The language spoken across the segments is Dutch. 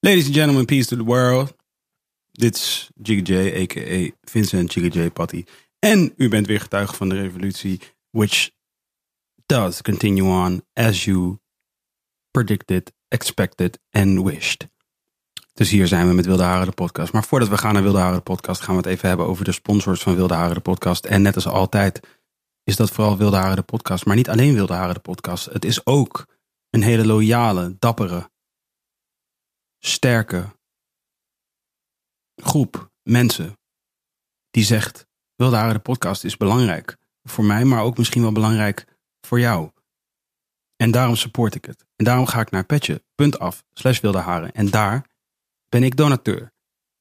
Ladies and gentlemen, peace to the world. Dit is Jiggy J, a.k.a. Vincent Jiggy J. Patty. En u bent weer getuige van de revolutie, which does continue on as you predicted, expected and wished. Dus hier zijn we met Wilde Haren de podcast. Maar voordat we gaan naar Wilde Haren de podcast, gaan we het even hebben over de sponsors van Wilde Haren de podcast. En net als altijd is dat vooral Wilde Haren de podcast. Maar niet alleen Wilde Haren de podcast. Het is ook een hele loyale, dappere, sterke groep mensen die zegt: Wilde de podcast is belangrijk voor mij, maar ook misschien wel belangrijk voor jou. En daarom support ik het. En daarom ga ik naar petje.af slash wilde haren. En daar ben ik donateur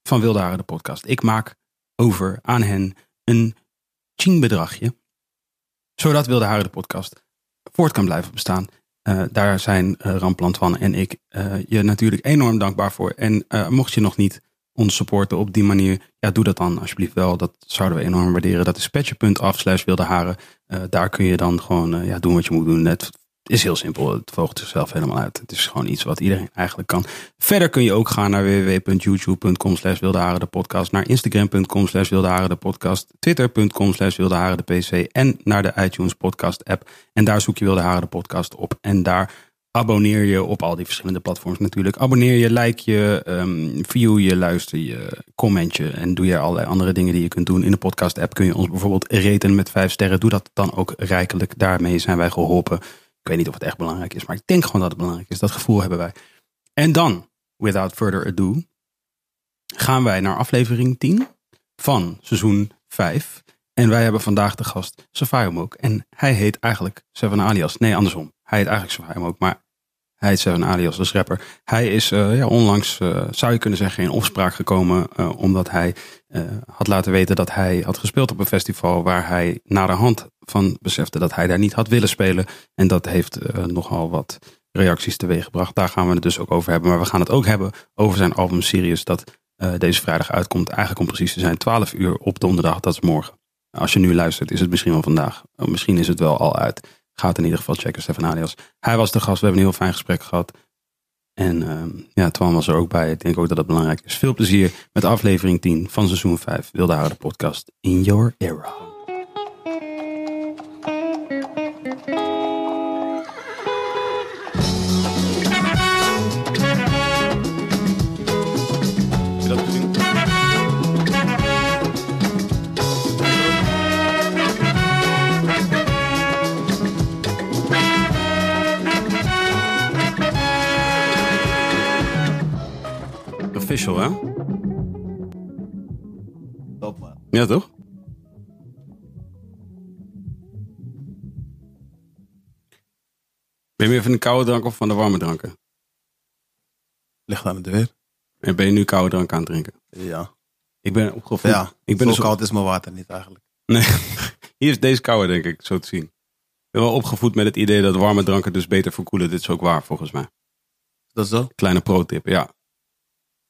van Wilde Haren de podcast. Ik maak over aan hen een ching bedragje. Zodat Wilde Haren de podcast voort kan blijven bestaan. Uh, daar zijn uh, Ramplant van en ik uh, je natuurlijk enorm dankbaar voor. En mocht je nog niet ons supporten op die manier, ja, doe dat dan alsjeblieft wel. Dat zouden we enorm waarderen. Dat is petje.af slash wilde haren. daar kun je dan gewoon ja, doen wat je moet doen. Het is heel simpel. Het volgt zichzelf helemaal uit. Het is gewoon iets wat iedereen eigenlijk kan. Verder kun je ook gaan naar www.youtube.com slash de podcast. Naar instagram.com slash de podcast. Twitter.com slash de pc. En naar de iTunes podcast app. En daar zoek je wilde haren de podcast op. En daar abonneer je op al die verschillende platforms natuurlijk. Abonneer je, like je, um, view je, luister je, comment je. En doe je allerlei andere dingen die je kunt doen. In de podcast app kun je ons bijvoorbeeld reten met vijf sterren. Doe dat dan ook rijkelijk. Daarmee zijn wij geholpen. Ik weet niet of het echt belangrijk is, maar ik denk gewoon dat het belangrijk is. Dat gevoel hebben wij. En dan, without further ado, gaan wij naar aflevering 10 van seizoen 5. En wij hebben vandaag de gast Safayomok. En hij heet eigenlijk Seven Alias. Nee, andersom. Hij heet eigenlijk Safayomok, maar hij heet Seven Alias als rapper. Hij is uh, ja, onlangs, uh, zou je kunnen zeggen, in opspraak gekomen. Omdat hij had laten weten dat hij had gespeeld op een festival. Waar hij na de hand van besefte dat hij daar niet had willen spelen. En dat heeft nogal wat reacties teweeggebracht. Daar gaan we het dus ook over hebben. Maar we gaan het ook hebben over zijn album Sirius. Dat deze vrijdag uitkomt. Eigenlijk om precies te zijn 12 uur op donderdag. Dat is morgen. Als je nu luistert is het misschien wel vandaag. Misschien is het wel al uit. Gaat in ieder geval checken, Stefan Alias. Hij was de gast, we hebben een heel fijn gesprek gehad. En uh, ja, Twan was er ook bij. Ik denk ook dat het belangrijk is. Veel plezier met aflevering 10 van seizoen 5 Wilde Haren podcast In Your Era. Official, hè? Top, man. Ja, toch? Ben je meer van de koude drank of van de warme dranken? Ligt aan de deur. En ben je nu koude drank aan het drinken? Ja. Ik ben opgevoed. Ja, ik ben zo dus koud is mijn water niet eigenlijk. Nee, hier is deze koude, denk ik, zo te zien. Ik ben wel opgevoed met het idee dat warme dranken dus beter verkoelen. Dit is ook waar, volgens mij. Dat is zo? Kleine pro-tip, ja.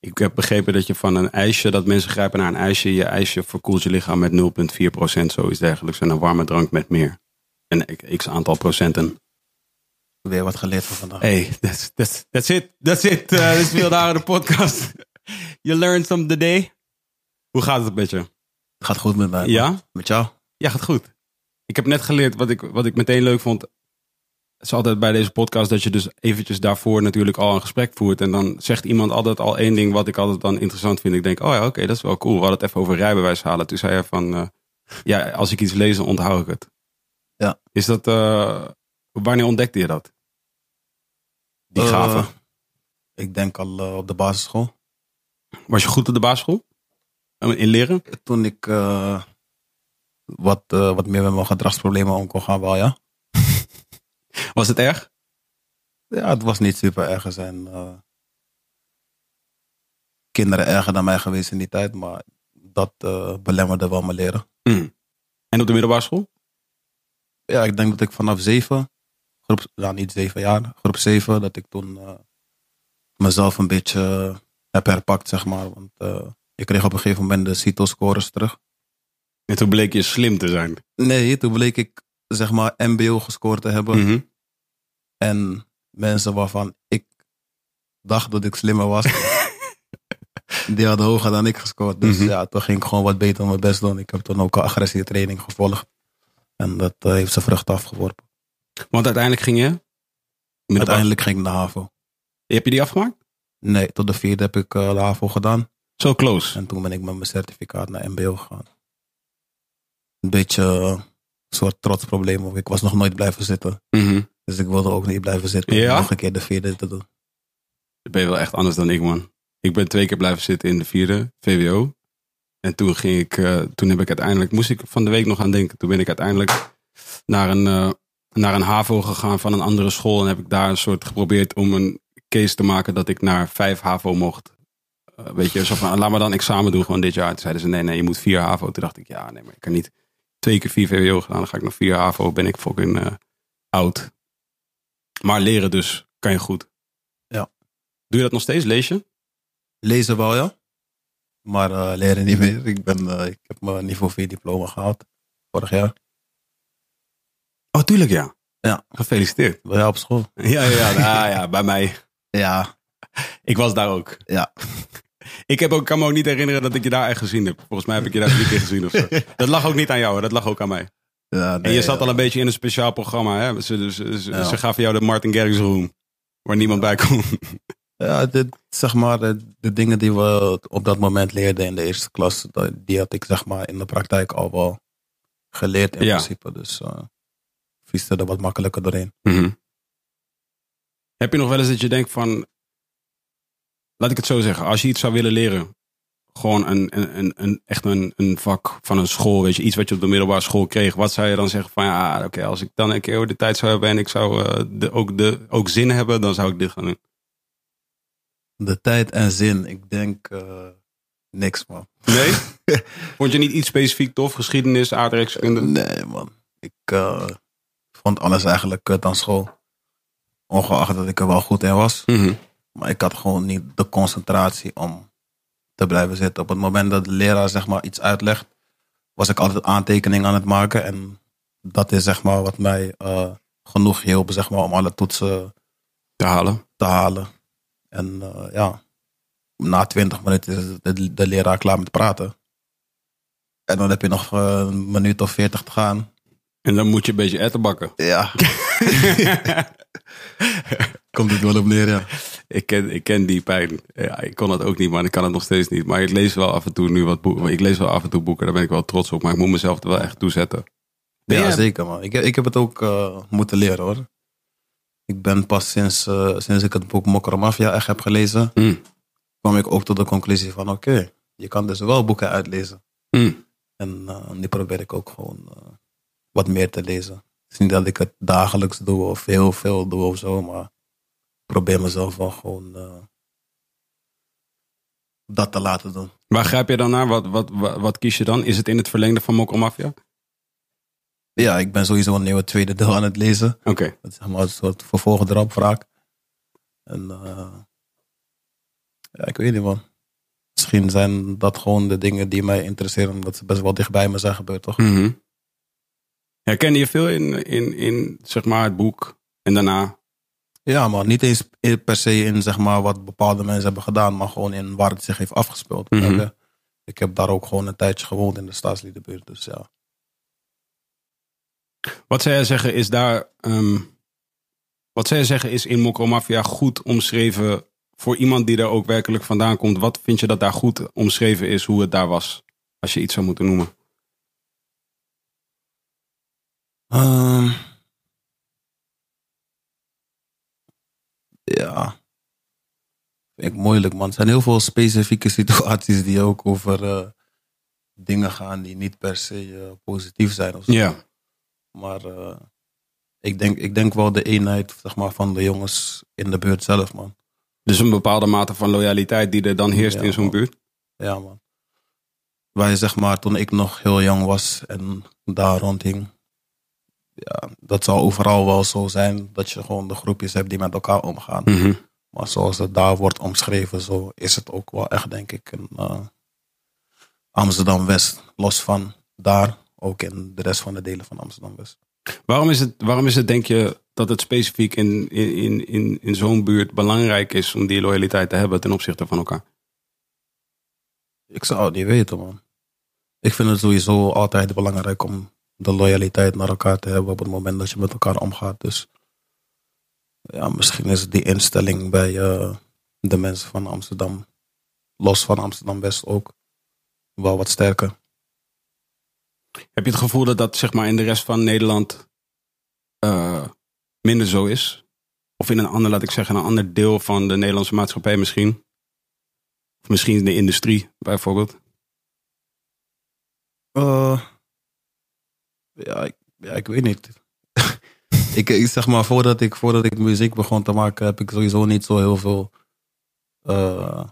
Ik heb begrepen dat je van een ijsje, dat mensen grijpen naar een ijsje. Je ijsje verkoelt je lichaam met 0,4%, zoiets dergelijks. En een warme drank met meer. En x aantal procenten. Weer wat geleerd van vandaag. Hey, that's, that's, that's it. That's it. Uh, dit is de podcast. You learned some today. Hoe gaat het met je? Het gaat goed met mij. Ja? Met jou? Ja, gaat goed. Ik heb net geleerd wat ik, wat ik meteen leuk vond. Het is altijd bij deze podcast dat je dus eventjes daarvoor natuurlijk al een gesprek voert. En dan zegt iemand altijd al één ding wat ik altijd dan interessant vind. Ik denk, oh ja, oké, dat is wel cool. We hadden het even over rijbewijs halen. Toen zei hij van, eh, ja, als ik iets lees, dan onthoud ik het. Ja. Is dat, eh, wanneer ontdekte je dat? Die Eh, gave. ik denk al op de basisschool. Was je goed op de basisschool? In leren? Toen ik wat, wat meer met mijn gedragsproblemen om kon gaan, wel ja. Was het erg? Ja, het was niet super erg. Er zijn eh, kinderen erger dan mij geweest in die tijd, maar dat eh, belemmerde wel mijn leren. Mm. En op de middelbare school? Ja, ik denk dat ik vanaf zeven, groep, ja, niet zeven jaar, groep zeven, dat ik toen eh, mezelf een beetje heb herpakt, zeg maar. Want ik kreeg op een gegeven moment de CITO-scores terug. En toen bleek je slim te zijn. Nee, toen bleek ik, zeg maar, MBO gescoord te hebben. Mhm. En mensen waarvan ik dacht dat ik slimmer was, die hadden hoger dan ik gescoord. Dus Mhm. ja, toen ging ik gewoon wat beter mijn best doen. Ik heb toen ook agressietraining gevolgd. En dat eh, heeft zijn vrucht afgeworpen. Want uiteindelijk ging je? Uiteindelijk ging ik naar HAVO. Heb je die afgemaakt? Nee, tot de vierde heb ik eh, de HAVO gedaan. Zo close. En toen ben ik met mijn certificaat naar MBO gegaan. Een beetje eh, soort trotsprobleem. of Ik was nog nooit blijven zitten. Mhm. Dus ik wilde ook niet blijven zitten. Ja? Om nog een keer de vierde te doen. Dan ben je wel echt anders dan ik, man. Ik ben twee keer blijven zitten in de vierde, VWO. En toen ging ik, eh, toen heb ik uiteindelijk, moest ik van de week nog aan denken. Toen ben ik uiteindelijk naar een, eh, naar een HAVO gegaan van een andere school. En heb ik daar een soort geprobeerd om een case te maken dat ik naar vijf HAVO mocht. Eh, weet je, zo van, laat maar dan examen doen gewoon dit jaar. Toen zeiden ze, nee, nee, je moet vier HAVO. Toen dacht ik, ja, nee, maar ik kan niet twee keer vier VWO gedaan. Dan ga ik naar vier HAVO, ben ik fucking eh, oud. Maar leren dus, kan je goed. Ja. Doe je dat nog steeds, lees je? Lezen wel, ja. Maar eh, leren niet meer. Ik, ben, eh, ik heb mijn niveau 4 diploma gehaald. Vorig jaar. Oh, tuurlijk ja. Ja. Gefeliciteerd. Ja, op school. Ja, ja, ja, ja, ja, bij mij. Ja. Ik was daar ook. Ja. Ik heb ook, kan me ook niet herinneren dat ik je daar echt gezien heb. Volgens mij heb ik je daar drie keer gezien of zo. Dat lag ook niet aan jou, hè. dat lag ook aan mij. ja En je zat al een beetje in een speciaal programma. Hè? Ze, ze, ze, Ja. ze gaven jou de Martin Garrix room. Waar niemand bij kon. Ja, dit, zeg maar, de, dingen die we op dat moment leerden in de eerste klas, die had ik zeg maar in de praktijk al wel geleerd in Ja. principe. Dus uh, vieste er wat makkelijker doorheen. Mhm. Heb je nog wel eens dat je denkt van... Laat ik het zo zeggen. Als je iets zou willen leren. Gewoon een, een, een, een, echt een, een vak van een school. Weet je, iets wat je op de middelbare school kreeg. Wat zou je dan zeggen van... Ja, oké, als ik dan een keer de tijd zou hebben... En ik zou eh, de, ook, de, ook zin hebben. Dan zou ik dit gaan doen. De tijd en zin, ik denk eh, niks man. Nee? Vond je niet iets specifiek tof? Geschiedenis, aardrijkskunde? Nee man. Ik eh, vond alles eigenlijk kut aan school. Ongeacht dat ik er wel goed in was. Mhm. Maar ik had gewoon niet de concentratie om te blijven zitten. Op het moment dat de leraar zeg maar iets uitlegt, was ik altijd aantekeningen aan het maken. En dat is zeg maar wat mij eh, genoeg hielp zeg maar, om alle toetsen Te halen. te halen. En eh, ja, na twintig minuten is de, de leraar klaar met praten. En dan heb je nog een minuut of veertig te gaan. En dan moet je een beetje etten bakken. Ja. Komt het wel op neer, ja. Ik ken, ik ken die pijn. Ja, ik kon het ook niet, maar ik kan het nog steeds niet. Maar ik lees wel af en toe nu wat boeken. Ik lees wel af en toe boeken, daar ben ik wel trots op. Maar ik moet mezelf er wel echt toe zetten. Ja, zeker man. Ik, ik heb het ook eh, moeten leren hoor. Ik ben pas sinds, eh, sinds ik het boek Mokro Mafia echt heb gelezen, Mm, kwam ik ook tot de conclusie van oké, je kan dus wel boeken uitlezen. mm. En eh, nu probeer ik ook gewoon eh, wat meer te lezen. Het is niet dat ik het dagelijks doe of heel veel doe of zo, maar probeer mezelf wel gewoon eh, dat te laten doen. Waar grijp je dan naar? Wat, wat, wat, wat kies je dan? Is het in het verlengde van Mokro Mafia? Ja, ik ben sowieso een nieuwe tweede deel aan het lezen. Oké. Dat is zeg maar een soort vervolg erop. En eh, ja, ik weet niet man. Misschien zijn dat gewoon de dingen die mij interesseren, omdat ze best wel dichtbij me zijn gebeurd, toch? Herkende je veel in, in, in zeg maar het boek en daarna? Ja, maar niet eens per se in zeg maar, wat bepaalde mensen hebben gedaan, maar gewoon in waar het zich heeft afgespeeld. Mhm. Ik heb daar ook gewoon een tijdje gewoond in de staatsliedenbuurt, dus ja. Wat zou jij zeggen is daar... ehm, Wat zij zeggen is in Mokro Mafia goed omschreven voor iemand die er ook werkelijk vandaan komt. Wat vind je dat daar goed omschreven is hoe het daar was? Als je iets zou moeten noemen. Ehm, ja. Vind ik moeilijk, man. Er zijn heel veel specifieke situaties die ook over eh, dingen gaan die niet per se eh, positief zijn. Of zo. Ja. Maar eh, ik, denk, ik denk wel de eenheid zeg maar, van de jongens in de buurt zelf, man. Dus een bepaalde mate van loyaliteit die er dan heerst Ja, in zo'n buurt. Ja, man. Wij, zeg maar, toen ik nog heel jong was en daar rondhing. Ja, dat zal overal wel zo zijn dat je gewoon de groepjes hebt die met elkaar omgaan. Mhm. Maar zoals het daar wordt omschreven, zo is het ook wel echt, denk ik, in eh, Amsterdam-West. Los van daar, ook in de rest van de delen van Amsterdam-West. Waarom is het, waarom is het, denk je, dat het specifiek in, in, in, in, in zo'n buurt belangrijk is om die loyaliteit te hebben ten opzichte van elkaar? Ik zou het niet weten, man. Ik vind het sowieso altijd belangrijk om de loyaliteit naar elkaar te hebben op het moment dat je met elkaar omgaat. Dus ja, misschien is die instelling bij eh, de mensen van Amsterdam, los van Amsterdam-West ook, wel wat sterker. Heb je het gevoel dat dat zeg maar in de rest van Nederland eh, minder zo is? Of in een ander, laat ik zeggen, een ander deel van de Nederlandse maatschappij misschien? Of misschien de industrie bijvoorbeeld? Eh, ja, ik, ja, ik weet niet. ik, ik zeg maar, voordat ik, voordat ik muziek begon te maken, heb ik sowieso niet zo heel veel eh,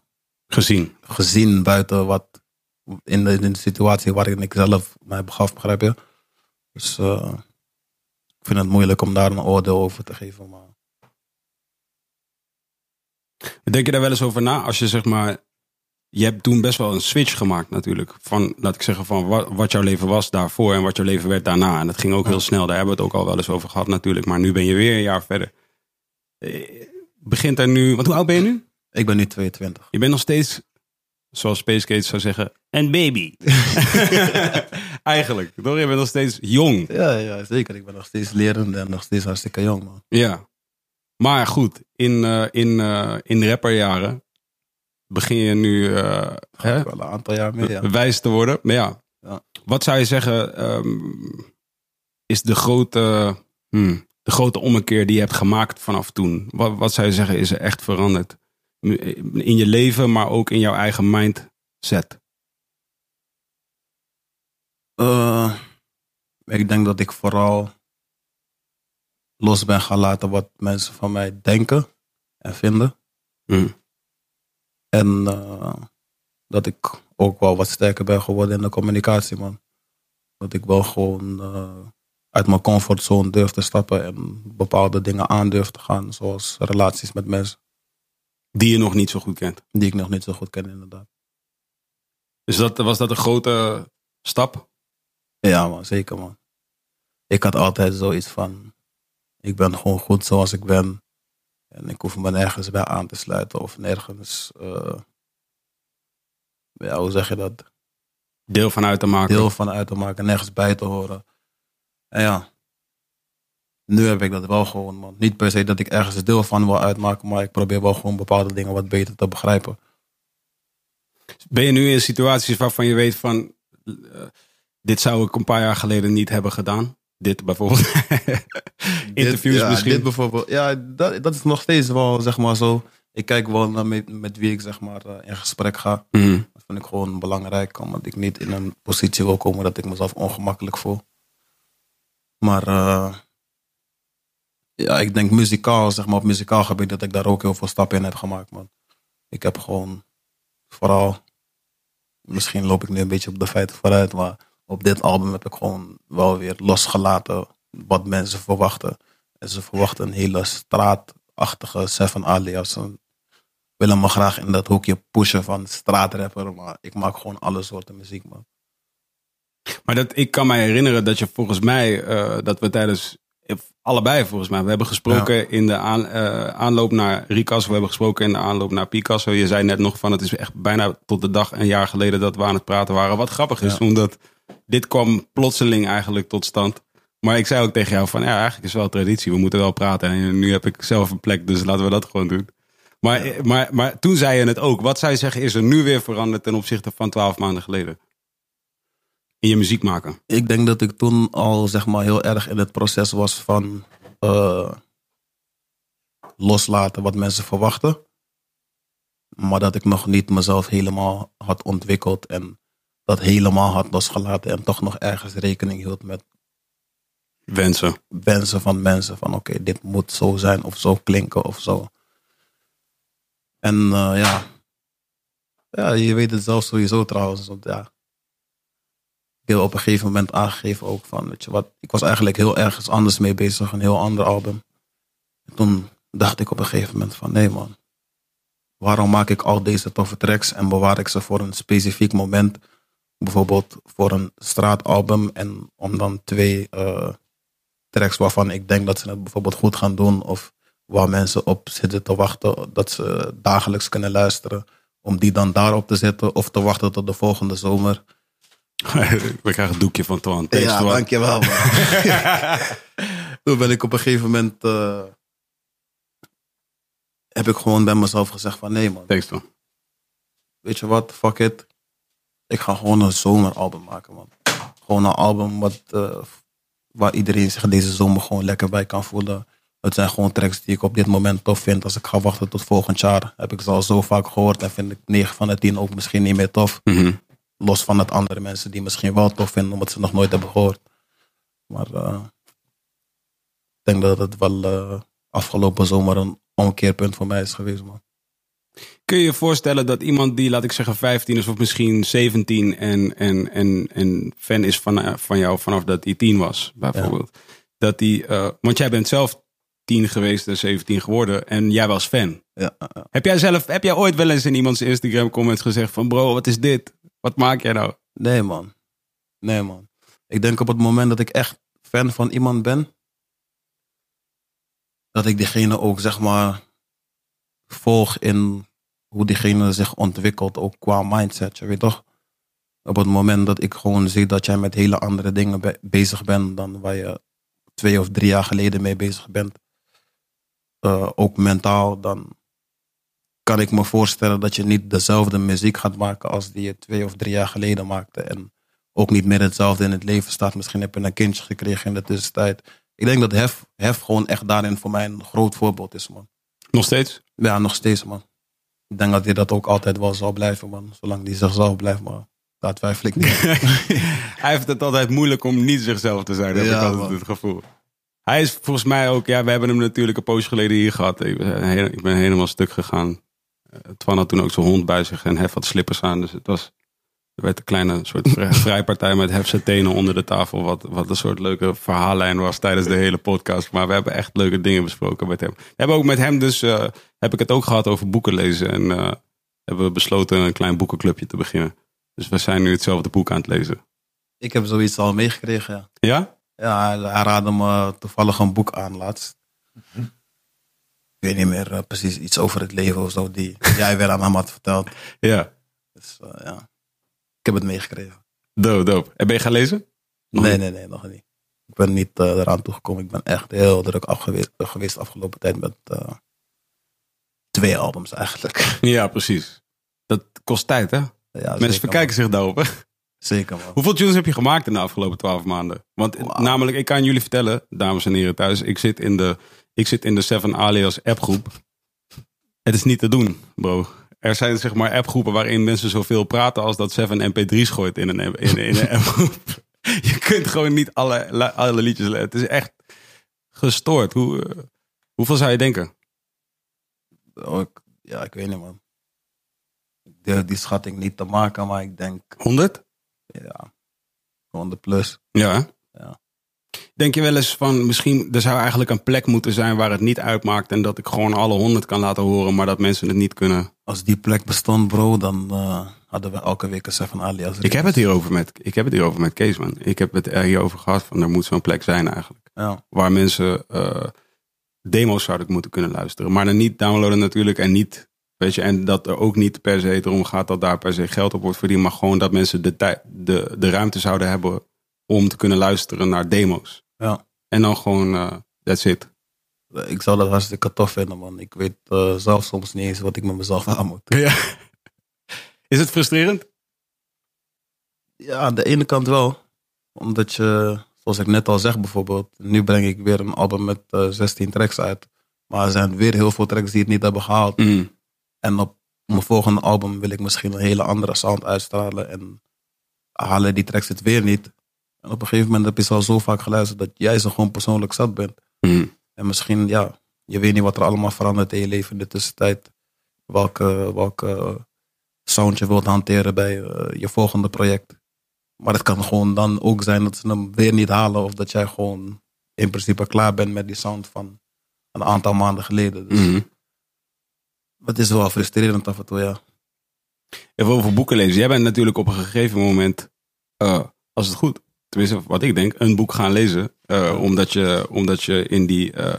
Gezien. gezien buiten wat in de, in de situatie waarin ik zelf mij begaf, begrijp je? Dus eh, ik vind het moeilijk om daar een oordeel over te geven. Maar Denk je daar wel eens over na? Als je zeg maar. Je hebt toen best wel een switch gemaakt natuurlijk. Van, laat ik zeggen, van wat, wat jouw leven was daarvoor en wat jouw leven werd daarna. En dat ging ook heel snel. Daar hebben we het ook al wel eens over gehad natuurlijk. Maar nu ben je weer een jaar verder. Eh, Begint er nu. Want hoe oud ben je nu? ik ben nu 22. Je bent nog steeds, zoals Space Gates zou zeggen, een baby. Eigenlijk. Toch? Je bent nog steeds jong. Ja, ja, zeker. Ik ben nog steeds lerend en nog steeds hartstikke jong, man. Ja. Maar goed, in, eh, in, eh, in rapperjaren begin je nu eh, hè, wel een aantal jaar mee, ja. wijs te worden. Maar ja, Ja. wat zou je zeggen ehm, is de grote, hmm, de grote ommekeer die je hebt gemaakt vanaf toen? Wat, wat zou je zeggen is er echt veranderd? In je leven, maar ook in jouw eigen mindset. Eh, ik denk dat ik vooral los ben gaan laten wat mensen van mij denken en vinden. Hmm. En eh, dat ik ook wel wat sterker ben geworden in de communicatie, man. Dat ik wel gewoon eh, uit mijn comfortzone durf te stappen en bepaalde dingen aan durf te gaan, zoals relaties met mensen Die je nog niet zo goed kent. die ik nog niet zo goed ken, inderdaad. Dus dat, was dat een grote stap? Ja, man, zeker, man. Ik had altijd zoiets van: ik ben gewoon goed zoals ik ben. En ik hoef me nergens bij aan te sluiten of nergens, eh, ja, hoe zeg je dat? Deel van uit te maken. Deel van uit te maken, nergens bij te horen. En ja, nu heb ik dat wel gewoon, man. Niet per se dat ik ergens deel van wil uitmaken, maar ik probeer wel gewoon bepaalde dingen wat beter te begrijpen. Ben je nu in situaties waarvan je weet van... eh, dit zou ik een paar jaar geleden niet hebben gedaan? Dit bijvoorbeeld. Interviews Dit- ja, misschien. Dit bijvoorbeeld, ja, dat, dat is nog steeds wel, zeg maar zo. Ik kijk wel naar met, met wie ik, zeg maar, eh, in gesprek ga. Mhm. Dat vind ik gewoon belangrijk, omdat ik niet in een positie wil komen dat ik mezelf ongemakkelijk voel. Maar eh, ja, ik denk muzikaal, zeg maar op muzikaal gebied, dat ik daar ook heel veel stappen in heb gemaakt, man. Ik heb gewoon vooral, misschien loop ik nu een beetje op de feiten vooruit, maar op dit album heb ik gewoon wel weer losgelaten wat mensen verwachten. En ze verwachten een hele straatachtige Seven alias. Ze willen me graag in dat hoekje pushen van straatrapper, maar ik maak gewoon alle soorten muziek, man. Maar dat, ik kan mij herinneren dat je volgens mij, eh, dat we tijdens, eh, allebei volgens mij, we hebben gesproken in de aan, eh, aanloop naar Ricasso, we hebben gesproken in de aanloop naar Picasso. Je zei net nog van, het is echt bijna tot de dag een jaar geleden dat we aan het praten waren. Wat grappig is, Ja. omdat dit kwam plotseling eigenlijk tot stand. Maar ik zei ook tegen jou van, ja, eigenlijk is het wel traditie. We moeten wel praten. En nu heb ik zelf een plek, dus laten we dat gewoon doen. Maar, maar, maar toen zei je het ook. Wat zou je zeggen is er nu weer veranderd ten opzichte van twaalf maanden geleden? In je muziek maken. Ik denk dat ik toen al zeg maar heel erg in het proces was van eh, loslaten wat mensen verwachten. Maar dat ik nog niet mezelf helemaal had ontwikkeld en dat helemaal had losgelaten en toch nog ergens rekening hield met Wensen. wensen van mensen. Van oké, dit moet zo zijn of zo klinken of zo. En eh, ja. ja, je weet het zelf sowieso trouwens. Want ja, ik heb op een gegeven moment aangegeven ook van, weet je wat, ik was eigenlijk heel ergens anders mee bezig, een heel ander album. En toen dacht ik op een gegeven moment van, nee man, waarom maak ik al deze toffe tracks en bewaar ik ze voor een specifiek moment, bijvoorbeeld voor een straatalbum en om dan twee eh, tracks waarvan ik denk dat ze het bijvoorbeeld goed gaan doen of waar mensen op zitten te wachten dat ze dagelijks kunnen luisteren, om die dan daarop te zetten of te wachten tot de volgende zomer. We krijgen een doekje van Twan. Ja, Twan. dankjewel man. Toen ben ik op een gegeven moment, eh, heb ik gewoon bij mezelf gezegd van nee man, Thanks, Twan. weet je wat, fuck it. Ik ga gewoon een zomeralbum maken man. Gewoon een album wat, eh, waar iedereen zich deze zomer gewoon lekker bij kan voelen. Het zijn gewoon tracks die ik op dit moment tof vind. Als ik ga wachten tot volgend jaar, heb ik ze al zo vaak gehoord. En vind ik 9 van de 10 ook misschien niet meer tof. Mhm. Los van het andere mensen die misschien wel tof vinden, omdat ze nog nooit hebben gehoord. Maar eh, ik denk dat het wel eh, afgelopen zomer een omkeerpunt voor mij is geweest, man. Kun je je voorstellen dat iemand die, laat ik zeggen, 15 is of misschien 17 en, en, en, en fan is van, eh, van jou vanaf dat hij 10 was, bijvoorbeeld. Dat die, eh, want jij bent zelf 10 geweest en 17 geworden en jij was fan. Ja. Heb jij zelf, heb jij ooit wel eens in iemands Instagram comments gezegd van bro, wat is dit? Wat maak jij nou? Nee, man. Nee, man. Ik denk op het moment dat ik echt fan van iemand ben, dat ik diegene ook, zeg maar, volg in hoe diegene zich ontwikkelt, ook qua mindset, je weet toch? Op het moment dat ik gewoon zie dat jij met hele andere dingen be- bezig bent dan waar je twee of drie jaar geleden mee bezig bent, eh, ook mentaal, dan kan ik me voorstellen dat je niet dezelfde muziek gaat maken als die je twee of drie jaar geleden maakte. En ook niet meer hetzelfde in het leven staat. Misschien heb je een kindje gekregen in de tussentijd. Ik denk dat Hef, Hef gewoon echt daarin voor mij een groot voorbeeld is, man. Nog steeds? Ja, nog steeds, man. Ik denk dat hij dat ook altijd wel zal blijven, man. Zolang hij zichzelf blijft, maar daar twijfel ik niet. Hij heeft het altijd moeilijk om niet zichzelf te zijn, heb Ja, ik altijd man. het gevoel. Hij is volgens mij ook, ja, we hebben hem natuurlijk een poosje geleden hier gehad. Ik ben, hele- ik ben helemaal stuk gegaan. Eh, Twan had toen ook zijn hond bij zich en Hef had slippers aan. Dus het was, er werd een kleine soort vrij- vrijpartij met Hef zijn tenen onder de tafel. Wat, wat een soort leuke verhaallijn was tijdens de hele podcast. Maar we hebben echt leuke dingen besproken met hem. We hebben ook met hem dus, eh, heb ik het ook gehad over boeken lezen. En eh, hebben we besloten een klein boekenclubje te beginnen. Dus we zijn nu hetzelfde boek aan het lezen. ik heb zoiets al meegekregen, ja. Ja? Ja, hij, raadde me toevallig een boek aan laatst. Ik weet niet meer eh, precies iets over het leven of zo, die jij weer aan hem had verteld. Ja. Dus ja, heb het meegekregen. Dope, dope. En ben je gaan lezen? Nog nee, niet? nee, nee, nog niet. Ik ben niet eh, eraan toegekomen. Ik ben echt heel druk afgeweest, geweest de afgelopen tijd met eh, twee albums eigenlijk. Ja, precies. Dat kost tijd, hè? Ja, Mensen zeker, verkijken zich daarop. Zeker, man. Hoeveel tunes heb je gemaakt in de afgelopen twaalf maanden? Want namelijk, ik kan jullie vertellen, dames en heren thuis, ik zit in de, ik zit in de Seven Alias appgroep. Het is niet te doen, bro. Er zijn zeg maar appgroepen waarin mensen zoveel praten als dat Seven MP3's gooit in een, in, in een appgroep. Je kunt gewoon niet alle, alle liedjes... Het is echt gestoord. Hoe, hoeveel zou je denken? Oh, ik- ja, ik weet niet, man. Ik durf die schatting niet te maken, maar ik denk, 100? ja, 100 plus. Ja. Denk je wel eens van misschien er zou eigenlijk een plek moeten zijn waar het niet uitmaakt en dat ik gewoon alle honderd kan laten horen, maar dat mensen het niet kunnen? Als die plek bestond, bro, dan eh, hadden we elke week een Seven Alias. Ik heb het hierover met, ik heb het hierover met Kees, man. Ik heb het er hierover gehad van er moet zo'n plek zijn eigenlijk. Ja, Waar mensen eh, demo's zouden moeten kunnen luisteren. Maar dan niet downloaden natuurlijk en niet, weet je, en dat er ook niet per se erom gaat dat daar per se geld op wordt verdiend. Maar gewoon dat mensen de, tijd, de, de ruimte zouden hebben om te kunnen luisteren naar demo's. Ja. En dan gewoon, eh that's it. Ik zou dat hartstikke tof vinden, man. Ik weet eh, zelf soms niet eens wat ik met mezelf aan moet. Ja. Is het frustrerend? Ja, aan de ene kant wel. Omdat je, zoals ik net al zeg bijvoorbeeld, nu breng ik weer een album met eh, 16 tracks uit. Maar er zijn weer heel veel tracks die het niet hebben gehaald. Mm. En op mijn volgende album wil ik misschien een hele andere sound uitstralen. En halen die tracks het weer niet. En op een gegeven moment heb je ze al zo vaak geluisterd dat jij ze gewoon persoonlijk zat bent. Mm. En misschien, ja, je weet niet wat er allemaal verandert in je leven in de tussentijd. Welke, welke sound je wilt hanteren bij eh, je volgende project. Maar het kan gewoon dan ook zijn dat ze hem weer niet halen. Of dat jij gewoon in principe klaar bent met die sound van een aantal maanden geleden. Dus Mm. het is wel frustrerend af en toe, ja. Even over boeken lezen. Jij bent natuurlijk op een gegeven moment, eh, als het goed, tenminste wat ik denk, een boek gaan lezen. eh, omdat, je, omdat je in die eh,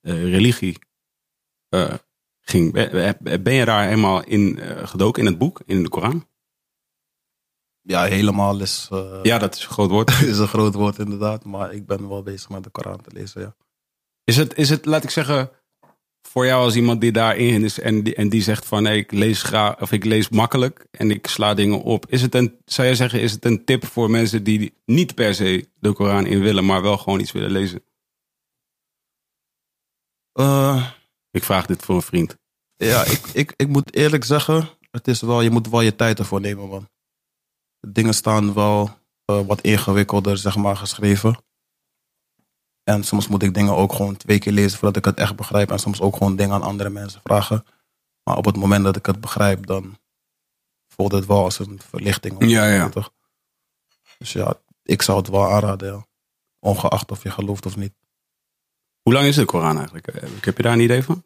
eh, religie ging. Ben, je daar helemaal in gedoken in het boek, in de Koran? Ja, helemaal is, Ja, dat is een groot woord. is een groot woord inderdaad. Maar ik ben wel bezig met de Koran te lezen, ja. Is het, is het, laat ik zeggen, voor jou als iemand die daarin is en die, en die zegt van hey, ik lees graag of ik lees makkelijk en ik sla dingen op. Is het een, zou jij zeggen, is het een tip voor mensen die niet per se de Koran in willen, maar wel gewoon iets willen lezen? Eh, Ik vraag dit voor een vriend. Ja, ik, ik, ik moet eerlijk zeggen, het is wel, je moet wel je tijd ervoor nemen, man. Dingen staan wel eh, wat ingewikkelder, zeg maar, geschreven. En soms moet ik dingen ook gewoon twee keer lezen voordat ik het echt begrijp. En soms ook gewoon dingen aan andere mensen vragen. Maar op het moment dat ik het begrijp, dan voelt het wel als een verlichting. of Ja, ja. toch? Dus ja, ik zou het wel aanraden, ja. Ongeacht of je gelooft of niet. Hoe lang is de Koran eigenlijk? Eh, Heb je daar een idee van?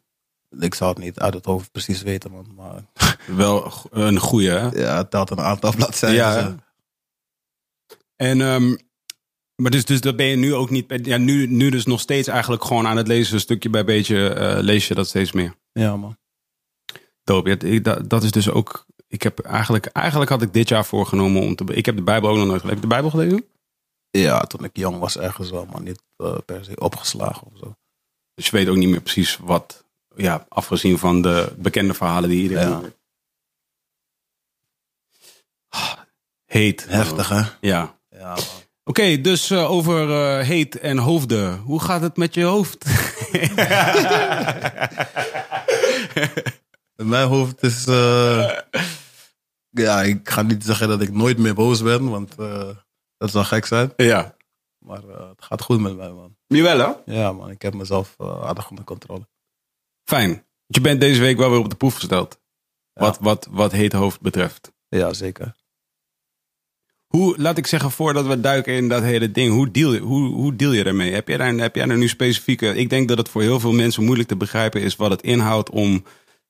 Ik zou het niet uit het hoofd precies weten, man. Maar Wel een goede, hè? ja, het telt een aantal bladzijden. Ja, Ja, hè? En, ehm, maar dus, dus dat ben je nu ook niet, ja, nu, nu dus nog steeds eigenlijk gewoon aan het lezen, stukje bij beetje eh, lees je dat steeds meer. ja man. Ja, ik- dat, dat is dus ook. Ik heb eigenlijk, eigenlijk had ik dit jaar voorgenomen om te. Ik heb de Bijbel ook nog nooit gelezen. Heb je de Bijbel gelezen? Ja, toen ik jong was ergens wel, maar niet eh, per se opgeslagen of zo. Dus je weet ook niet meer precies wat. Ja, afgezien van de bekende verhalen die iedereen. Ja. hoort. Heet. Heftig, hè? Ja. Ja, man. Oké, dus eh, over eh, heet en hoofden. Hoe gaat het met je hoofd? Mijn hoofd is... eh, ja, ik ga niet zeggen dat ik nooit meer boos ben, want dat zou gek zijn. ja. Maar het gaat goed met mij, man. Jawel hè? Ja, man. Ik heb mezelf aardig onder controle. Fijn. Want Je bent deze week wel weer op de proef gesteld. Ja. Wat, wat, wat heet hoofd betreft. Ja, zeker. Hoe, laat ik zeggen, voordat we duiken in dat hele ding, hoe deal, je- hoe, hoe deal je daarmee? Heb jij, daar, heb jij daar nu specifieke... Ik denk dat het voor heel veel mensen moeilijk te begrijpen is wat het inhoudt om,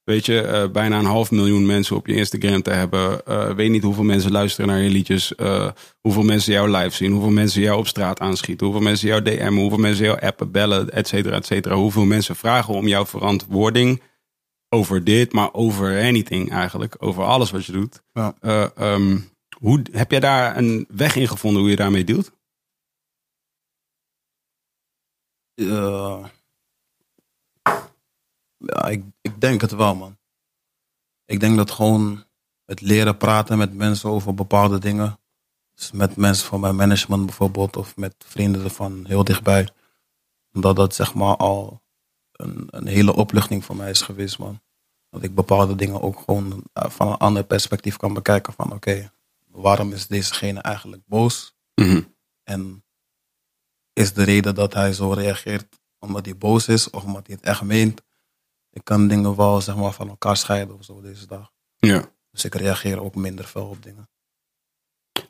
weet je, eh, bijna een half miljoen mensen op je Instagram te hebben. Eh, weet niet hoeveel mensen luisteren naar je liedjes, eh, hoeveel mensen jou live zien, hoeveel mensen jou op straat aanschieten, hoeveel mensen jou DM'en, hoeveel mensen jou appen, bellen, et cetera, et cetera. Hoeveel mensen vragen om jouw verantwoording over dit, maar over anything eigenlijk, over alles wat je doet. Ja. Eh, ehm, hoe, heb jij daar een weg in gevonden hoe je daarmee dealt? Eh, ja, ik, ik denk het wel, man. Ik denk dat gewoon het leren praten met mensen over bepaalde dingen. Dus met mensen van mijn management bijvoorbeeld, of met vrienden ervan heel dichtbij. Dat dat zeg maar al een, een hele opluchting voor mij is geweest, man. Dat ik bepaalde dingen ook gewoon eh, van een ander perspectief kan bekijken. Van oké, waarom is dezegene eigenlijk boos? En is de reden dat hij zo reageert omdat hij boos is of omdat hij het echt meent. Ik kan dingen wel zeg maar, van elkaar scheiden of zo deze dag. Ja. Dus ik reageer ook minder fel op dingen.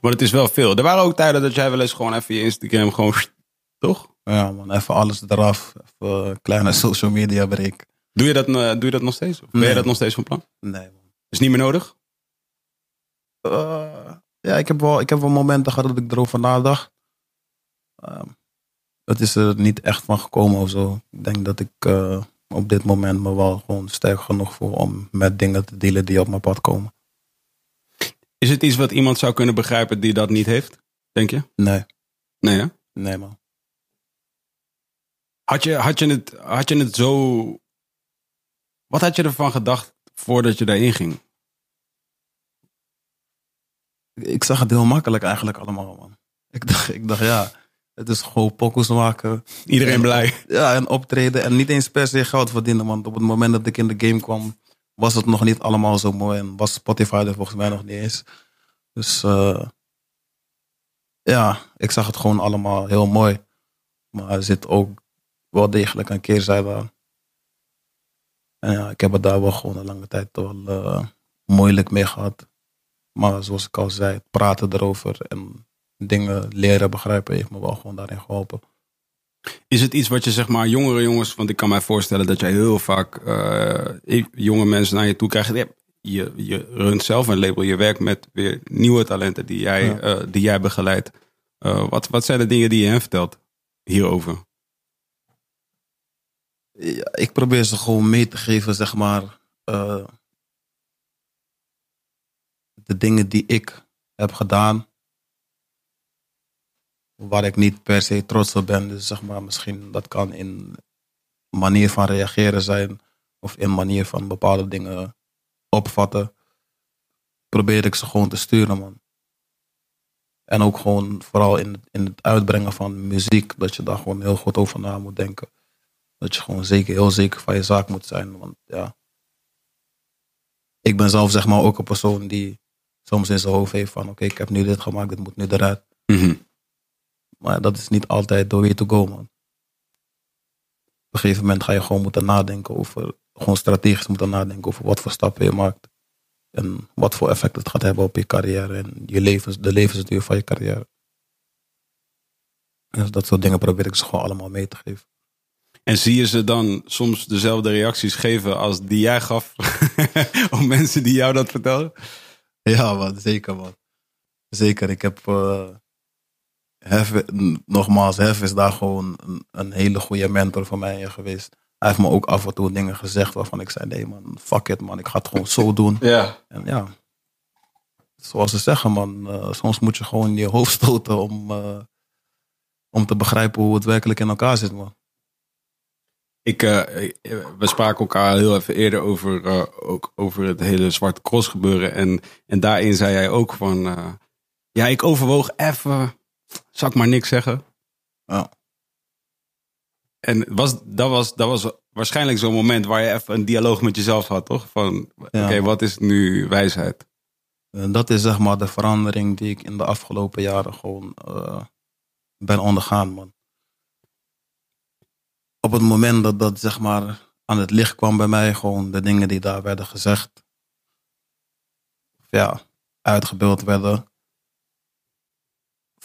Maar het is wel veel. Er waren ook tijden dat jij wel eens gewoon even je Instagram gewoon... Toch? Ja man, even alles eraf. Even een kleine social media break. Doe je dat, eh, doe je dat nog steeds? Of ben je dat nog steeds van plan? Nee man. Is niet meer nodig? Eh, ja, ik heb, wel, ik heb wel momenten gehad dat ik erover nadacht. Ehm, het is er niet echt van gekomen of zo. Ik denk dat ik eh, op dit moment me wel gewoon sterk genoeg voel om met dingen te dealen die op mijn pad komen. Is het iets wat iemand zou kunnen begrijpen die dat niet heeft? Denk je? Nee, Nee hè? nee man. Had je, had, je het, had je het zo. Wat had je ervan gedacht voordat je daarin ging? Ik zag het heel makkelijk eigenlijk allemaal, man. Ik dacht, ik dacht ja, het is gewoon pokus maken. Iedereen blij. Ja, en optreden. En niet eens per se geld verdienen. Want op het moment dat ik in de game kwam, was het nog niet allemaal zo mooi. En was Spotify er volgens mij nog niet eens. Dus uh, ja, ik zag het gewoon allemaal heel mooi. Maar er zit ook wel degelijk een keerzijde aan. En ja, ik heb het daar wel gewoon een lange tijd wel uh, moeilijk mee gehad. Maar zoals ik al zei, praten erover en dingen leren begrijpen heeft me wel gewoon daarin geholpen. Is het iets wat je zeg maar jongere jongens, want ik kan mij voorstellen dat jij heel vaak uh, jonge mensen naar je toe krijgt. Je, je runt zelf een label, je werkt met weer nieuwe talenten die jij, ja. uh, die jij begeleidt. Uh, wat, wat zijn de dingen die je hen vertelt hierover? Ja, ik probeer ze gewoon mee te geven, zeg maar. De dingen die ik heb gedaan waar ik niet per se trots op ben. Dus zeg maar, misschien dat kan in manier van reageren zijn of in manier van bepaalde dingen opvatten. Probeer ik ze gewoon te sturen, man. En ook gewoon vooral in, in het uitbrengen van muziek, dat je daar gewoon heel goed over na moet denken. Dat je gewoon zeker, heel zeker van je zaak moet zijn. Want ja, ik ben zelf zeg maar ook een persoon die soms in zijn hoofd heeft van oké, ik heb nu dit gemaakt, dit moet nu eruit. Mm maar dat is niet altijd the way to go, man. Op een gegeven moment ga je gewoon moeten nadenken over, gewoon strategisch moeten nadenken over wat voor stappen je maakt. En wat voor effect het gaat hebben op je carrière en je levens, de levensduur van je carrière. Dus dat soort dingen probeer ik ze gewoon allemaal mee te geven. En zie je ze dan soms dezelfde reacties geven als die jij gaf? op mensen die jou dat vertellen? Ja, man, zeker man. Zeker. Ik heb uh, Hef, nogmaals, Hef is daar gewoon een, een, hele goede mentor voor mij geweest. Hij heeft me ook af en toe dingen gezegd waarvan ik zei: nee man, fuck it man, ik ga het gewoon zo doen. Ja. En ja, zoals ze zeggen man, uh, soms moet je gewoon je hoofd stoten om, uh, om te begrijpen hoe het werkelijk in elkaar zit man. Ik, uh, we spraken elkaar heel even eerder over, ook over het hele Zwarte Cross gebeuren. En, en daarin zei jij ook van, ja ik overwoog even zou ik maar niks zeggen. Ja. En was, dat, was, dat was waarschijnlijk zo'n moment waar je even een dialoog met jezelf had, toch? Van, oké, wat is nu wijsheid? En dat is zeg maar de verandering die ik in de afgelopen jaren gewoon ben ondergaan, man. Op het moment dat dat zeg maar aan het licht kwam bij mij, gewoon de dingen die daar werden gezegd, ja, uitgebeeld werden,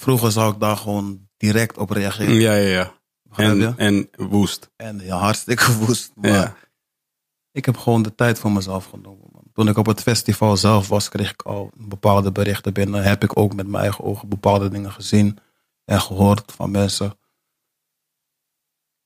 Vroeger zou ik daar gewoon direct op reageren. Ja, ja, ja. En, en woest. En ja, hartstikke woest. Maar ja. ik heb gewoon de tijd voor mezelf genomen. Man. Toen ik op het festival zelf was, kreeg ik al bepaalde berichten binnen. Heb ik ook met mijn eigen ogen bepaalde dingen gezien en gehoord van mensen.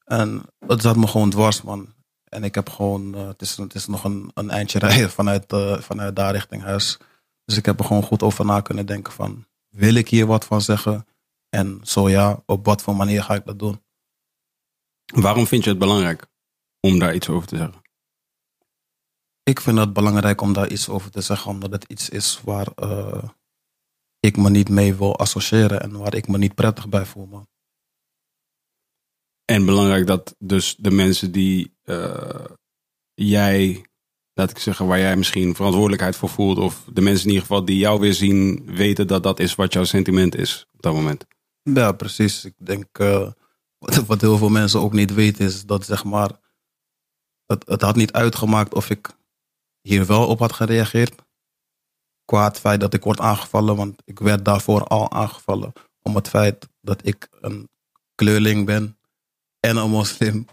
En het zat me gewoon dwars, man. En ik heb gewoon, uh, het, is, het is nog een, een eindje rijden vanuit, uh, vanuit daar richting huis. Dus ik heb er gewoon goed over na kunnen denken van, wil ik hier wat van zeggen? En zo ja, op wat voor manier ga ik dat doen? Waarom vind je het belangrijk om daar iets over te zeggen? Ik vind het belangrijk om daar iets over te zeggen, omdat het iets is waar uh, ik me niet mee wil associëren en waar ik me niet prettig bij voel. Man. En belangrijk dat dus de mensen die uh, jij laat ik zeggen, waar jij misschien verantwoordelijkheid voor voelt. Of de mensen in ieder geval die jou weer zien, weten dat dat is wat jouw sentiment is op dat moment. Ja, precies. Ik denk, uh, wat, heel veel mensen ook niet weten, is dat zeg maar, het, het had niet uitgemaakt of ik hier wel op had gereageerd. Qua het feit dat ik word aangevallen, want ik werd daarvoor al aangevallen. Om het feit dat ik een kleurling ben en een moslim.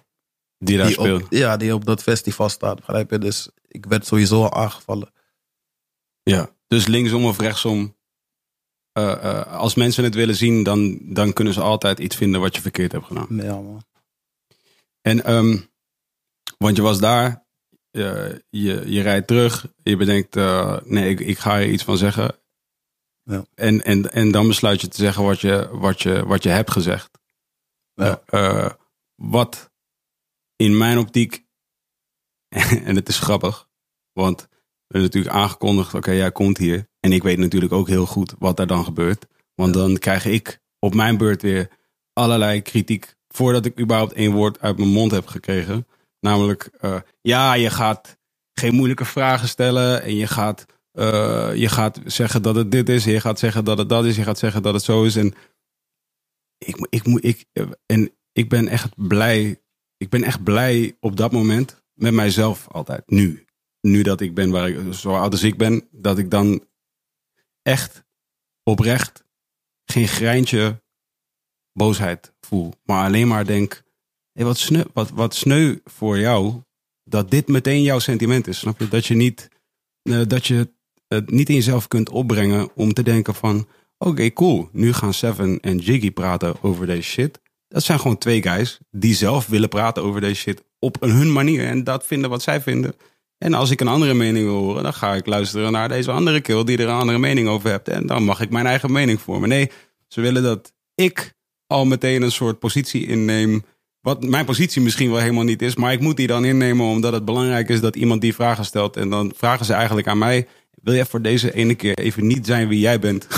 Die daar speelt. ja, die op dat festival staat, begrijp je? Dus ik werd sowieso al aangevallen. Ja, dus linksom of rechtsom. Uh, uh, als mensen het willen zien, dan, dan kunnen ze altijd iets vinden wat je verkeerd hebt gedaan. Ja, man. En, um, want je was daar, uh, je, je rijdt terug, je bedenkt, nee, ik, ik ga er iets van zeggen. Ja. En, en, en dan besluit je te zeggen wat je, wat je, wat je hebt gezegd. Ja. Wat, in mijn optiek, en het is grappig, want we hebben natuurlijk aangekondigd, oké, jij komt hier. En ik weet natuurlijk ook heel goed wat er dan gebeurt. Want dan krijg ik op mijn beurt weer allerlei kritiek voordat ik überhaupt één woord uit mijn mond heb gekregen. Namelijk, uh, ja, je gaat geen moeilijke vragen stellen en je gaat, uh, je gaat zeggen dat het dit is, en je gaat zeggen dat het dat is, je gaat zeggen dat het zo is. En ik, ik, ik, ik, en ik ben echt blij, ik ben echt blij op dat moment met mijzelf altijd, nu. Nu dat ik ben waar ik, zo oud als ik ben, dat ik dan echt oprecht geen greintje boosheid voel. Maar alleen maar denk, hey, wat, sneu, wat, wat sneu voor jou dat dit meteen jouw sentiment is. Snap je? Dat je niet, uh, dat je het niet in jezelf kunt opbrengen om te denken van... Oké, cool. Nu gaan Seven en Jiggy praten over deze shit. Dat zijn gewoon twee guys die zelf willen praten over deze shit op hun manier. En dat vinden wat zij vinden. En als ik een andere mening wil horen, dan ga ik luisteren naar deze andere kill die er een andere mening over hebt. En dan mag ik mijn eigen mening vormen. Nee, ze willen dat ik al meteen een soort positie inneem. Wat mijn positie misschien wel helemaal niet is. Maar ik moet die dan innemen omdat het belangrijk is dat iemand die vragen stelt. En dan vragen ze eigenlijk aan mij. Wil jij voor deze ene keer even niet zijn wie jij bent?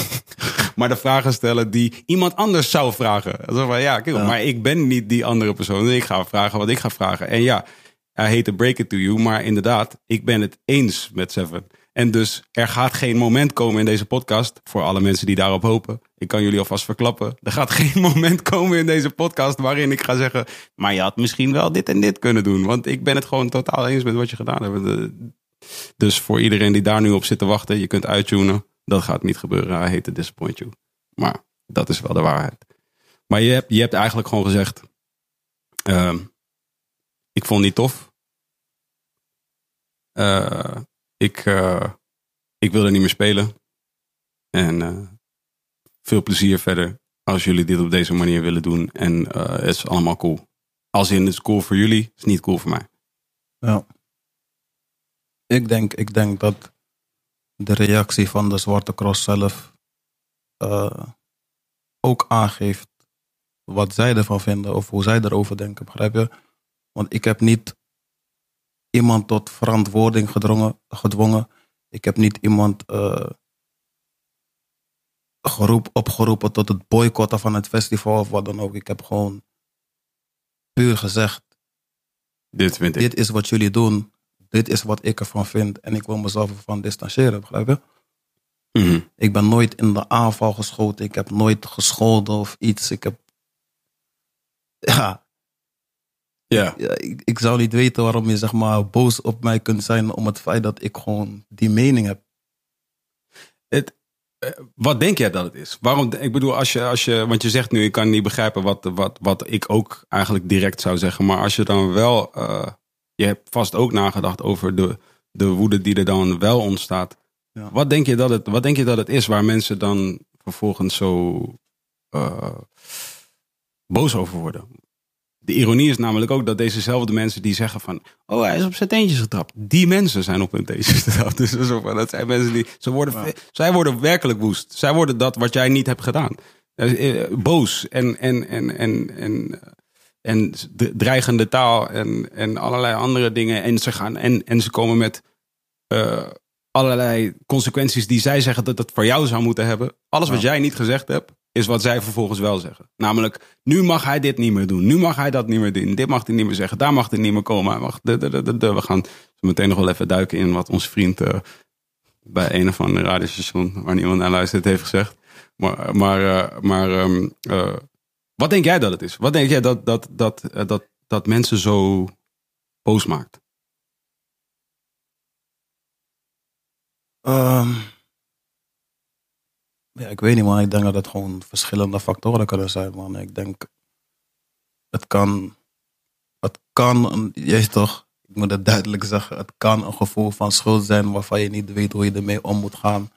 maar de vragen stellen die iemand anders zou vragen. Alsof ja, kijk, ja. maar ik ben niet die andere persoon. Ik ga vragen wat ik ga vragen. En ja, I hate to break it to you. Maar inderdaad, ik ben het eens met Seven. En dus er gaat geen moment komen in deze podcast, voor alle mensen die daarop hopen. Ik kan jullie alvast verklappen. Er gaat geen moment komen in deze podcast waarin ik ga zeggen, maar je had misschien wel dit en dit kunnen doen. Want ik ben het gewoon totaal eens met wat je gedaan hebt. Dus voor iedereen die daar nu op zit te wachten, je kunt uittunen. Dat gaat niet gebeuren. Hij heet to disappoint you. Maar dat is wel de waarheid. Maar je hebt, je hebt eigenlijk gewoon gezegd, uh, ik vond het niet tof. Uh, ik, uh, ik wilde niet meer spelen. En uh, veel plezier verder als jullie dit op deze manier willen doen. En het is allemaal cool. Als in, het is cool voor jullie, is niet cool voor mij. Ja. Ik denk, ik denk dat de reactie van de Zwarte Cross zelf ook aangeeft wat zij ervan vinden of hoe zij erover denken, begrijp je? Want ik heb niet iemand tot verantwoording gedrongen, gedwongen. Ik heb niet iemand uh, geroep, opgeroepen tot het boycotten van het festival of wat dan ook. Ik heb gewoon puur gezegd: Dit vind ik. Dit is wat jullie doen. Dit is wat ik ervan vind. En ik wil mezelf ervan distancieren, begrijp je? Mm -hmm. Ik ben nooit in de aanval geschoten. Ik heb nooit gescholden of iets. Ik heb. Ja, ja. ja ik, ik, zou niet weten waarom je zeg maar boos op mij kunt zijn om het feit dat ik gewoon die mening heb. Het, uh, wat denk jij dat het is? Waarom, ik bedoel, als je, als je, want je zegt nu, ik kan niet begrijpen wat, wat, wat ik ook eigenlijk direct zou zeggen. Maar als je dan wel, uh, je hebt vast ook nagedacht over de, de woede die er dan wel ontstaat. Ja. Wat, denk je dat het, wat denk je dat het is waar mensen dan vervolgens zo uh, boos over worden? De ironie is namelijk ook dat dezezelfde mensen die zeggen van... oh, hij is op zijn teentjes getrapt. Die mensen zijn op hun teentjes getrapt. Dus dat zijn mensen die... Ze worden, ja. Zij worden werkelijk woest. Zij worden dat wat jij niet hebt gedaan. Boos en, en, en, en, en, en dreigende taal en, en allerlei andere dingen. En ze, gaan, en, en ze komen met uh, allerlei consequenties die zij zeggen dat het voor jou zou moeten hebben. Alles wat jij niet gezegd hebt, is wat zij vervolgens wel zeggen. Namelijk, nu mag hij dit niet meer doen. Nu mag hij dat niet meer doen. Dit mag hij niet meer zeggen. Daar mag hij niet meer komen. Hij mag de, de, de, de. We gaan zo meteen nog wel even duiken in wat onze vriend uh, bij een of andere radiostation, waar niemand naar luistert, heeft gezegd. Maar, maar, uh, maar um, uh, wat denk jij dat het is? Wat denk jij dat, dat, dat, dat, dat mensen zo boos maakt? Um ja, ik weet niet, man. Ik denk dat het gewoon verschillende factoren kunnen zijn, man. Ik denk, het kan, het kan, je toch, ik moet het duidelijk zeggen, het kan een gevoel van schuld zijn waarvan je niet weet hoe je ermee om moet gaan.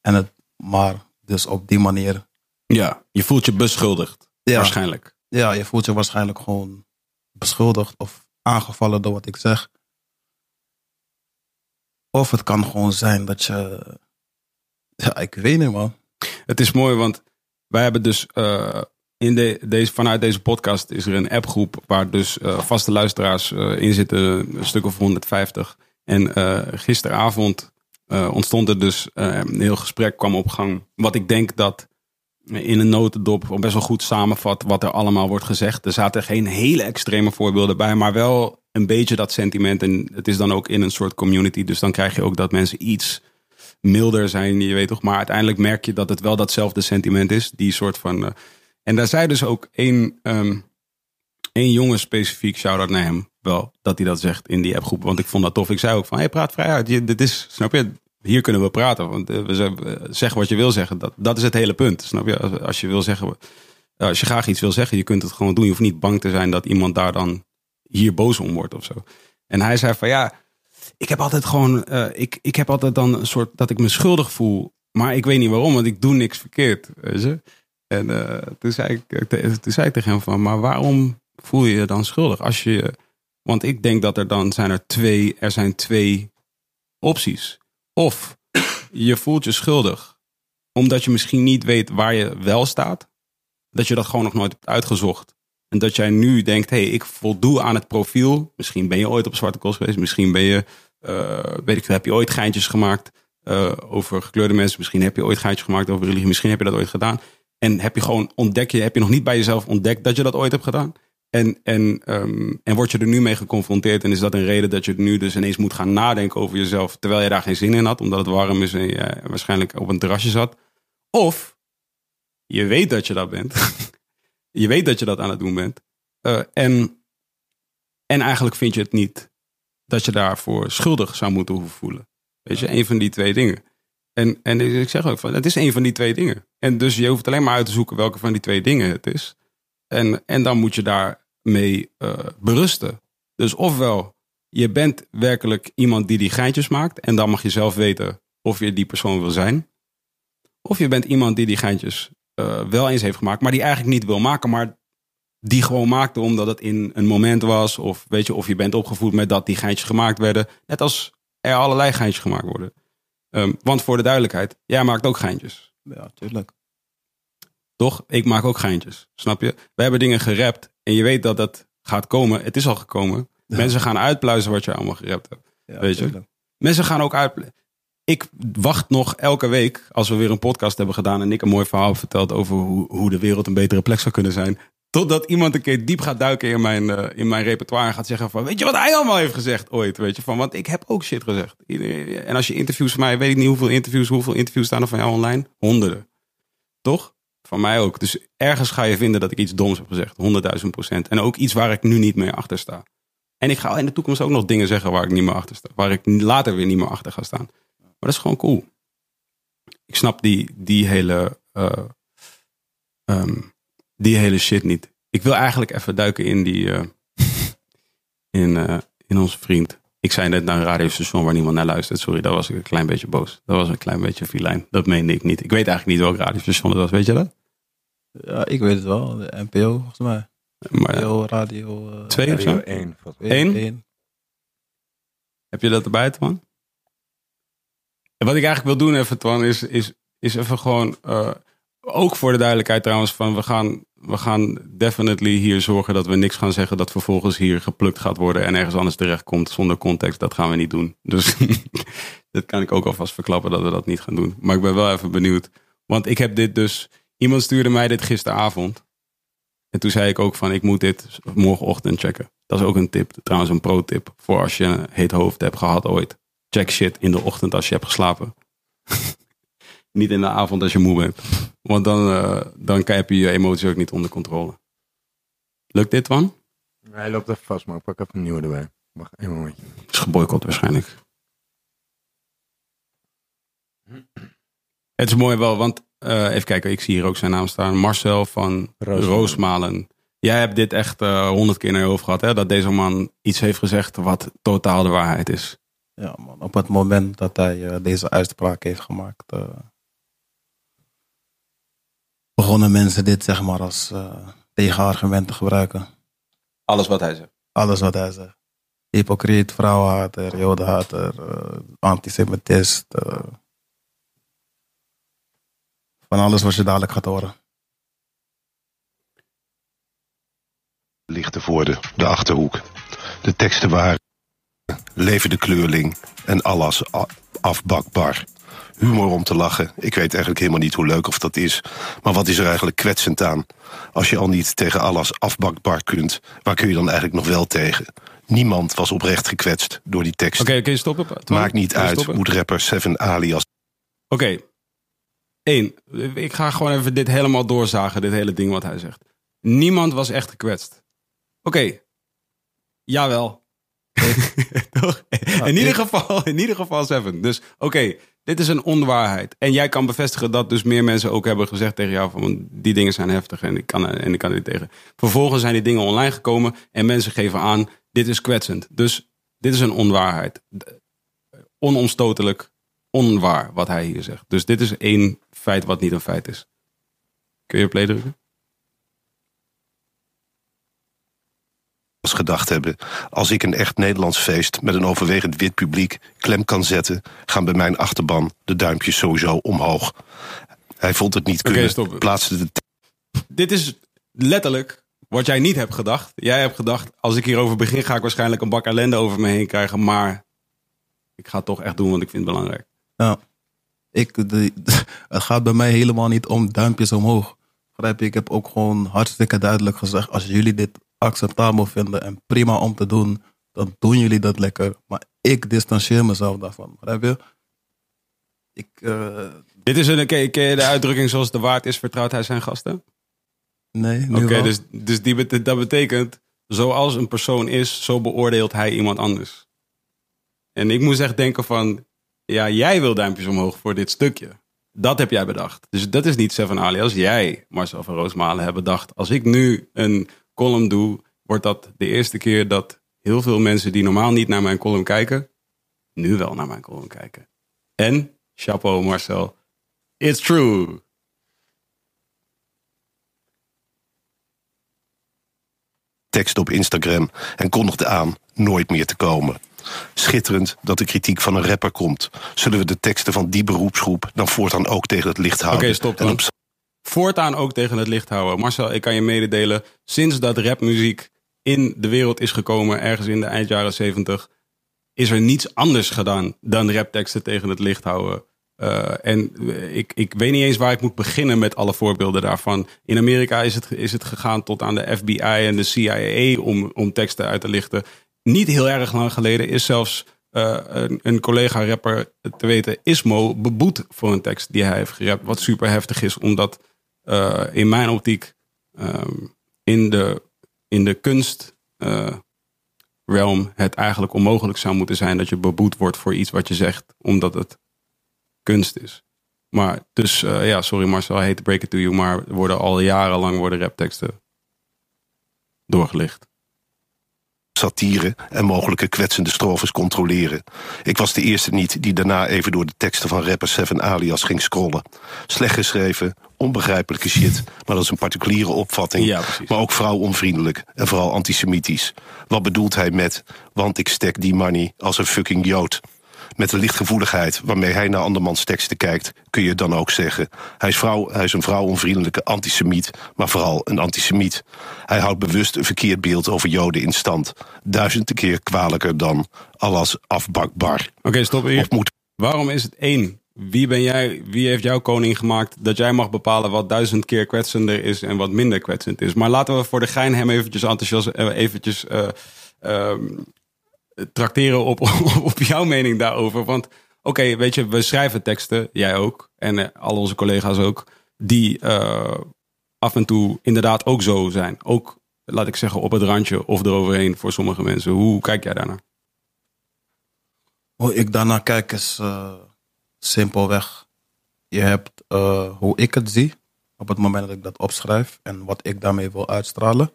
En het, maar dus op die manier. Ja, je voelt je beschuldigd, ja, waarschijnlijk. Ja, je voelt je waarschijnlijk gewoon beschuldigd of aangevallen door wat ik zeg. Of het kan gewoon zijn dat je, ja, ik weet niet, man. Het is mooi, want wij hebben dus uh, in de, deze, vanuit deze podcast is er een appgroep waar dus uh, vaste luisteraars uh, in zitten, een stuk of 150. En gisteravond ontstond er dus een heel gesprek kwam op gang. Wat ik denk dat in een notendop best wel goed samenvat wat er allemaal wordt gezegd. Er zaten geen hele extreme voorbeelden bij, maar wel een beetje dat sentiment. En het is dan ook in een soort community, dus dan krijg je ook dat mensen iets milder zijn, je weet toch. Maar uiteindelijk merk je dat het wel datzelfde sentiment is. Die soort van. en daar zei dus ook één, um, één jongen specifiek, shout-out naar hem, wel, dat hij dat zegt in die appgroep. Want ik vond dat tof. Ik zei ook van, hey, praat vrij uit. Dit is, snap je, hier kunnen we praten. Want uh, we zeggen wat je wil zeggen. Dat, dat is het hele punt. Snap je? Als, als je wil zeggen, als je graag iets wil zeggen, je kunt het gewoon doen. Je hoeft niet bang te zijn dat iemand daar dan hier boos om wordt of zo. En hij zei van ja, ik heb altijd gewoon, ik, ik heb altijd dan een soort dat ik me schuldig voel. Maar ik weet niet waarom, want ik doe niks verkeerd. Weet? En toen, zei ik, toen zei ik tegen hem van, maar waarom voel je je dan schuldig? Als je, want ik denk dat er dan zijn er twee, er zijn twee opties. Of je voelt je schuldig omdat je misschien niet weet waar je wel staat. Dat je dat gewoon nog nooit hebt uitgezocht. En dat jij nu denkt, hé, hey, ik voldoe aan het profiel. Misschien ben je ooit op zwarte kost geweest. Misschien ben je, uh, weet ik heb je ooit geintjes gemaakt uh, over gekleurde mensen. Misschien heb je ooit geintjes gemaakt over religie. Misschien heb je dat ooit gedaan. En heb je gewoon ontdek je, heb je nog niet bij jezelf ontdekt dat je dat ooit hebt gedaan. En, en, um, en word je er nu mee geconfronteerd en is dat een reden dat je nu dus ineens moet gaan nadenken over jezelf, terwijl je daar geen zin in had, omdat het warm is en je waarschijnlijk op een terrasje zat. Of je weet dat je dat bent. je weet dat je dat aan het doen bent. Uh, en, en eigenlijk vind je het niet dat je daarvoor schuldig zou moeten hoeven voelen. Weet je, een van die twee dingen. En, en ik zeg ook van, het is een van die twee dingen. En dus je hoeft alleen maar uit te zoeken welke van die twee dingen het is. En, en dan moet je daarmee uh, berusten. Dus ofwel, je bent werkelijk iemand die die geintjes maakt. En dan mag je zelf weten of je die persoon wil zijn. Of je bent iemand die die geintjes uh, wel eens heeft gemaakt, maar die eigenlijk niet wil maken, maar die gewoon maakte omdat het in een moment was. Of weet je, of je bent opgevoed met dat die geintjes gemaakt werden. Net als er allerlei geintjes gemaakt worden. Um, want voor de duidelijkheid, jij maakt ook geintjes. Ja, tuurlijk. Toch? Ik maak ook geintjes. Snap je? We hebben dingen gerapt en je weet dat dat gaat komen. Het is al gekomen. Ja. Mensen gaan uitpluizen wat je allemaal gerapt hebt. Ja, weet je? Tuurlijk. Mensen gaan ook uit. Ik wacht nog elke week als we weer een podcast hebben gedaan en ik een mooi verhaal verteld over hoe, hoe de wereld een betere plek zou kunnen zijn. Totdat iemand een keer diep gaat duiken in mijn, uh, in mijn repertoire en gaat zeggen van, weet je wat hij allemaal heeft gezegd ooit? Weet je, van, want ik heb ook shit gezegd. En als je interviews van mij, weet ik niet hoeveel interviews, hoeveel interviews staan er van jou online? Honderden. Toch? Van mij ook. Dus ergens ga je vinden dat ik iets doms heb gezegd. Honderdduizend procent. En ook iets waar ik nu niet meer achter sta. En ik ga in de toekomst ook nog dingen zeggen waar ik niet meer achter sta. Waar ik later weer niet meer achter ga staan. Maar dat is gewoon cool. Ik snap die, die hele... Uh, um, die hele shit niet. Ik wil eigenlijk even duiken in die. Uh, in, uh, in onze vriend. Ik zei net naar een radiostation waar niemand naar luistert. Sorry, daar was ik een klein beetje boos. Dat was een klein beetje filijn. Dat meende ik niet. Ik weet eigenlijk niet welk radiostation het was. Weet je dat? Ja, ik weet het wel. De NPO, volgens mij. Maar, NPO, radio... Uh, twee of zo? Eén. Eén? Heb je dat erbij, Twan? En wat ik eigenlijk wil doen even, Twan, is, is, is even gewoon... Uh, ook voor de duidelijkheid trouwens, van we gaan, we gaan definitely hier zorgen dat we niks gaan zeggen dat vervolgens hier geplukt gaat worden en ergens anders terecht komt zonder context. Dat gaan we niet doen. Dus dat kan ik ook alvast verklappen dat we dat niet gaan doen. Maar ik ben wel even benieuwd. Want ik heb dit dus, iemand stuurde mij dit gisteravond. En toen zei ik ook van ik moet dit morgenochtend checken. Dat is ook een tip, trouwens een pro tip voor als je een heet hoofd hebt gehad ooit. Check shit in de ochtend als je hebt geslapen. niet in de avond als je moe bent. Want dan, uh, dan heb je je emoties ook niet onder controle. Lukt dit, Wan? Hij loopt even vast, maar ik pak even een nieuwe erbij. Wacht, één momentje. Is geboycott waarschijnlijk. Het is mooi wel, want uh, even kijken, ik zie hier ook zijn naam staan. Marcel van Roosmalen. Roosmalen. Jij hebt dit echt uh, honderd keer naar je hoofd gehad, hè? Dat deze man iets heeft gezegd wat totaal de waarheid is. Ja, man. Op het moment dat hij uh, deze uitspraak heeft gemaakt, begonnen mensen dit zeg maar als uh, tegenargument te gebruiken. Alles wat hij zegt? Alles wat hij zegt. Hypocriet, vrouwenhater, jodenhater, uh, antisemitist. Uh, van alles wat je dadelijk gaat horen. Lichtenvoorde, de Achterhoek. De teksten waren Leven de kleurling en alles afbakbar. Humor om te lachen. Ik weet eigenlijk helemaal niet hoe leuk of dat is. Maar wat is er eigenlijk kwetsend aan? Als je al niet tegen alles afbakbar kunt, waar kun je dan eigenlijk nog wel tegen? Niemand was oprecht gekwetst door die tekst. Oké, kun je stoppen? Maakt niet uit stoppen? de rapper Seven alias Oké. Eén. Ik ga gewoon even dit helemaal doorzagen, dit hele ding wat hij zegt. Niemand was echt gekwetst. Oké. Jawel. Toch? in, ieder geval, in ieder geval Seven. Dus oké, dit is een onwaarheid. En jij kan bevestigen dat dus meer mensen ook hebben gezegd tegen jou... van die dingen zijn heftig en ik kan, en ik kan niet tegen. Vervolgens zijn die dingen online gekomen en mensen geven aan... dit is kwetsend. Dus dit is een onwaarheid. Onomstotelijk onwaar wat hij hier zegt. Dus dit is één feit wat niet een feit is. Kun je play drukken? Gedacht hebben. Als ik een echt Nederlands feest met een overwegend wit publiek klem kan zetten, gaan bij mijn achterban de duimpjes sowieso omhoog. Hij vond het niet Oké, kunnen, stop. plaatste de Dit is letterlijk wat jij niet hebt gedacht. Jij hebt gedacht, als ik hierover begin, ga ik waarschijnlijk een bak ellende over me heen krijgen. Maar ik ga het toch echt doen, want ik vind het belangrijk. Ja. Ik, de, het gaat bij mij helemaal niet om duimpjes omhoog. Begrijp je? Ik heb ook gewoon hartstikke duidelijk gezegd: als jullie dit acceptabel vinden en prima om te doen, dan doen jullie dat lekker. Maar ik distancieer mezelf daarvan. Begrijp je? Ik, eh, Dit is een, je de uitdrukking zoals de waard is, vertrouwt hij zijn gasten? nee, Oké, dus, dus die, dat betekent, zoals een persoon is, zo beoordeelt hij iemand anders. En ik moest echt denken van, ja, jij wil duimpjes omhoog voor dit stukje. Dat heb jij bedacht. Dus dat is niet Seven Alias. Jij, Marcel van Roosmalen, hebt bedacht. Als ik nu een column doe, wordt dat de eerste keer dat heel veel mensen die normaal niet naar mijn column kijken, nu wel naar mijn column kijken. En, chapeau Marcel, it's true. tekst op Instagram en kondigde aan nooit meer te komen. Schitterend dat de kritiek van een rapper komt. Zullen we de teksten van die beroepsgroep dan voortaan ook tegen het licht houden? Oké, stop dan. Voortaan ook tegen het licht houden. Marcel, ik kan je mededelen, sinds dat rapmuziek in de wereld is gekomen, ergens in de eind jaren 70, is er niets anders gedaan dan rapteksten tegen het licht houden. Eh, en eh, ik, ik weet niet eens waar ik moet beginnen met alle voorbeelden daarvan. In Amerika is het, is het gegaan tot aan de FBI en de CIA om, om teksten uit te lichten. Niet heel erg lang geleden is zelfs eh, een, een collega-rapper te weten, Ismo, beboet voor een tekst die hij heeft gerapt. Wat super heftig is, omdat eh, in mijn optiek ehm, in, de, in de kunst eh, realm het eigenlijk onmogelijk zou moeten zijn dat je beboet wordt voor iets wat je zegt, omdat het kunst is. Maar dus, eh, ja, sorry Marcel, hate to break it to you, maar worden al jarenlang worden rapteksten doorgelicht. Satire en mogelijke kwetsende strofes controleren. Ik was de eerste niet die daarna even door de teksten van rapper Seven Alias ging scrollen. Slecht geschreven, onbegrijpelijke shit, maar dat is een particuliere opvatting. Ja, maar ook vrouwonvriendelijk en vooral antisemitisch. Wat bedoelt hij met, want ik stek die money als een fucking jood? Met de lichtgevoeligheid waarmee hij naar andermans teksten kijkt, kun je dan ook zeggen: hij is, vrouw, hij is een vrouwonvriendelijke antisemiet, maar vooral een antisemiet. Hij houdt bewust een verkeerd beeld over Joden in stand. Duizend keer kwalijker dan alles afbakbar. Oké, stop hier. Of moet Waarom is het één? Wie ben jij? Wie heeft jouw koning gemaakt dat jij mag bepalen wat duizend keer kwetsender is en wat minder kwetsend is? Maar laten we voor de gein hem eventjes enthousiast, eh, eventjes eh, ehm, trakteren op, op jouw mening daarover. Want oké, weet je, we schrijven teksten, jij ook en eh, al onze collega's ook, die eh, af en toe inderdaad ook zo zijn. Ook, laat ik zeggen, op het randje of eroverheen voor sommige mensen. Hoe kijk jij daarnaar? Hoe ik daarnaar kijk is eh, simpelweg. Je hebt hoe ik het zie op het moment dat ik dat opschrijf en wat ik daarmee wil uitstralen.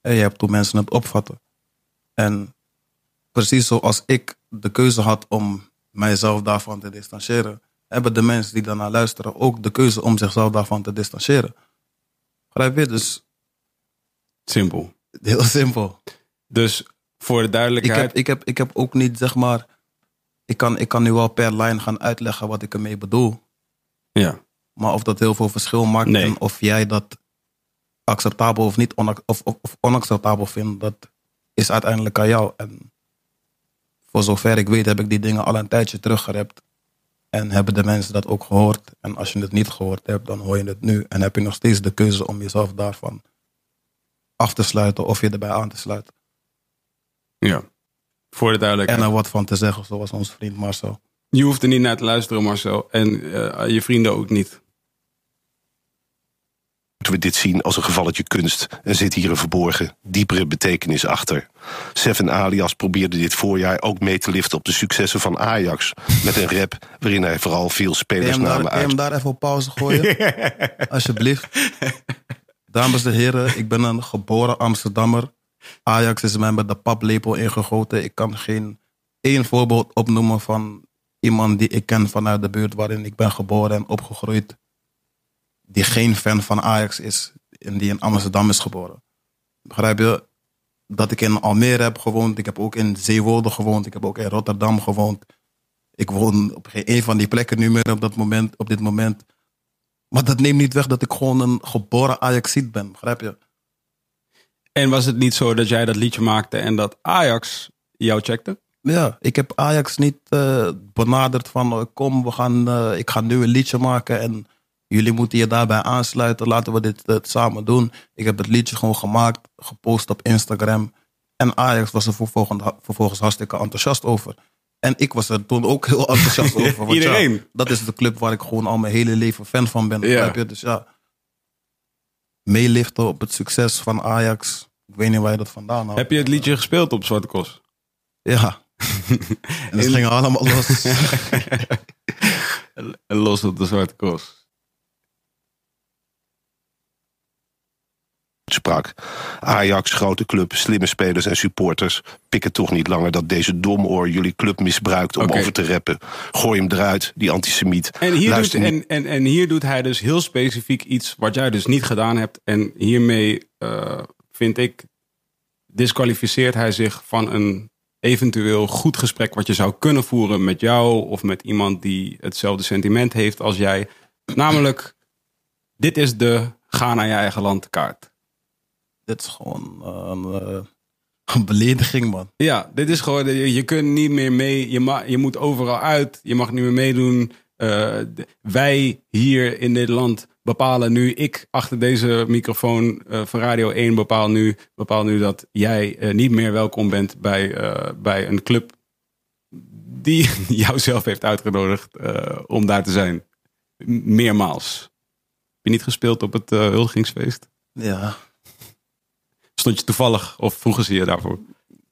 En je hebt hoe mensen het opvatten. En precies zoals ik de keuze had om mijzelf daarvan te distancieren, hebben de mensen die daarnaar luisteren ook de keuze om zichzelf daarvan te distancieren. Begrijp je? Dus Simpel. heel simpel. Dus voor de Ik duidelijkheid. heb, ik, heb, ik heb ook niet, zeg maar. Ik kan, ik kan nu wel per lijn gaan uitleggen wat ik ermee bedoel. ja. Maar of dat heel veel verschil maakt Nee. en of jij dat acceptabel of niet of, of, of onacceptabel vindt, dat is uiteindelijk aan jou. En voor zover ik weet heb ik die dingen al een tijdje teruggerept. En hebben de mensen dat ook gehoord. En als je het niet gehoord hebt, dan hoor je het nu. En heb je nog steeds de keuze om jezelf daarvan af te sluiten of je erbij aan te sluiten. Ja. Voor de duidelijkheid. En er wat van te zeggen, zoals onze vriend Marcel. Je hoeft er niet naar te luisteren, Marcel. En eh, je vrienden ook niet. Moeten we dit zien als een gevalletje kunst en zit hier een verborgen, diepere betekenis achter. Seven Alias probeerde dit voorjaar ook mee te liften op de successen van Ajax. Met een rap waarin hij vooral veel Kun daar, spelersnamen kun je hem uit. daar even op pauze gooien? Alsjeblieft. Dames en heren, ik ben een geboren Amsterdammer. Ajax is mij met de paplepel ingegoten. Ik kan geen één voorbeeld opnoemen van iemand die ik ken vanuit de buurt waarin ik ben geboren en opgegroeid. Die geen fan van Ajax is en die in Amsterdam is geboren. Begrijp je? Dat ik in Almere heb gewoond. Ik heb ook in Zeewolde gewoond. Ik heb ook in Rotterdam gewoond. Ik woon op geen een van die plekken nu meer op, dat moment, op dit moment. Maar dat neemt niet weg dat ik gewoon een geboren Ajaxiet ben. Begrijp je? En was het niet zo dat jij dat liedje maakte en dat Ajax jou checkte? Ja, ik heb Ajax niet eh, benaderd van eh, kom, we gaan, eh, ik ga nu een liedje maken en jullie moeten je daarbij aansluiten. Laten we dit samen doen. Ik heb het liedje gewoon gemaakt, gepost op Instagram. En Ajax was er vervolgens, vervolgens hartstikke enthousiast over. En ik was er toen ook heel enthousiast over. want ja, Iedereen. dat is de club waar ik gewoon al mijn hele leven fan van ben. Ja. je? Dus ja, meeliften op het succes van Ajax. Ik weet niet waar je dat vandaan haalt. Heb je het liedje gespeeld op Zwarte Cross? Ja. en dat ging allemaal los. En los op de Zwarte Cross. Sprak. Ajax, grote club, slimme spelers en supporters pikken toch niet langer dat deze domoor jullie club misbruikt om over te rappen. Gooi hem eruit, die antisemiet. En hier, doet, Luister en, en, en hier doet hij dus heel specifiek iets wat jij dus niet gedaan hebt. En hiermee eh, vind ik, disqualificeert hij zich van een eventueel goed gesprek wat je zou kunnen voeren met jou of met iemand die hetzelfde sentiment heeft als jij. Namelijk, dit is de ga naar je eigen land kaart. Dit is gewoon eh, een, eh, een belediging, man. Ja, dit is gewoon, je, je kunt niet meer mee, je, ma, je moet overal uit, je mag niet meer meedoen. Eh, wij hier in dit land bepalen nu, ik achter deze microfoon van Radio 1 bepaal nu, bepaal nu dat jij niet meer welkom bent bij, bij een club die jou zelf heeft uitgenodigd om daar te zijn. Meermaals. Heb je niet gespeeld op het huldigingsfeest? Ja. Stond je toevallig of vroegen ze je daarvoor?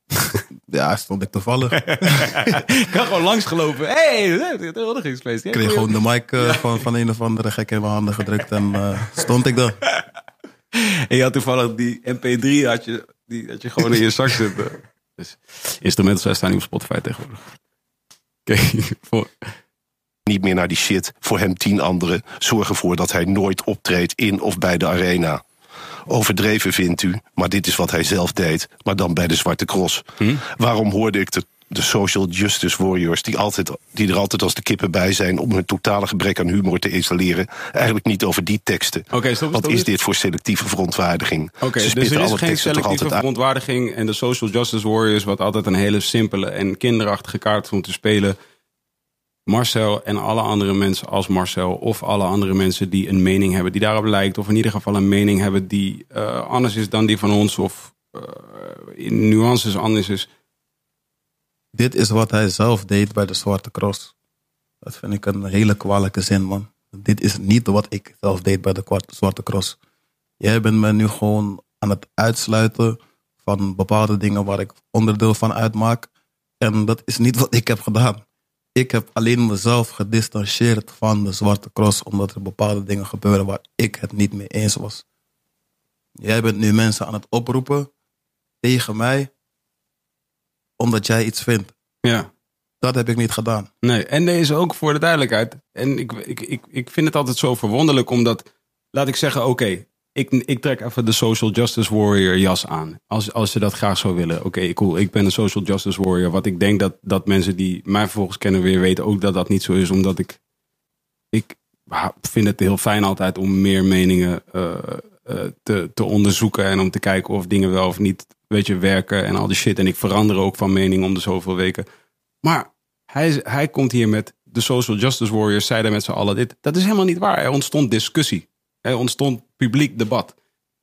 ja, stond ik toevallig. Ik Ik had gewoon langsgelopen. Hé, hey, het huldigingsfeest. Ja, kreeg gewoon de mic eh, van, van een of andere gek in mijn handen gedrukt en eh, stond ik daar. En je had toevallig die MP3 had je, die had je gewoon in je zak zitten. Dus instrumentals zijn staan niet op Spotify tegenwoordig. Oké, voor- niet meer naar die shit. Voor hem tien anderen. Zorg ervoor dat hij nooit optreedt in of bij de arena. Overdreven vindt u, maar dit is wat hij zelf deed. Maar dan bij de Zwarte Cross. Waarom hoorde ik de, de social justice warriors... Die, altijd, die er altijd als de kippen bij zijn... om hun totale gebrek aan humor te installeren... eigenlijk niet over die teksten. Oké, stop, Wat is dit voor selectieve verontwaardiging? Oké, Ze dus er is geen selectieve verontwaardiging. En de social justice warriors, wat altijd een hele simpele en kinderachtige kaart om te spelen. Marcel en alle andere mensen als Marcel of alle andere mensen die een mening hebben die daarop lijkt. Of in ieder geval een mening hebben die eh, anders is dan die van ons. Of eh, in nuances anders is. Dit is wat hij zelf deed bij de Zwarte Cross. Dat vind ik een hele kwalijke zin, man. Dit is niet wat ik zelf deed bij de Zwarte Cross. Jij bent me nu gewoon aan het uitsluiten van bepaalde dingen waar ik onderdeel van uitmaak. En dat is niet wat ik heb gedaan. Ik heb alleen mezelf gedistanceerd van de Zwarte Cross, omdat er bepaalde dingen gebeuren waar ik het niet mee eens was. Jij bent nu mensen aan het oproepen tegen mij, omdat jij iets vindt. Ja. Dat heb ik niet gedaan. Nee, en deze ook voor de duidelijkheid. En ik, ik, ik, ik vind het altijd zo verwonderlijk, omdat, laat ik zeggen, oké, ik, ik trek even de social justice warrior jas aan. Als, als je dat graag zou willen. Oké, cool, ik ben een social justice warrior. Wat ik denk dat, dat mensen die mij vervolgens kennen weer weten ook dat dat niet zo is, omdat ik, ik vind het heel fijn altijd om meer meningen eh, eh, te, te onderzoeken en om te kijken of dingen wel of niet weet je, werken en al die shit. En ik verander ook van mening om de zoveel weken. Maar hij, hij komt hier met de social justice warriors, zeiden met z'n allen dit. Dat is helemaal niet waar. Er ontstond discussie. Er ontstond publiek debat.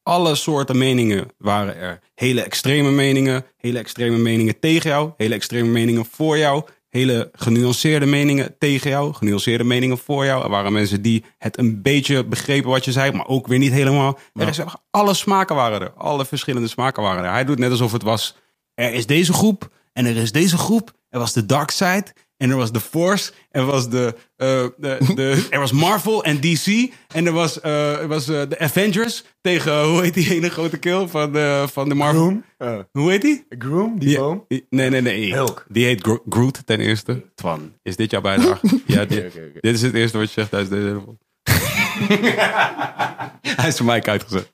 Alle soorten meningen waren er. Hele extreme meningen, hele extreme meningen tegen jou, hele extreme meningen voor jou, hele genuanceerde meningen tegen jou, genuanceerde meningen voor jou. Er waren mensen die het een beetje begrepen wat je zei, maar ook weer niet helemaal. Er is, alle smaken waren er, alle verschillende smaken waren er. Hij doet net alsof het was, er is deze groep en er is deze groep. Er was de Dark Side en er was de Force. Er was, de, eh, de, de, er was Marvel en DC. En er was, eh, er was eh, de Avengers tegen, hoe heet die ene grote kill van de, van de Marvel? Groom? Eh, Hoe heet die? Groom, die Ja, boom? Nee, nee, nee. Hulk. Die heet Gro- Groot ten eerste. Twan, is dit jouw bijdrage? ja, dit, dit is het eerste wat je zegt tijdens deze hele vol. Hij is voor mij uitgezet.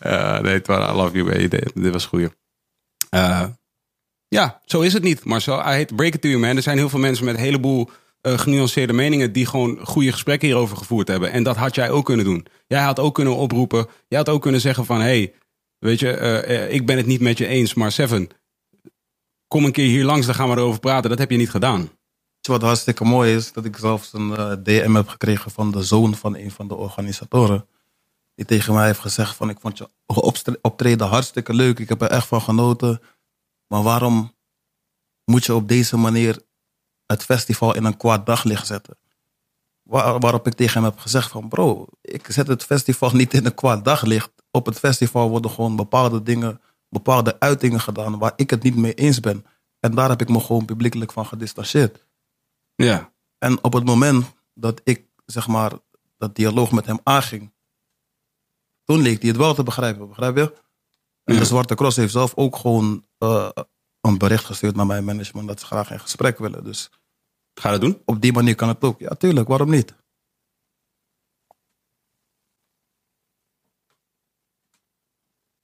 Eh nee, Twan, I love you. man. Dit, dit was goeie. Ja, zo is het niet, Marcel. I hate break it to you, man. Er zijn heel veel mensen met een heleboel eh, genuanceerde meningen... die gewoon goede gesprekken hierover gevoerd hebben. En dat had jij ook kunnen doen. Jij had ook kunnen oproepen. Jij had ook kunnen zeggen van... hey, weet je, eh, eh, ik ben het niet met je eens, maar Seven... kom een keer hier langs, dan gaan we erover praten. Dat heb je niet gedaan. Wat hartstikke mooi is? Dat ik zelfs een DM heb gekregen van de zoon van een van de organisatoren. Die tegen mij heeft gezegd van ik vond je optreden hartstikke leuk. Ik heb er echt van genoten. Maar waarom moet je op deze manier het festival in een kwaad daglicht zetten? Waar- waarop ik tegen hem heb gezegd van bro, ik zet het festival niet in een kwaad daglicht. Op het festival worden gewoon bepaalde dingen, bepaalde uitingen gedaan waar ik het niet mee eens ben. En daar heb ik me gewoon publiekelijk van gedistanceerd. Ja, En op het moment dat ik, zeg maar, dat dialoog met hem aanging, toen leek hij het wel te begrijpen, begrijp je? En Ja. de Zwarte Cross heeft zelf ook gewoon eh, een bericht gestuurd naar mijn management dat ze graag in gesprek willen. Dus ga dat doen. op die manier kan het ook. Ja, tuurlijk, waarom niet?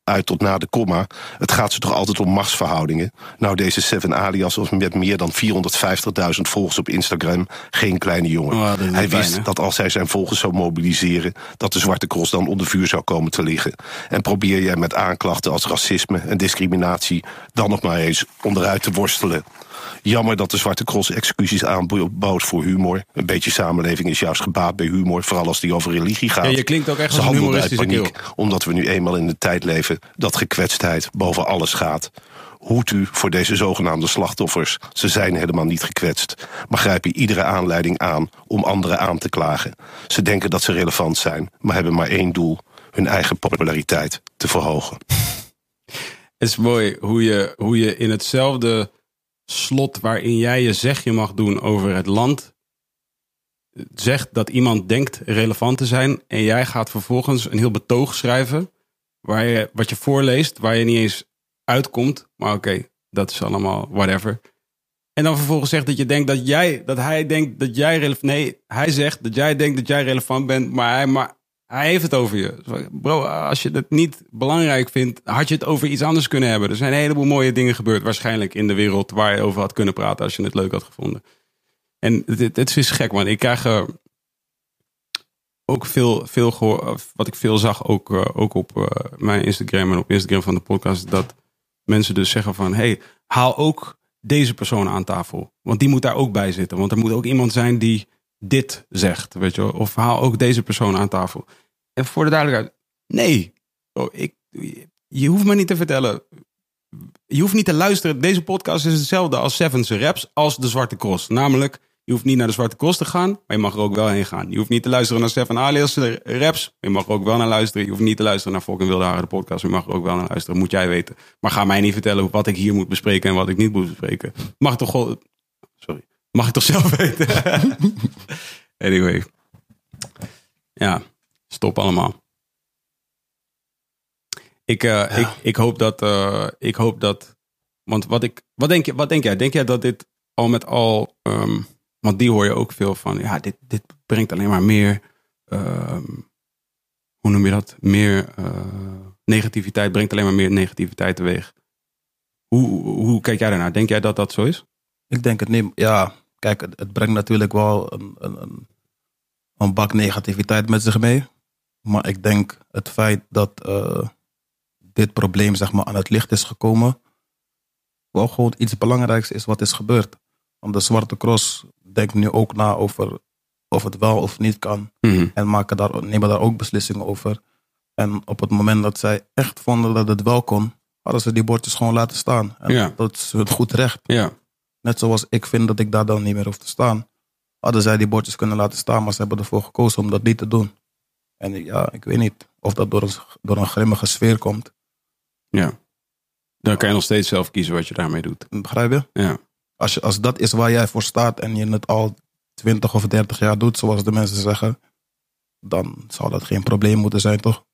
Uit tot na de komma. Het gaat ze toch altijd om machtsverhoudingen. Nou, deze Seven Alias was met meer dan 450.000 volgers op Instagram geen kleine jongen. Oh, is hij wist dat als hij zijn volgers zou mobiliseren... dat de Zwarte Cross dan onder vuur zou komen te liggen. En probeer jij met aanklachten als racisme en discriminatie... dan nog maar eens onderuit te worstelen. Jammer dat de Zwarte Cross excuses aanbood voor humor. Een beetje samenleving is juist gebaat bij humor... vooral als die over religie gaat. Ja, je klinkt ook echt Ze als een humoristische paniek, keel. omdat we nu eenmaal in de tijd leven dat gekwetstheid boven alles gaat. Hoed u voor deze zogenaamde slachtoffers. Ze zijn helemaal niet gekwetst, maar grijpen iedere aanleiding aan om anderen aan te klagen. Ze denken dat ze relevant zijn, maar hebben maar één doel: hun eigen populariteit te verhogen. Het is mooi hoe je, hoe je in hetzelfde slot waarin jij je zegje mag doen over het land, zegt dat iemand denkt relevant te zijn. En jij gaat vervolgens een heel betoog schrijven, waar je, wat je voorleest, waar je niet eens uitkomt. Maar oké, dat is allemaal whatever. En dan vervolgens zegt dat je denkt dat jij, dat hij denkt dat jij relevant. Nee, hij zegt dat jij denkt dat jij relevant bent, maar hij, maar hij heeft het over je. Bro, als je het niet belangrijk vindt, had je het over iets anders kunnen hebben. Er zijn een heleboel mooie dingen gebeurd, waarschijnlijk in de wereld, waar je over had kunnen praten als je het leuk had gevonden. En het, is gek, man. Ik krijg eh, ook veel, veel wat ik veel zag, ook, eh, ook op eh, mijn Instagram en op Instagram van de podcast, dat mensen dus zeggen van, hey, haal ook deze persoon aan tafel. Want die moet daar ook bij zitten. Want er moet ook iemand zijn die dit zegt, weet je wel. Of haal ook deze persoon aan tafel. En voor de duidelijkheid, nee. Oh, ik, je hoeft me niet te vertellen. Je hoeft niet te luisteren. Deze podcast is hetzelfde als Seven's Raps als de Zwarte Cross. Namelijk, je hoeft niet naar de Zwarte Cross te gaan, maar je mag er ook wel heen gaan. Je hoeft niet te luisteren naar Seven Alias Raps, je mag er ook wel naar luisteren. Je hoeft niet te luisteren naar Fucking Wilde Haren, de podcast, je mag er ook wel naar luisteren. Moet jij weten. Maar ga mij niet vertellen wat ik hier moet bespreken en wat ik niet moet bespreken. Mag toch gewoon... Sorry. Mag ik toch zelf weten? anyway. Ja, stop allemaal. Ik, eh, ik, ik hoop dat. eh, ik hoop dat. Want wat ik. Wat denk, je, wat denk jij? Denk jij dat dit al met al. ehm, want die hoor je ook veel van. Ja, dit, dit brengt alleen maar meer. ehm, hoe noem je dat? Meer eh, negativiteit. Brengt alleen maar meer negativiteit teweeg. Hoe, hoe kijk jij daarnaar? Denk jij dat dat zo is? Ik denk het niet. Ja, kijk, het, het brengt natuurlijk wel een, een, een, een bak negativiteit met zich mee. Maar ik denk het feit dat eh, dit probleem zeg maar, aan het licht is gekomen, wel gewoon iets belangrijks is wat is gebeurd. Want de Zwarte Cross denkt nu ook na over of het wel of niet kan. Mhm. En maken daar, nemen daar ook beslissingen over. En op het moment dat zij echt vonden dat het wel kon, hadden ze die bordjes gewoon laten staan. En Ja. dat is het goed recht. Ja. Net zoals ik vind dat ik daar dan niet meer hoef te staan. Hadden zij die bordjes kunnen laten staan, maar ze hebben ervoor gekozen om dat niet te doen. En ja, ik weet niet of dat door een, door een grimmige sfeer komt. ja. Dan kan je nog steeds zelf kiezen wat je daarmee doet. Begrijp je? Ja. Als, je, als dat is waar jij voor staat en je het al 20 of 30 jaar doet, zoals de mensen zeggen, dan zal dat geen probleem moeten zijn, toch?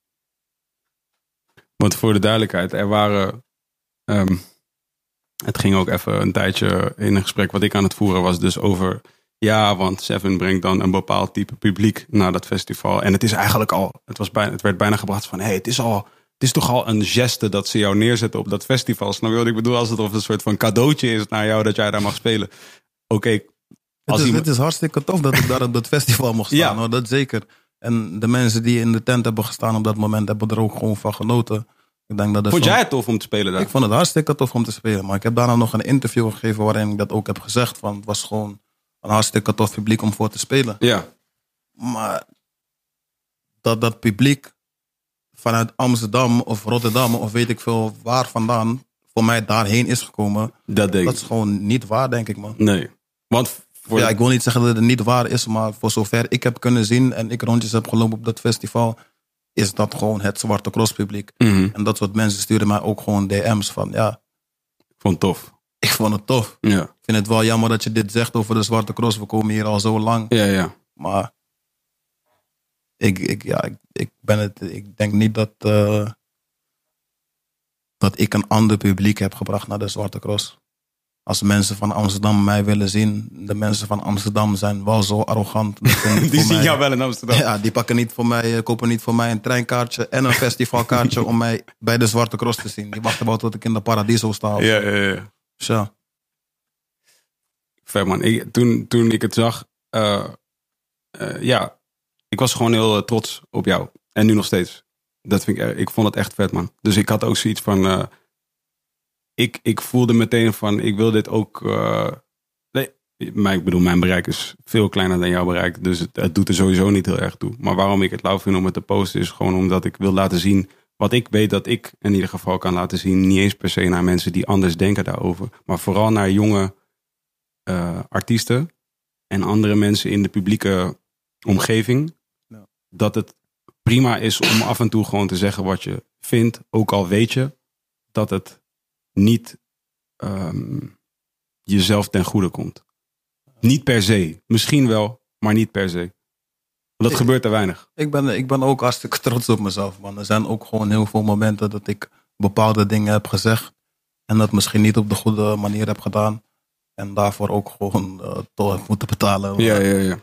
Want voor de duidelijkheid, er waren. ehm, het ging ook even een tijdje in een gesprek wat ik aan het voeren was, dus over. Ja, want Seven brengt dan een bepaald type publiek naar dat festival. En het is eigenlijk al. Het, was bijna, het werd bijna gebracht van: hé, hey, het is al. Het is toch al een geste dat ze jou neerzetten op dat festival. Snap je wat ik bedoel? Als het of een soort van cadeautje is naar jou dat jij daar mag spelen. Oké, Het is, iemand- het is hartstikke tof dat ik daar op dat festival mocht staan, Ja. hoor, dat zeker. En de mensen die in de tent hebben gestaan op dat moment, hebben er ook gewoon van genoten. Ik denk dat vond jij het tof om te spelen daar? Ik vond het hartstikke tof om te spelen. Maar ik heb daarna nog een interview gegeven waarin ik dat ook heb gezegd. Van het was gewoon een hartstikke tof publiek om voor te spelen. Ja, Maar dat dat publiek vanuit Amsterdam of Rotterdam of weet ik veel waar vandaan voor mij daarheen is gekomen. dat denk Dat ik. is gewoon niet waar, denk ik, man. Nee. Want voor Ja, ik wil niet zeggen dat het niet waar is, maar voor zover ik heb kunnen zien en ik rondjes heb gelopen op dat festival, is dat gewoon het Zwarte Cross publiek. Mhm. En dat soort mensen sturen mij ook gewoon DM's van, ja, het tof. Ik vond het tof. Ja, Ik vind het wel jammer dat je dit zegt over de Zwarte Cross. We komen hier al zo lang. ja, ja. Maar ik, ik, ja, ik, ik, ben het, ik denk niet dat, eh, dat ik een ander publiek heb gebracht naar de Zwarte Cross. Als mensen van Amsterdam mij willen zien, de mensen van Amsterdam zijn wel zo arrogant. Die zien mij- jou wel in Amsterdam. Ja, die pakken niet voor mij, eh, kopen niet voor mij een treinkaartje en een festivalkaartje om mij bij de Zwarte Cross te zien. Die wachten wel tot ik in de Paradiso sta. Ja, ja, ja. Ja. Vet man. Toen, toen ik het zag, eh, eh, ja, ik was gewoon heel eh, trots op jou. En nu nog steeds. Dat vind ik, ik vond het echt vet man. Dus ik had ook zoiets van, ik, ik voelde meteen van, ik wil dit ook, nee, maar ik bedoel, mijn bereik is veel kleiner dan jouw bereik. Dus het, het doet er sowieso niet heel erg toe. Maar waarom ik het lauw vind om het te posten is gewoon omdat ik wil laten zien wat ik weet dat ik in ieder geval kan laten zien. Niet eens per se naar mensen die anders denken daarover. Maar vooral naar jonge eh, artiesten en andere mensen in de publieke omgeving. Dat het prima is om af en toe gewoon te zeggen wat je vindt. Ook al weet je dat het niet ehm, jezelf ten goede komt. Niet per se. Misschien wel, maar niet per se. Dat Ik- gebeurt er weinig. Ik ben, ik ben ook hartstikke trots op mezelf, man. Er zijn ook gewoon heel veel momenten dat ik bepaalde dingen heb gezegd. En dat misschien niet op de goede manier heb gedaan. En daarvoor ook gewoon eh tol heb moeten betalen. Ja, ja, ja.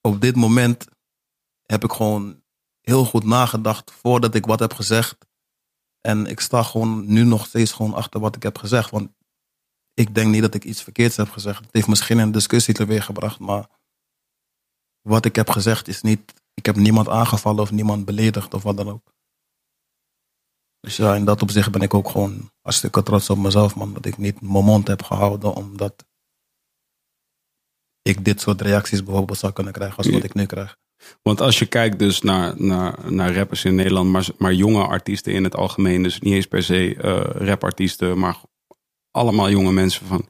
Op dit moment heb ik gewoon heel goed nagedacht voordat ik wat heb gezegd. En ik sta gewoon nu nog steeds gewoon achter wat ik heb gezegd. Want ik denk niet dat ik iets verkeerds heb gezegd. Het heeft misschien een discussie teweeggebracht, maar wat ik heb gezegd is niet. Ik heb niemand aangevallen of niemand beledigd of wat dan ook. Dus ja, in dat opzicht ben ik ook gewoon hartstikke trots op mezelf, man. Dat ik niet mijn mond heb gehouden, omdat ik dit soort reacties bijvoorbeeld zou kunnen krijgen als wat ik nu krijg. Want als je kijkt dus naar, naar, naar rappers in Nederland, maar, maar jonge artiesten in het algemeen, dus niet eens per se eh rapartiesten, maar allemaal jonge mensen van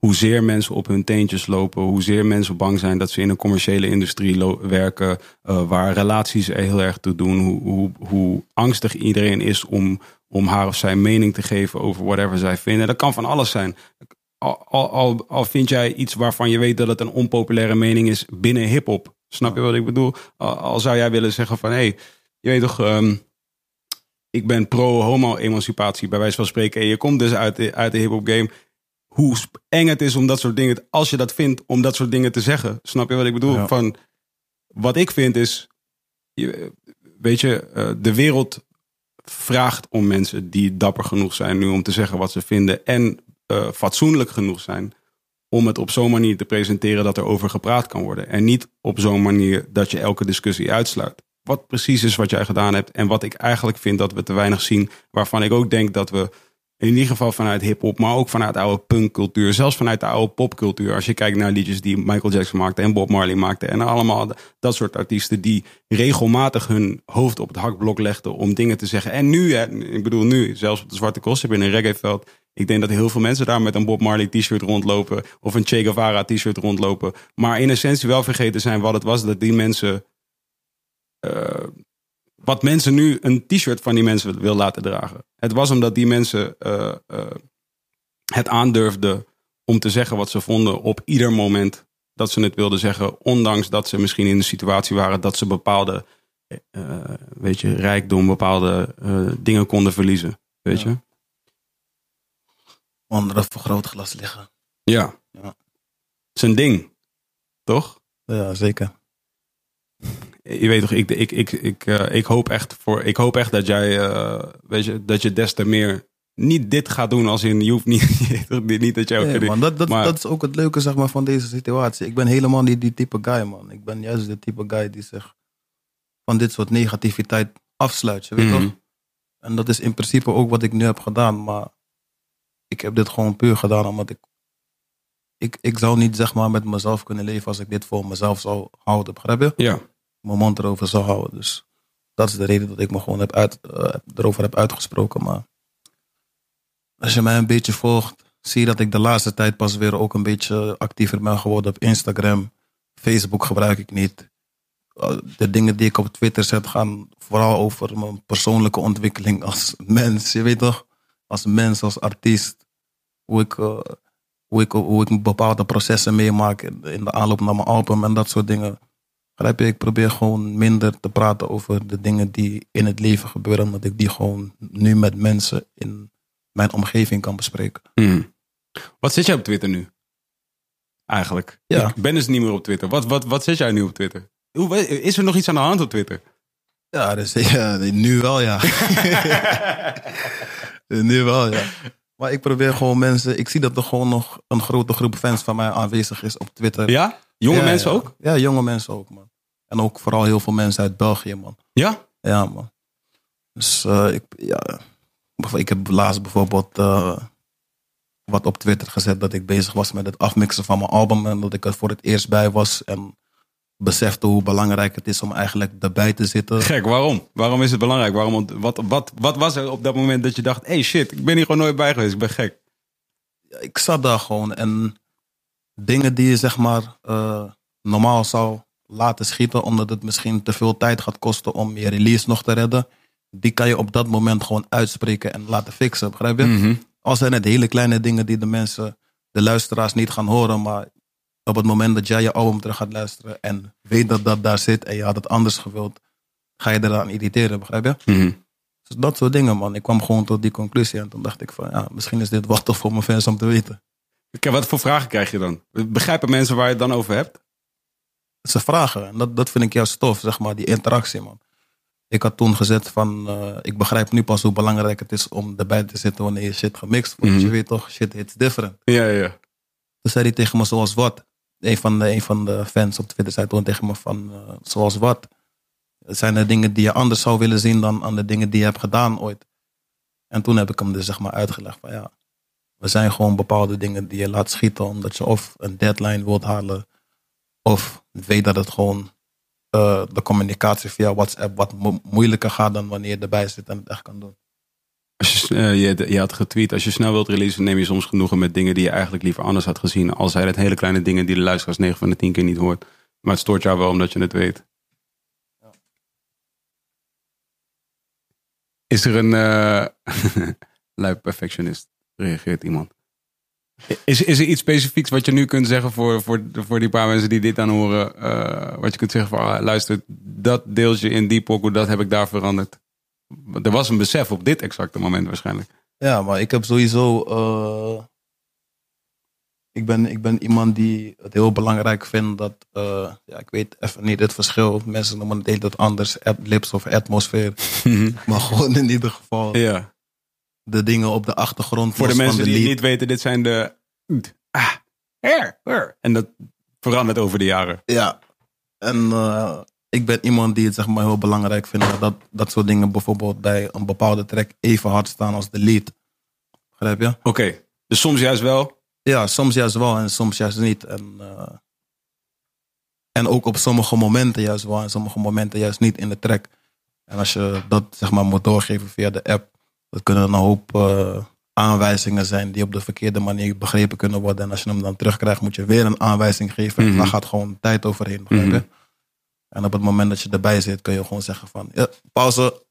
hoezeer mensen op hun teentjes lopen, hoezeer mensen bang zijn dat ze in een commerciële industrie werken, eh, waar relaties heel erg toe doen, hoe, hoe, hoe angstig iedereen is om, om haar of zijn mening te geven over whatever zij vinden. Dat kan van alles zijn. Al, al, al, vind jij iets waarvan je weet dat het een onpopulaire mening is binnen hip-hop. Snap je wat ik bedoel? Al, al zou jij willen zeggen van hé, hey, je weet toch, ehm, ik ben pro-homo-emancipatie, bij wijze van spreken. En je komt dus uit de, uit de hip-hop game. Hoe eng het is om dat soort dingen, als je dat vindt, om dat soort dingen te zeggen. Snap je wat ik bedoel? Ja. Van, wat ik vind is, weet je, eh, de wereld vraagt om mensen die dapper genoeg zijn nu om te zeggen wat ze vinden. En eh, fatsoenlijk genoeg zijn om het op zo'n manier te presenteren dat er over gepraat kan worden. En niet op zo'n manier dat je elke discussie uitsluit. wat precies is wat jij gedaan hebt. En wat ik eigenlijk vind dat we te weinig zien. Waarvan ik ook denk dat we in ieder geval vanuit hip-hop, maar ook vanuit oude punkcultuur, zelfs vanuit de oude popcultuur. Als je kijkt naar liedjes die Michael Jackson maakte en Bob Marley maakte. En allemaal dat soort artiesten die regelmatig hun hoofd op het hakblok legden om dingen te zeggen. En nu, ik bedoel nu, zelfs op de Zwarte Cross in een reggaeveld. Ik denk dat heel veel mensen daar met een Bob Marley t-shirt rondlopen. Of een Che Guevara t-shirt rondlopen. Maar in essentie wel vergeten zijn wat het was dat die mensen. eh, wat mensen nu een t-shirt van die mensen wil laten dragen. Het was omdat die mensen eh, eh, het aandurfden om te zeggen wat ze vonden op ieder moment dat ze het wilden zeggen. Ondanks dat ze misschien in de situatie waren dat ze bepaalde eh, weet je, rijkdom, bepaalde dingen konden verliezen. Weet Ja. je? Onder een vergrootglas liggen. Ja. Ja. Het is een ding. Toch? Ja, zeker. Je weet toch, ik, ik, ik, ik, eh, ik, hoop, echt voor, ik hoop echt dat jij, eh, weet je, dat je des te meer niet dit gaat doen als in, je hoeft niet, niet dat jij ook... Nee, man, dat, dat, maar- dat is ook het leuke zeg maar, van deze situatie. Ik ben helemaal niet die type guy, man. Ik ben juist de type guy die zich van dit soort negativiteit afsluit. Je weet Mhm. toch? En dat is in principe ook wat ik nu heb gedaan. Maar ik heb dit gewoon puur gedaan omdat ik... Ik, ik zou niet zeg maar, met mezelf kunnen leven als ik dit voor mezelf zou houden. Begrijp je? Ja. Mijn mond erover zou houden. Dus dat is de reden dat ik me gewoon heb uit, eh, erover heb uitgesproken. Maar als je mij een beetje volgt, zie je dat ik de laatste tijd pas weer ook een beetje actiever ben geworden op Instagram. Facebook gebruik ik niet. Uh, De dingen die ik op Twitter zet gaan vooral over mijn persoonlijke ontwikkeling als mens. Je weet toch? Als mens, als artiest. Hoe ik, uh, hoe ik, hoe ik bepaalde processen meemaak in de aanloop naar mijn album en dat soort dingen. Begrijp je? Ik probeer gewoon minder te praten over de dingen die in het leven gebeuren. Omdat ik die gewoon nu met mensen in mijn omgeving kan bespreken. Mhm. Wat zit jij op Twitter nu? Eigenlijk. Ja. Ik ben dus niet meer op Twitter. Wat, wat, wat zit jij nu op Twitter? Hoe, is er nog iets aan de hand op Twitter? Ja, dus, ja nu wel ja. nu wel ja. Maar ik probeer gewoon mensen... Ik zie dat er gewoon nog een grote groep fans van mij aanwezig is op Twitter. Ja? Jonge Ja, mensen ja. ook? Ja, jonge mensen ook man. En ook vooral heel veel mensen uit België man. Ja? Ja, man. Dus eh, ik, ja, ik heb laatst bijvoorbeeld eh, wat op Twitter gezet dat ik bezig was met het afmixen van mijn album en dat ik er voor het eerst bij was en besefte hoe belangrijk het is om eigenlijk erbij te zitten. Gek, waarom? Waarom is het belangrijk? Waarom, wat, wat, wat was er op dat moment dat je dacht, hey shit, ik ben hier gewoon nooit bij geweest, ik ben gek. Ik zat daar gewoon en dingen die je zeg maar eh, normaal zou laten schieten omdat het misschien te veel tijd gaat kosten om je release nog te redden, die kan je op dat moment gewoon uitspreken en laten fixen, begrijp je? Mhm. Al zijn het hele kleine dingen die de mensen, de luisteraars niet gaan horen, maar op het moment dat jij je album terug gaat luisteren en weet dat dat daar zit en je had het anders gewild, ga je eraan irriteren, begrijp je? Mhm. Dus dat soort dingen, man. Ik kwam gewoon tot die conclusie en toen dacht ik van, ja, misschien is dit wat tof voor mijn fans om te weten. Kijk, wat voor vragen krijg je dan? Begrijpen mensen waar je het dan over hebt? Ze vragen en dat, dat vind ik juist tof, zeg maar, die interactie, man. Ik had toen gezet van, eh, ik begrijp nu pas hoe belangrijk het is om erbij te zitten wanneer je shit gemixt wordt. Mhm. Je weet toch, shit hits different. Ja, ja. Toen zei hij tegen me zoals wat. Een van de, een van de fans op Twitter zei toen tegen me van eh, zoals wat. Zijn er dingen die je anders zou willen zien dan aan de dingen die je hebt gedaan ooit? En toen heb ik hem dus zeg maar uitgelegd van ja. Er zijn gewoon bepaalde dingen die je laat schieten omdat je of een deadline wilt halen. Of weet dat het gewoon eh, de communicatie via WhatsApp wat mo- moeilijker gaat dan wanneer je erbij zit en het echt kan doen. Als je, eh, je, had getweet, als je snel wilt releasen, neem je soms genoegen met dingen die je eigenlijk liever anders had gezien. Al zijn het hele kleine dingen die de luisteraars 9 van de 10 keer niet hoort. Maar het stoort jou wel omdat je het weet. Is er een uh, lui perfectionist? Reageert iemand. Is, is er iets specifieks wat je nu kunt zeggen voor, voor, voor die paar mensen die dit dan horen? eh, wat je kunt zeggen van, ah, luister, dat deeltje in die pokoe, dat heb ik daar veranderd. Er was een besef op dit exacte moment waarschijnlijk. Ja, maar ik heb sowieso. eh, ik, ben, ik ben iemand die het heel belangrijk vindt dat. eh, ja, ik weet even niet het verschil. Mensen noemen het heel anders. Adlibs of atmosfeer. maar gewoon in ieder geval. Ja. De dingen op de achtergrond. Voor de mensen die het niet weten, dit zijn de. Ah, her, her. En dat verandert over de jaren. Ja. En eh, ik ben iemand die het zeg maar heel belangrijk vindt dat dat soort dingen bijvoorbeeld bij een bepaalde track even hard staan als de lead. Begrijp je? Oké, dus soms juist wel. Ja, soms juist wel en soms juist niet. En, eh, en ook op sommige momenten juist wel en sommige momenten juist niet in de track. En als je dat zeg maar moet doorgeven via de app, dat kunnen een hoop eh, aanwijzingen zijn die op de verkeerde manier begrepen kunnen worden. En als je hem dan terugkrijgt, moet je weer een aanwijzing geven. En Mhm. daar gaat gewoon tijd overheen. Mhm. En op het moment dat je erbij zit, kun je gewoon zeggen van, ja, pauze,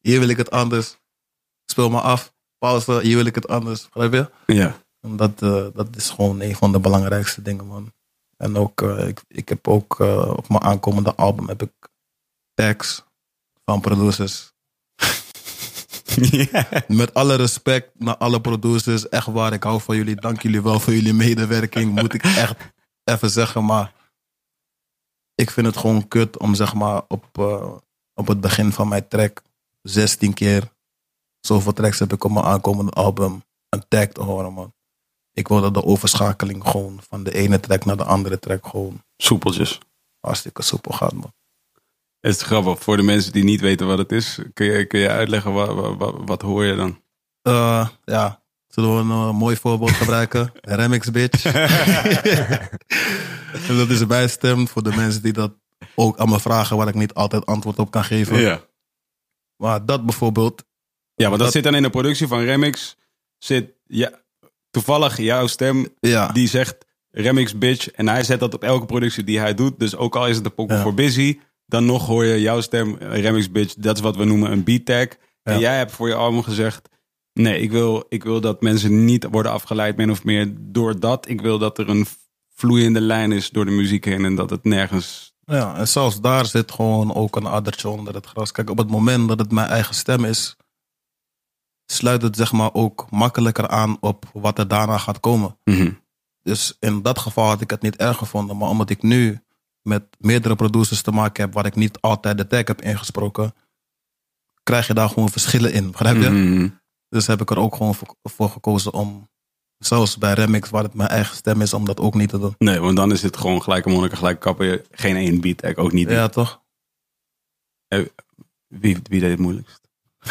hier wil ik het anders. Speel maar af. Pauze, hier wil ik het anders. Begrijp je? Ja. En dat, eh, dat is gewoon een van de belangrijkste dingen, man. En ook, eh, ik, ik heb ook op mijn aankomende album heb ik tags van producers. Met alle respect naar alle producers. Echt waar, ik hou van jullie. Dank jullie wel voor jullie medewerking. Moet ik echt even zeggen. Maar ik vind het gewoon kut om zeg maar op, eh, op het begin van mijn track 16 keer. Zoveel tracks heb ik op mijn aankomende album. Een tag te horen, man. Ik wil dat de overschakeling gewoon van de ene track naar de andere track gewoon Soepeltjes. hartstikke soepel gaat, man. Het is grappig. Voor de mensen die niet weten wat het is, kun je, kun je uitleggen wat, wat, wat hoor je dan? Eh, ja, zullen we een mooi voorbeeld gebruiken? Remix Bitch. en dat is bijstem voor de mensen die dat ook aan me vragen waar ik niet altijd antwoord op kan geven. Ja. Maar dat bijvoorbeeld, Ja, want dat, Dat- zit dan in de productie van Remix. Zit ja, toevallig jouw stem ja, die zegt Remix bitch. En hij zet dat op elke productie die hij doet. Dus ook al is het een pokoe Ja. voor busy. Dan nog hoor je jouw stem Remix bitch. Dat is wat we noemen een beat tag. En jij hebt voor je album gezegd. Nee, ik wil, ik wil dat mensen niet worden afgeleid min of meer door dat. Ik wil dat er een vloeiende lijn is door de muziek heen. En dat het nergens... ja, en zelfs daar zit gewoon ook een addertje onder het gras. Kijk, op het moment dat het mijn eigen stem is, sluit het zeg maar ook makkelijker aan op wat er daarna gaat komen. Dus in dat geval had ik het niet erg gevonden. Maar omdat ik nu met meerdere producers te maken heb waar ik niet altijd de tag heb ingesproken, krijg je daar gewoon verschillen in. Begrijp je? Mhm. Dus heb ik er ook gewoon voor, voor gekozen om, zelfs bij Remix, waar het mijn eigen stem is, om dat ook niet te doen. Nee, want dan is het gewoon gelijke monniken, gelijk kappen. Geen één beat tag, ook niet. Ja, toch? Wie, wie deed het moeilijkst?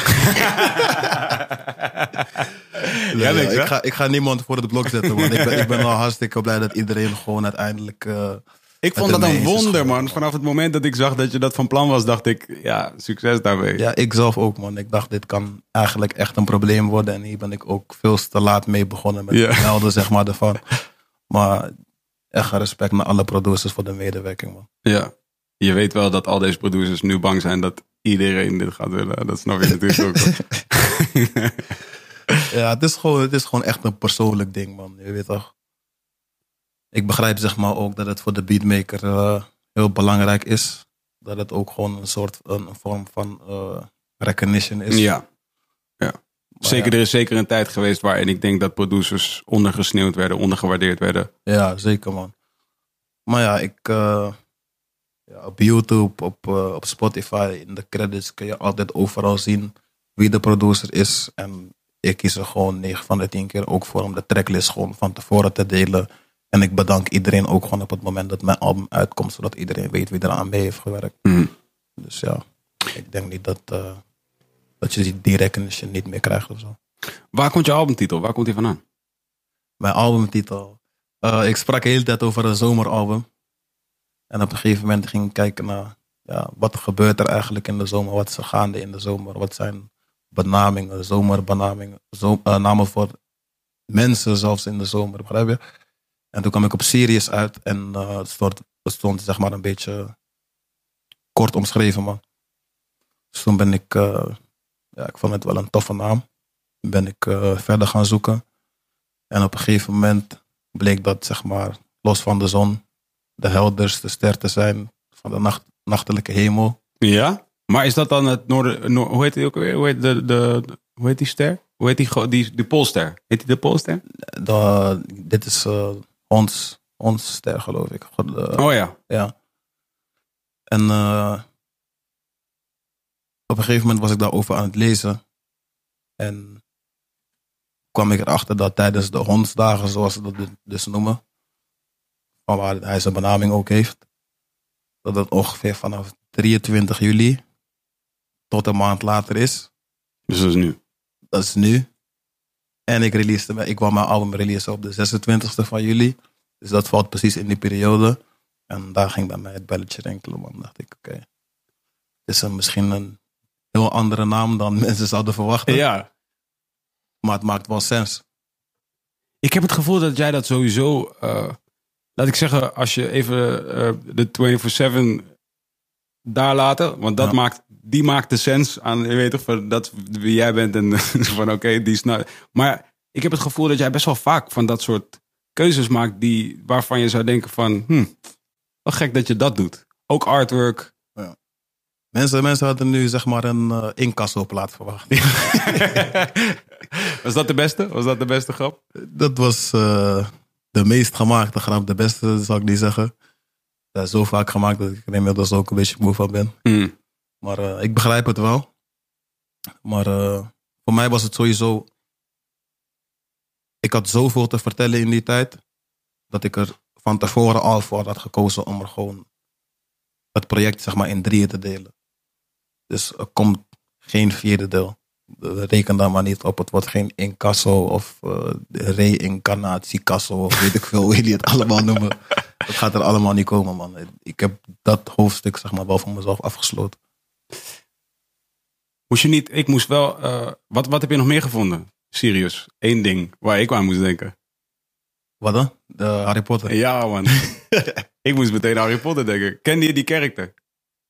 Ja, ik, ga, ik ga niemand voor het blok zetten, man. ik, ben, ik ben wel hartstikke blij dat iedereen gewoon uiteindelijk. eh, Ik vond dat een wonder, man. Vanaf het moment dat ik zag dat je dat van plan was, dacht ik, ja, succes daarmee. Ja, ik zelf ook, man. Ik dacht, dit kan eigenlijk echt een probleem worden. En hier ben ik ook veel te laat mee begonnen met Ja. het melden, zeg maar, ervan. Maar echt respect naar alle producers voor de medewerking, man. Ja. Je weet wel dat al deze producers nu bang zijn dat iedereen dit gaat willen. Dat snap je natuurlijk ook. Ja, het is, gewoon, het is gewoon echt een persoonlijk ding, man. Je weet toch? Ik begrijp zeg maar ook dat het voor de beatmaker eh, heel belangrijk is. Dat het ook gewoon een soort, een, een vorm van eh, recognition is. ja. ja. Maar Zeker, ja. er is zeker een tijd geweest waarin ik denk dat producers ondergesneeuwd werden, ondergewaardeerd werden. Ja, zeker man. Maar ja, ik, eh, ja, op YouTube, op, op Spotify, in de credits kun je altijd overal zien wie de producer is. En ik kies er gewoon 9 van de 10 keer ook voor om de tracklist gewoon van tevoren te delen. En ik bedank iedereen ook gewoon op het moment dat mijn album uitkomt, zodat iedereen weet wie er aan mee heeft gewerkt. Mhm. Dus ja, ik denk niet dat, eh, dat je die, recognition niet meer krijgt of zo. Waar komt je albumtitel? Waar komt die vandaan? mijn albumtitel. Eh, ik sprak de hele tijd over een zomeralbum. En op een gegeven moment ging ik kijken naar ja, wat gebeurt er eigenlijk in de zomer. Wat is er gaande in de zomer. Wat zijn benamingen, zomerbenamingen. Zo, eh, namen voor mensen zelfs in de zomer. Begrijp je? En toen kwam ik op Sirius uit. En eh, het, stond, het stond zeg maar een beetje kort omschreven man. Dus toen ben ik, eh, ja, ik vond het wel een toffe naam. Ben ik eh, verder gaan zoeken. En op een gegeven moment bleek dat, zeg maar, los van de zon, de helderste ster te zijn van de nacht, nachtelijke hemel. Ja? Maar is dat dan het noorden... Noor- hoe heet die ook weer? Hoe heet, de, de, hoe heet die ster? Hoe heet die, die de Poolster? Heet die de Poolster? De, dit is ons, ons ster, geloof ik. God, eh, Oh ja. Ja. En eh, op een gegeven moment was ik daarover aan het lezen. En kwam ik erachter dat tijdens de hondsdagen, zoals ze dat dus noemen, van waar hij zijn benaming ook heeft, dat het ongeveer vanaf 23 juli tot een maand later is. Dus dat is nu. Dat is nu. En ik, releasede, ik wou mijn album release op de 26e van juli. Dus dat valt precies in die periode. En daar ging bij mij het belletje rinkelen. Man. dacht ik, oké. Het is een, misschien een heel andere naam dan mensen zouden verwachten. Ja. Maar het maakt wel sens. Ik heb het gevoel dat jij dat sowieso. eh, laat ik zeggen, als je even eh, de 24-7 daar laten. Want dat Ja. maakt, die maakt de sens aan. Je weet toch, van dat wie jij bent. En van oké, die is nou. Maar ik heb het gevoel dat jij best wel vaak van dat soort keuzes maakt. Die, waarvan je zou denken: van. Hm, wel gek dat je dat doet. Ook artwork. Mensen, mensen hadden nu zeg maar een eh incassoplaat verwacht. Was dat de beste? Was dat de beste grap? dat was eh, de meest gemaakte grap. De beste zal ik niet zeggen. Dat is zo vaak gemaakt dat ik er inmiddels ook een beetje moe van ben. Hm. Maar eh, ik begrijp het wel. Maar eh, voor mij was het sowieso. Ik had zoveel te vertellen in die tijd. Dat ik er van tevoren al voor had gekozen om er gewoon het project zeg maar in drieën te delen. Dus er komt geen vierde deel. Reken daar maar niet op. Het wordt geen incasso of reïncarnatiekasso of weet ik veel hoe jullie het allemaal noemen. Dat gaat er allemaal niet komen, man. Ik heb dat hoofdstuk zeg maar wel voor mezelf afgesloten. Moest je niet, ik moest wel, eh, wat, wat heb je nog meer gevonden? Serieus, één ding waar ik aan moest denken. Wat dan? De Harry Potter. Ja man, ik moest meteen Harry Potter denken. Kende je die karakter?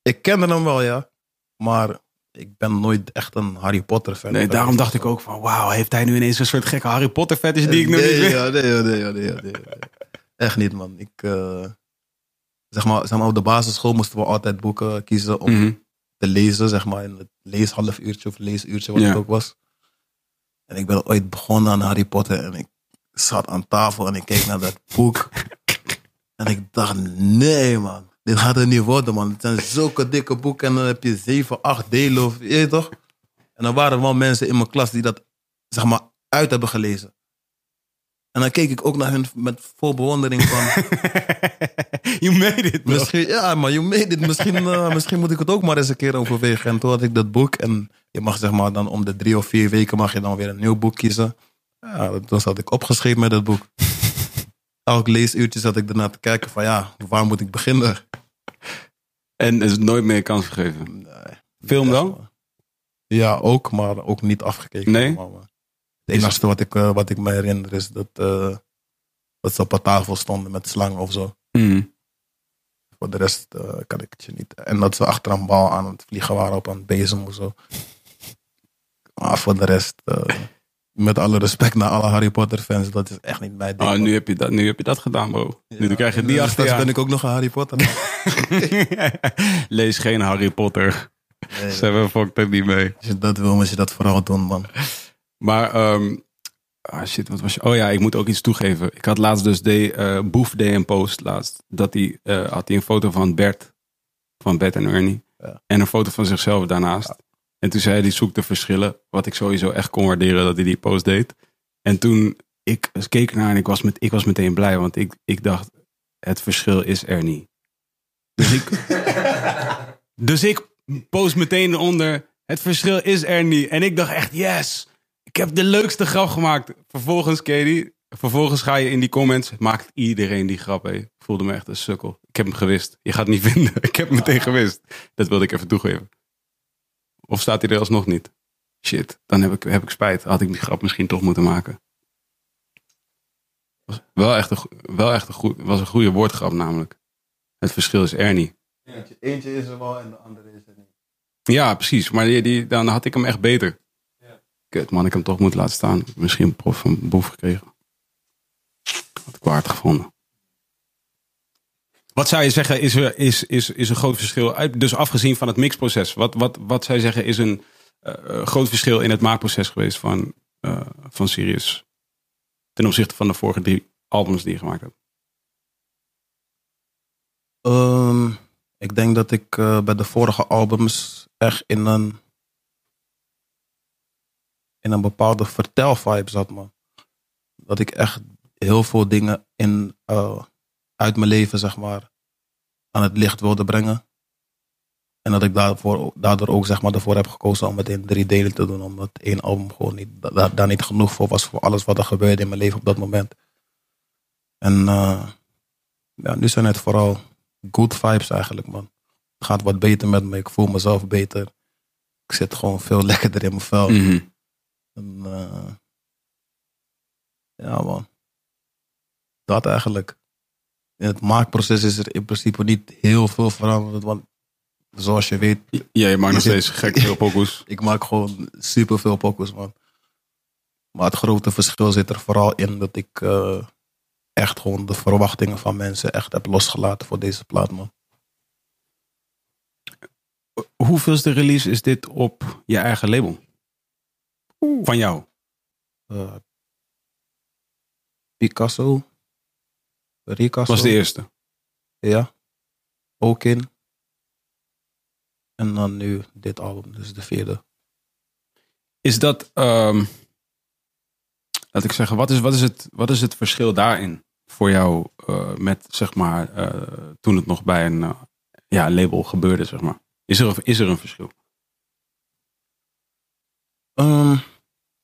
Ik kende hem wel, ja. Maar ik ben nooit echt een Harry Potter fan. Nee, daarom dacht ik ook van, wauw, heeft hij nu ineens een soort gekke Harry Potter fetish die ik nog nee, niet weet? ja, nee, ja, nee, ja, nee, nee. Echt niet, man. Ik, eh, zeg, maar, zeg maar, op de basisschool moesten we altijd boeken kiezen om Mhm. Te lezen, zeg maar, in het leeshalf uurtje of leesuurtje, wat Ja. het ook was. En ik ben ooit begonnen aan Harry Potter en ik zat aan tafel en ik keek naar dat boek. en ik dacht, nee man, dit gaat er niet worden man. Het zijn zulke dikke boeken en dan heb je zeven, acht delen of, je toch? En dan waren er wel mensen in mijn klas die dat, zeg maar, uit hebben gelezen. En dan keek ik ook naar hun met vol bewondering van... you made it, bro. Misschien, ja, maar je made it. Misschien, eh, misschien moet ik het ook maar eens een keer overwegen. En toen had ik dat boek. En je mag zeg maar dan om de drie of vier weken mag je dan weer een nieuw boek kiezen. Ja, toen zat ik opgeschreven met dat boek. Elk leesuurtje zat ik erna te kijken van ja, waar moet ik beginnen? En is nooit meer kans gegeven. Nee, Film dan? Ja, ook, maar ook niet afgekeken. Nee? Maar, maar Het enige wat ik, eh, wat ik me herinner is dat, eh, dat ze op een tafel stonden met slang of zo. Mhm. Voor de rest eh, kan ik het je niet. En dat ze achter een bal aan het vliegen waren op een bezem of zo. Maar voor de rest, met alle respect naar alle Harry Potter fans, dat is echt niet mijn ding. Oh, man. nu heb, je dat, nu heb je dat gedaan, bro. nu krijg je die eh, achter ben ik ook nog een Harry Potter. Lees geen Harry Potter. Nee, Ze hebben fucked niet mee. als je dat wil, moet je dat vooral doen, man. Maar, ehm ah shit, wat was je? Oh ja, ik moet ook iets toegeven. Ik had laatst dus de eh Boef deed een post laatst. Dat hij eh, had hij een foto van Bert, van Bert en Ernie. Ja. En een foto van zichzelf daarnaast. En toen zei hij, zoek de verschillen. Wat ik sowieso echt kon waarderen dat hij die post deed. En toen, ik keek naar en ik was, met, ik was meteen blij. Want ik, ik dacht, het verschil is er niet. Dus ik, dus ik post meteen onder, het verschil is er niet. En ik dacht echt, yes, ik heb de leukste grap gemaakt. Vervolgens, Katie, vervolgens ga je in die comments, maakt iedereen die grap. Hé. Ik voelde me echt een sukkel. Ik heb hem gewist. Je gaat het niet vinden. Ik heb hem meteen gewist. Dat wilde ik even toegeven. Of staat hij er alsnog niet? Shit, dan heb ik, heb ik spijt. Had ik die grap misschien toch moeten maken. Was wel echt een, wel echt een, goed, was een goede woordgrap namelijk. Het verschil is er niet. Eentje, eentje is er wel en de andere is er niet. Ja, precies. Maar die, die, dan had ik hem echt beter. Kut, man, ik hem toch moeten laten staan. Misschien een prof van boef gekregen. Had ik waard gevonden. Wat zou je zeggen is, er, is, is, is een groot verschil? uit- Dus afgezien van het mixproces. Wat, wat, wat zou je zeggen is een eh, eh, groot verschil in het maakproces geweest van, eh, van Sirius? Ten opzichte van de vorige drie albums die je gemaakt hebt. Ehm, ik denk dat ik eh, bij de vorige albums echt in een, in een bepaalde vertelvibe zat, man. Dat ik echt heel veel dingen in, eh, uit mijn leven, zeg maar, aan het licht wilde brengen. En dat ik daarvoor, daardoor ook zeg maar, ervoor heb gekozen om het in drie delen te doen. Omdat één album gewoon niet, da- daar niet genoeg voor was voor alles wat er gebeurde in mijn leven op dat moment. En eh, ja, nu zijn het vooral good vibes eigenlijk, man. Het gaat wat beter met me. Ik voel mezelf beter. Ik zit gewoon veel lekkerder in mijn vel. Mhm. En, eh, ja, man. Dat eigenlijk. In het maakproces is er in principe niet heel veel veranderd. Want zoals je weet, Ja, je maakt nog zit- steeds gek veel pokoes. ik maak gewoon super veel pokus, man. Maar het grote verschil zit er vooral in dat ik eh, echt gewoon de verwachtingen van mensen echt heb losgelaten voor deze plaat, man. Hoeveelste release is dit op je eigen label? Van jou? Eh, Picasso. Ricasso. Was de eerste. Ja. Ook in. En dan nu dit album, dus de vierde. Is dat, ehm, laat ik zeggen, wat is, wat, is het, wat is het verschil daarin voor jou eh, met, zeg maar, eh, toen het nog bij een ja, label gebeurde, zeg maar? Is er, is er een verschil? Ehm,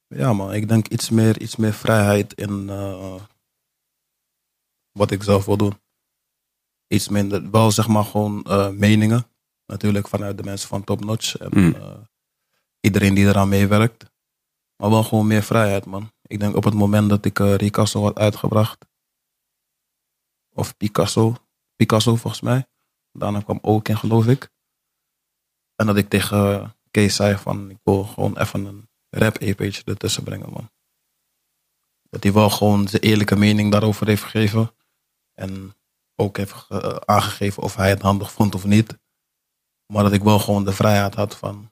ja, man, ik denk iets meer, iets meer vrijheid in eh, wat ik zelf wil doen. Iets minder, wel zeg maar gewoon eh, meningen. Natuurlijk vanuit de mensen van Top Notch en Mm. eh, iedereen die eraan meewerkt. Maar wel gewoon meer vrijheid, man. Ik denk op het moment dat ik Ricasso had uitgebracht, of Picasso, Picasso volgens mij. Daarna kwam ook in, geloof ik. En dat ik tegen Kees zei van, ik wil gewoon even een rap-EP'tje ertussen brengen, man. Dat hij wel gewoon zijn eerlijke mening daarover heeft gegeven. En ook heeft ge- aangegeven of hij het handig vond of niet. Maar dat ik wel gewoon de vrijheid had van...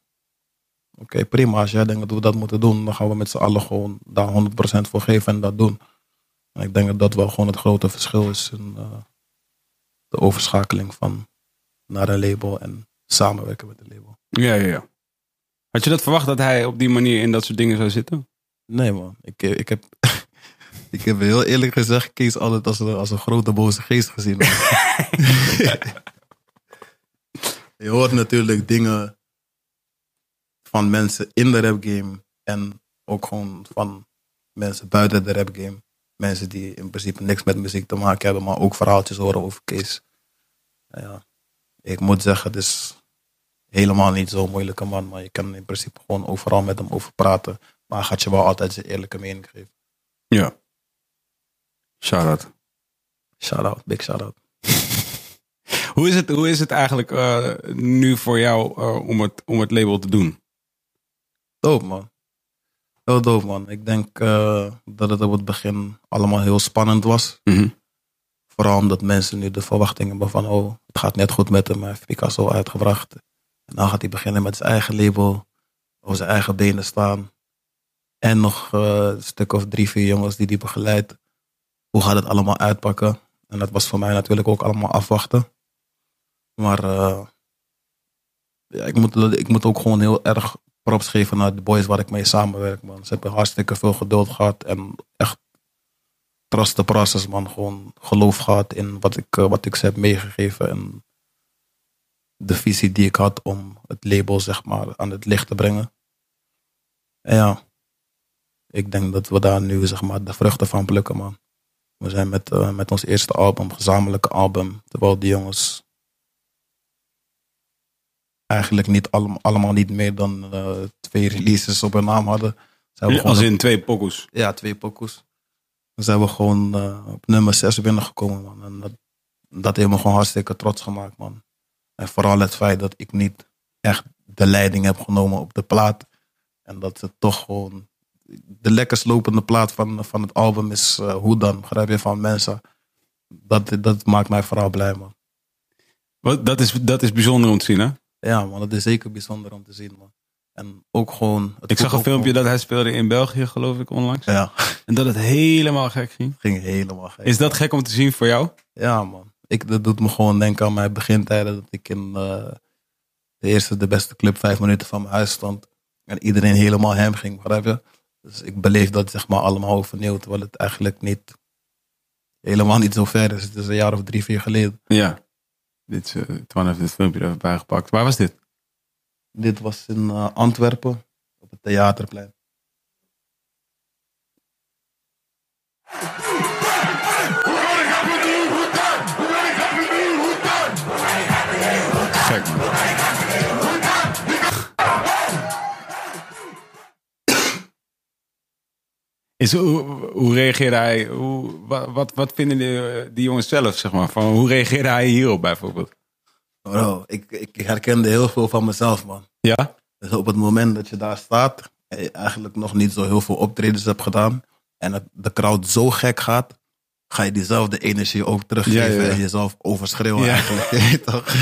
Oké, prima. Als jij denkt dat we dat moeten doen, dan gaan we met z'n allen gewoon daar 100% voor geven en dat doen. En ik denk dat dat wel gewoon het grote verschil is in eh, de overschakeling van naar een label en samenwerken met een label. Ja, ja, ja. Had je dat verwacht dat hij op die manier in dat soort dingen zou zitten? Nee man, ik, ik, heb, ik heb heel eerlijk gezegd Kees altijd als een, als een grote boze geest gezien. je hoort natuurlijk dingen van mensen in de rap game en ook gewoon van mensen buiten de rap game. Mensen die in principe niks met muziek te maken hebben, maar ook verhaaltjes horen over Kees. Ja, ik moet zeggen, het is helemaal niet zo'n moeilijke man, maar je kan in principe gewoon overal met hem over praten. Maar hij gaat je wel altijd zijn eerlijke mening geven. Ja. Shout-out. Shout out, big shout out. Hoe is het, hoe is het eigenlijk eh, nu voor jou eh, om, het, om het label te doen? Dope man. Heel dope man. Ik denk eh, dat het op het begin allemaal heel spannend was. Mhm. Vooral omdat mensen nu de verwachting hebben van, oh, het gaat net goed met hem. Hij heeft Picasso uitgebracht. Dan gaat hij beginnen met zijn eigen label. Op zijn eigen benen staan. En nog eh, een stuk of drie, vier jongens die die begeleidt. Hoe gaat het allemaal uitpakken? En dat was voor mij natuurlijk ook allemaal afwachten. Maar eh, ja, ik, moet, ik moet ook gewoon heel erg props geven naar de boys waar ik mee samenwerk, man. Ze hebben hartstikke veel geduld gehad en echt trust the process, man. Gewoon geloof gehad in wat ik, eh, wat ik ze heb meegegeven en de visie die ik had om het label, zeg maar, aan het licht te brengen. En ja, ik denk dat we daar nu, zeg maar, de vruchten van plukken, man. We zijn met, eh, met ons eerste album, gezamenlijke album, terwijl die jongens eigenlijk niet allem- allemaal niet meer dan eh, twee releases op hun naam hadden. Zijn we Als in twee pokoes. ja, twee pokoes. Dan zijn we gewoon eh, op nummer 6 binnengekomen, man. En dat, dat heeft me gewoon hartstikke trots gemaakt, man. En vooral het feit dat ik niet echt de leiding heb genomen op de plaat. En dat het toch gewoon... De lekkerst lopende plaat van, van het album is eh, Hoe Dan, begrijp je, van mensen. Dat, dat maakt mij vooral blij, man. Wat, dat, is, dat is bijzonder om te zien, hè? Ja, man, dat is zeker bijzonder om te zien, man. En ook gewoon... Ik zag een filmpje dat hij speelde in België, geloof ik, onlangs. Ja, En dat het helemaal gek ging. ging helemaal gek. Is dat gek om te zien voor jou? Ja, man. Ik, dat doet me gewoon denken aan mijn begintijden. Dat ik in eh, de eerste, de beste club vijf minuten van mijn huis stond. En iedereen helemaal hem ging, begrijp je? Dus ik beleef dat zeg maar allemaal overnieuw. Terwijl het eigenlijk niet, helemaal niet zo ver is. Het is een jaar of drie, vier geleden. Ja. Dit is, uh, Twan heeft dit filmpje er even bijgepakt. Waar was dit? Dit was in eh, Antwerpen, op het Theaterplein. Is, hoe, hoe reageerde hij? Hoe, wat, wat, vinden die, die jongens zelf, zeg maar? Van, hoe reageerde hij hierop bijvoorbeeld? Bro, ik, ik herkende heel veel van mezelf, man. Ja? Dus op het moment dat je daar staat, en je eigenlijk nog niet zo heel veel optredens hebt gedaan, en het, de crowd zo gek gaat, ga je diezelfde energie ook teruggeven Ja, ja, ja. en jezelf overschreeuwen Ja. eigenlijk. toch?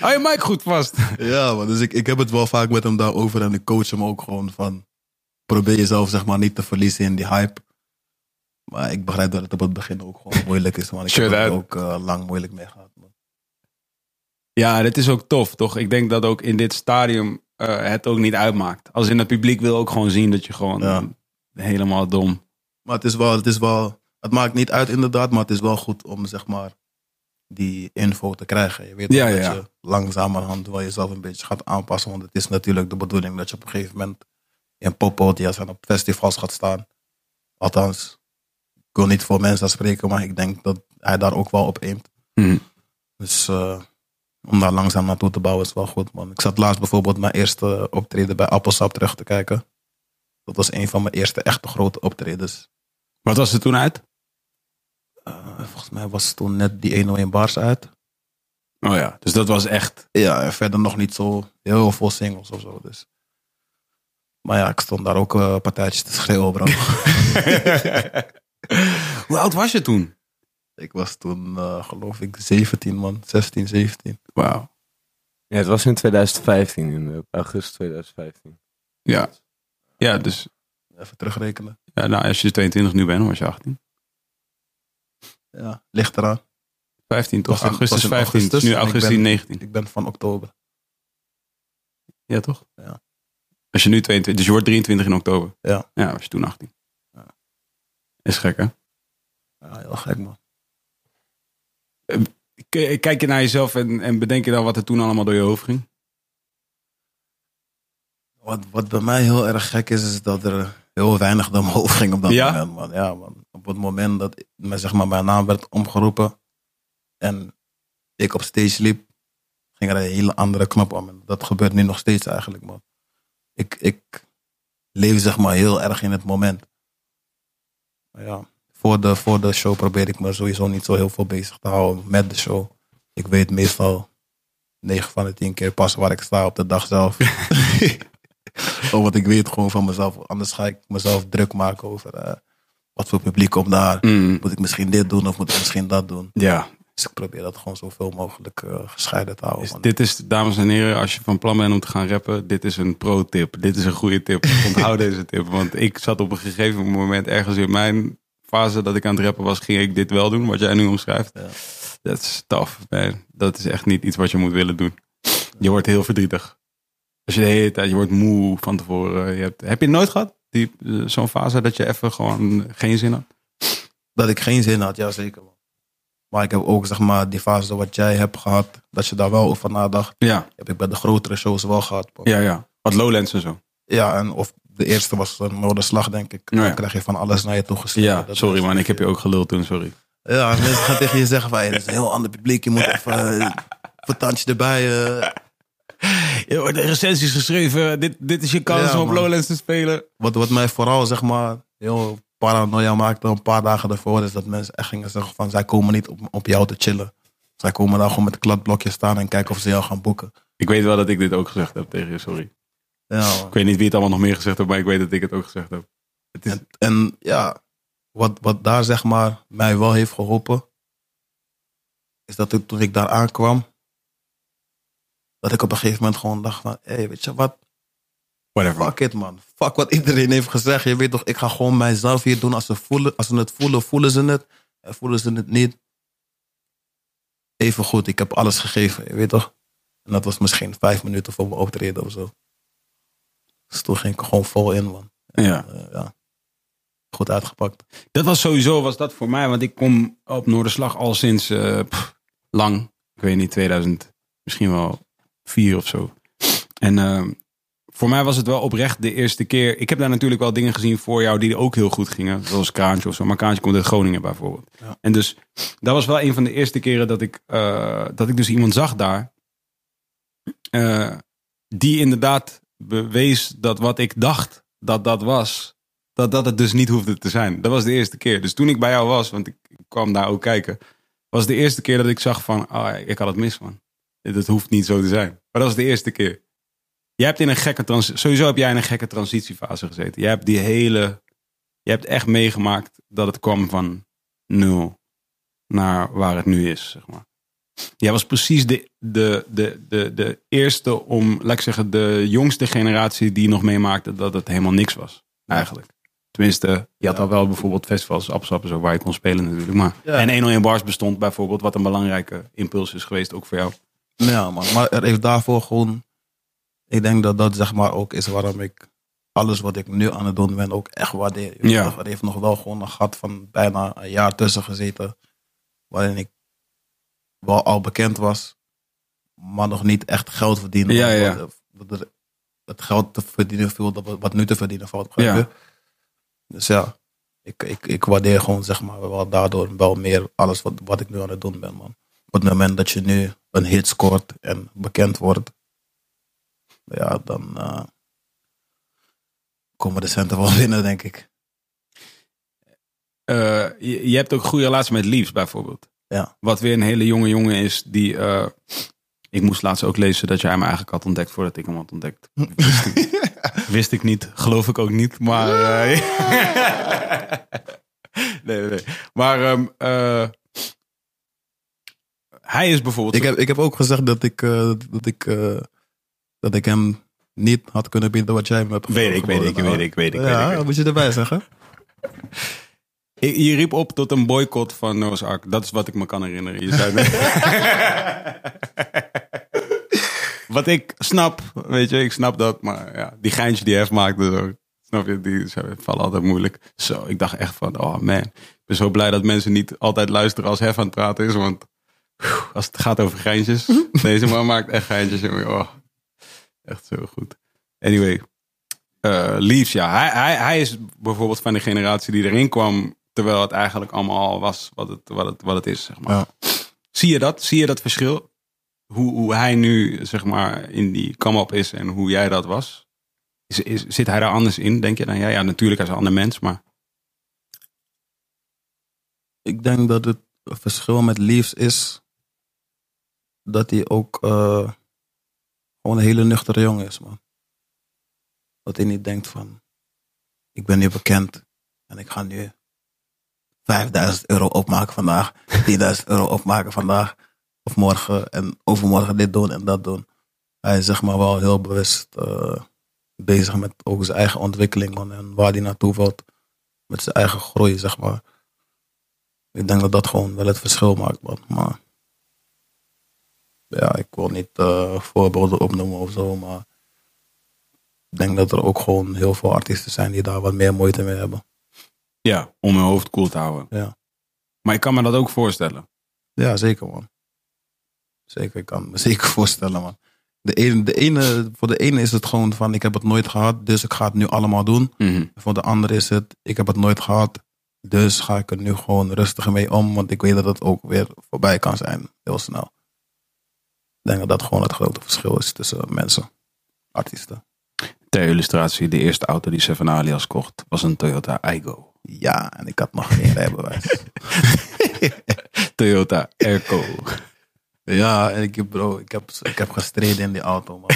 Hou je mic goed vast. ja, man. Dus ik, ik heb het wel vaak met hem daarover en ik coach hem ook gewoon van, probeer jezelf zeg maar niet te verliezen in die hype. Maar ik begrijp dat het op het begin ook gewoon moeilijk is, man. Ik heb er ook eh, lang moeilijk mee gehad, man. Ja, dit is ook tof, toch? Ik denk dat ook in dit stadium eh, het ook niet uitmaakt. Als in het publiek wil ook gewoon zien dat je gewoon Ja. helemaal dom... Maar het is wel, het is wel, het maakt niet uit inderdaad, maar het is wel goed om zeg maar die info te krijgen. Je weet Ja, dat ja. je langzamerhand wel jezelf een beetje gaat aanpassen, want het is natuurlijk de bedoeling dat je op een gegeven moment in poppodia's en op festivals gaat staan. Althans, ik wil niet voor mensen spreken, maar ik denk dat hij daar ook wel op aimt. Mhm. Dus eh, om daar langzaam naartoe te bouwen is wel goed, man. Ik zat laatst bijvoorbeeld mijn eerste optreden bij Appelsap terug te kijken. Dat was een van mijn eerste echte grote optredens. Wat was er toen uit? Eh, volgens mij was toen net die 101 bars uit. Oh ja, dus dat was echt... Ja, verder nog niet zo heel veel singles of zo. Dus. Maar ja, ik stond daar ook eh partijtjes te schreeuwen, bro. Hoe oud was je toen? ik was toen, eh, geloof ik, 17 man. 16, 17. Wauw. Ja, het was in 2015, in augustus 2015. Ja. Ja, dus Even terugrekenen. ja, nou, als je 22 nu bent, dan was je 18. Ja, ligt eraan. 15 toch? Was augustus was in 15. het is nu augustus en ik augustus ben- 19. Ik ben van oktober. Ja, toch? Ja. Als je nu 22, dus je wordt 23 in oktober. Ja. Ja, was je toen 18. Ja. Is gek, hè? Ja, heel gek man. K- Kijk je naar jezelf en, en bedenk je dan wat er toen allemaal door je hoofd ging? Wat, wat bij mij heel erg gek is, is dat er heel weinig door mijn hoofd ging op dat Ja? moment, man. Ja, man. Op het moment dat mijn, zeg maar, mijn naam werd omgeroepen en ik op stage liep, ging er een hele andere knop om. En dat gebeurt nu nog steeds eigenlijk, man. Ik, ik leef zeg maar heel erg in het moment. Maar ja, voor de, voor de show probeer ik me sowieso niet zo heel veel bezig te houden met de show. Ik weet meestal 9 van de 10 keer pas waar ik sta op de dag zelf. oh, want ik weet gewoon van mezelf. Anders ga ik mezelf druk maken over eh, wat voor publiek komt daar. Moet ik misschien dit doen of moet ik misschien dat doen? Ja. Dus ik probeer dat gewoon zoveel mogelijk eh, gescheiden te houden. Dus dit is, dames en heren, als je van plan bent om te gaan rappen, dit is een pro-tip. Dit is een goede tip. Onthoud deze tip. Want ik zat op een gegeven moment ergens in mijn fase dat ik aan het rappen was, ging ik dit wel doen, wat jij nu omschrijft. Dat is tough, man. Dat is echt niet iets wat je moet willen doen. Je wordt heel verdrietig. Als je de hele tijd, je wordt moe van tevoren. Je hebt, heb je het nooit gehad? Die, eh, zo'n fase dat je even gewoon geen zin had? Dat ik geen zin had, ja zeker man. Maar ik heb ook zeg maar die fase wat jij hebt gehad, dat je daar wel over nadacht. Ja, Heb ik bij de grotere shows wel gehad. ja, ja. Wat Lowlands en zo. Ja, en of de eerste was een Noorderslag denk ik. Ja. Dan krijg je van alles naar je toe geslingerd. Ja, Dat sorry man, ik heb je ook geluld toen, sorry. Ja, mensen gaan tegen je zeggen van, hey, is een heel ander publiek. Je moet even uh, een erbij. eh. Je wordt recensies geschreven. Dit, dit is je kans Ja, om op. Lowlands te spelen. Wat, wat mij vooral, zeg maar, heel paranoia maakte een paar dagen daarvoor, is dat mensen echt gingen zeggen van, zij komen niet op, op jou te chillen. Zij komen daar gewoon met een kladblokje staan en kijken of ze jou gaan boeken. Ik weet wel dat ik dit ook gezegd heb tegen je, sorry. Ja. Ik weet niet wie het allemaal nog meer gezegd heeft, maar ik weet dat ik het ook gezegd heb. Het is, En, en ja, wat, wat daar zeg maar mij wel heeft geholpen, is dat ik, toen ik daar aankwam, dat ik op een gegeven moment gewoon dacht van, hé, hey, weet je wat, whatever. fuck it man. Fuck wat iedereen heeft gezegd. Je weet toch, ik ga gewoon mijzelf hier doen. Als ze, voelen, als ze het voelen, voelen ze het. En voelen ze het niet, even goed. Ik heb alles gegeven, je weet toch. En dat was misschien vijf minuten voor mijn optreden of zo. Dus toen ging ik gewoon vol in, man. Ja. Eh, ja. Goed uitgepakt. Dat was sowieso was dat voor mij, want ik kom op Noorderslag al sinds, eh, pff, lang. Ik weet niet, 2000, misschien wel vier of zo. En ehm, voor mij was het wel oprecht de eerste keer. Ik heb daar natuurlijk wel dingen gezien voor jou die ook heel goed gingen. Zoals Kraantje of zo. Maar Kraantje komt uit Groningen bijvoorbeeld. Ja. En dus dat was wel een van de eerste keren dat ik, eh, dat ik dus iemand zag daar. eh, die inderdaad bewees dat wat ik dacht dat dat was. Dat dat het dus niet hoefde te zijn. Dat was de eerste keer. Dus toen ik bij jou was, want ik kwam daar ook kijken. Was de eerste keer dat ik zag van, oh, ik had het mis man. Dit hoeft niet zo te zijn. Maar dat was de eerste keer. Jij hebt in een gekke trans sowieso heb jij in een gekke transitiefase gezeten. Jij hebt die hele, je hebt echt meegemaakt dat het kwam van nul naar waar het nu is, zeg maar. Jij was precies de, de, de, de, de eerste om, laat ik zeggen, de jongste generatie die nog meemaakte dat het helemaal niks was, eigenlijk. Tenminste, je had al wel bijvoorbeeld festivals, Absap en zo, waar je kon spelen natuurlijk. Maar, Ja. En 101 Bars bestond bijvoorbeeld, wat een belangrijke impuls is geweest, ook voor jou. Ja, man. Maar er heeft daarvoor gewoon. Ik denk dat dat zeg maar ook is waarom ik alles wat ik nu aan het doen ben ook echt waardeer. Ja. Er heeft nog wel gewoon een gat van bijna een jaar tussen gezeten. Waarin ik wel al bekend was, maar nog niet echt geld verdiende. Ja, ja. Het geld te verdienen viel, dat wat nu te verdienen valt. Ja. Dus ja, ik, ik, ik waardeer gewoon zeg maar wel daardoor wel meer alles wat, wat ik nu aan het doen ben, man. Op het moment dat je nu een hit scoort en bekend wordt, ja, dan eh, komen de centen wel binnen, denk ik. Eh, je, je hebt ook een goede relatie met Leaves bijvoorbeeld. Ja. Wat weer een hele jonge jongen is die... eh, ik moest laatst ook lezen dat jij hem eigenlijk had ontdekt voordat ik hem had ontdekt. Wist ik, wist ik niet, geloof ik ook niet, maar... eh, nee, nee, nee. Maar ehm, eh, hij is bijvoorbeeld... Ik heb, ik heb ook gezegd dat ik, eh, dat, ik, eh, dat ik hem niet had kunnen bieden wat jij me hebt Weet ik, weet ik, weet ik, weet ik, Ja, dat moet je erbij zeggen. Je riep op tot een boycott van Noah's Ark. Dat is wat ik me kan herinneren. Je zei wat ik snap, weet je, ik snap dat. Maar ja, die geintje die Hef maakte, zo, snap je, die vallen altijd moeilijk. Zo, ik dacht echt van, oh man. Ik ben zo blij dat mensen niet altijd luisteren als Hef aan het praten is. Want als het gaat over geintjes, deze man maakt echt geintjes. Oh, echt zo goed. Anyway, eh Leaves, ja. Hij, hij, hij is bijvoorbeeld van de generatie die erin kwam. Terwijl het eigenlijk allemaal al was wat het, wat het, wat het is, zeg maar. Ja. Zie je dat? Zie je dat verschil? Hoe, hoe hij nu, zeg maar, in die come-up is en hoe jij dat was? Is, is, zit hij daar anders in, denk je, dan jij? Ja, natuurlijk, hij is een ander mens, maar... Ik denk dat het verschil met Leaves is dat hij ook eh, gewoon een hele nuchtere jongen is, man. Dat hij niet denkt van, ik ben nu bekend en ik ga nu 5000 euro opmaken vandaag, 10.000 euro opmaken vandaag of morgen en overmorgen dit doen en dat doen. Hij is zeg maar wel heel bewust eh, bezig met ook zijn eigen ontwikkeling, man, en waar hij naartoe wilt met zijn eigen groei, zeg maar. Ik denk dat dat gewoon wel het verschil maakt, man. Maar ja, ik wil niet eh, voorbeelden opnoemen of zo, maar ik denk dat er ook gewoon heel veel artiesten zijn die daar wat meer moeite mee hebben. Ja, om mijn hoofd koel te houden. Ja, Maar ik kan me dat ook voorstellen. ja zeker, man. Zeker, ik kan me zeker voorstellen, man. De ene, de ene, voor de ene is het gewoon van, ik heb het nooit gehad, dus ik ga het nu allemaal doen. Mhm. Voor de andere is het, ik heb het nooit gehad, dus ga ik er nu gewoon rustig mee om, want ik weet dat het ook weer voorbij kan zijn, heel snel. Ik denk dat dat gewoon het grote verschil is tussen mensen, artiesten. Ter illustratie, de eerste auto die Seven Alias kocht was een Toyota Aygo. Ja, en ik had nog geen rijbewijs. Toyota Airco. ja, en ik heb, bro, ik heb, ik heb gestreden in die auto, man.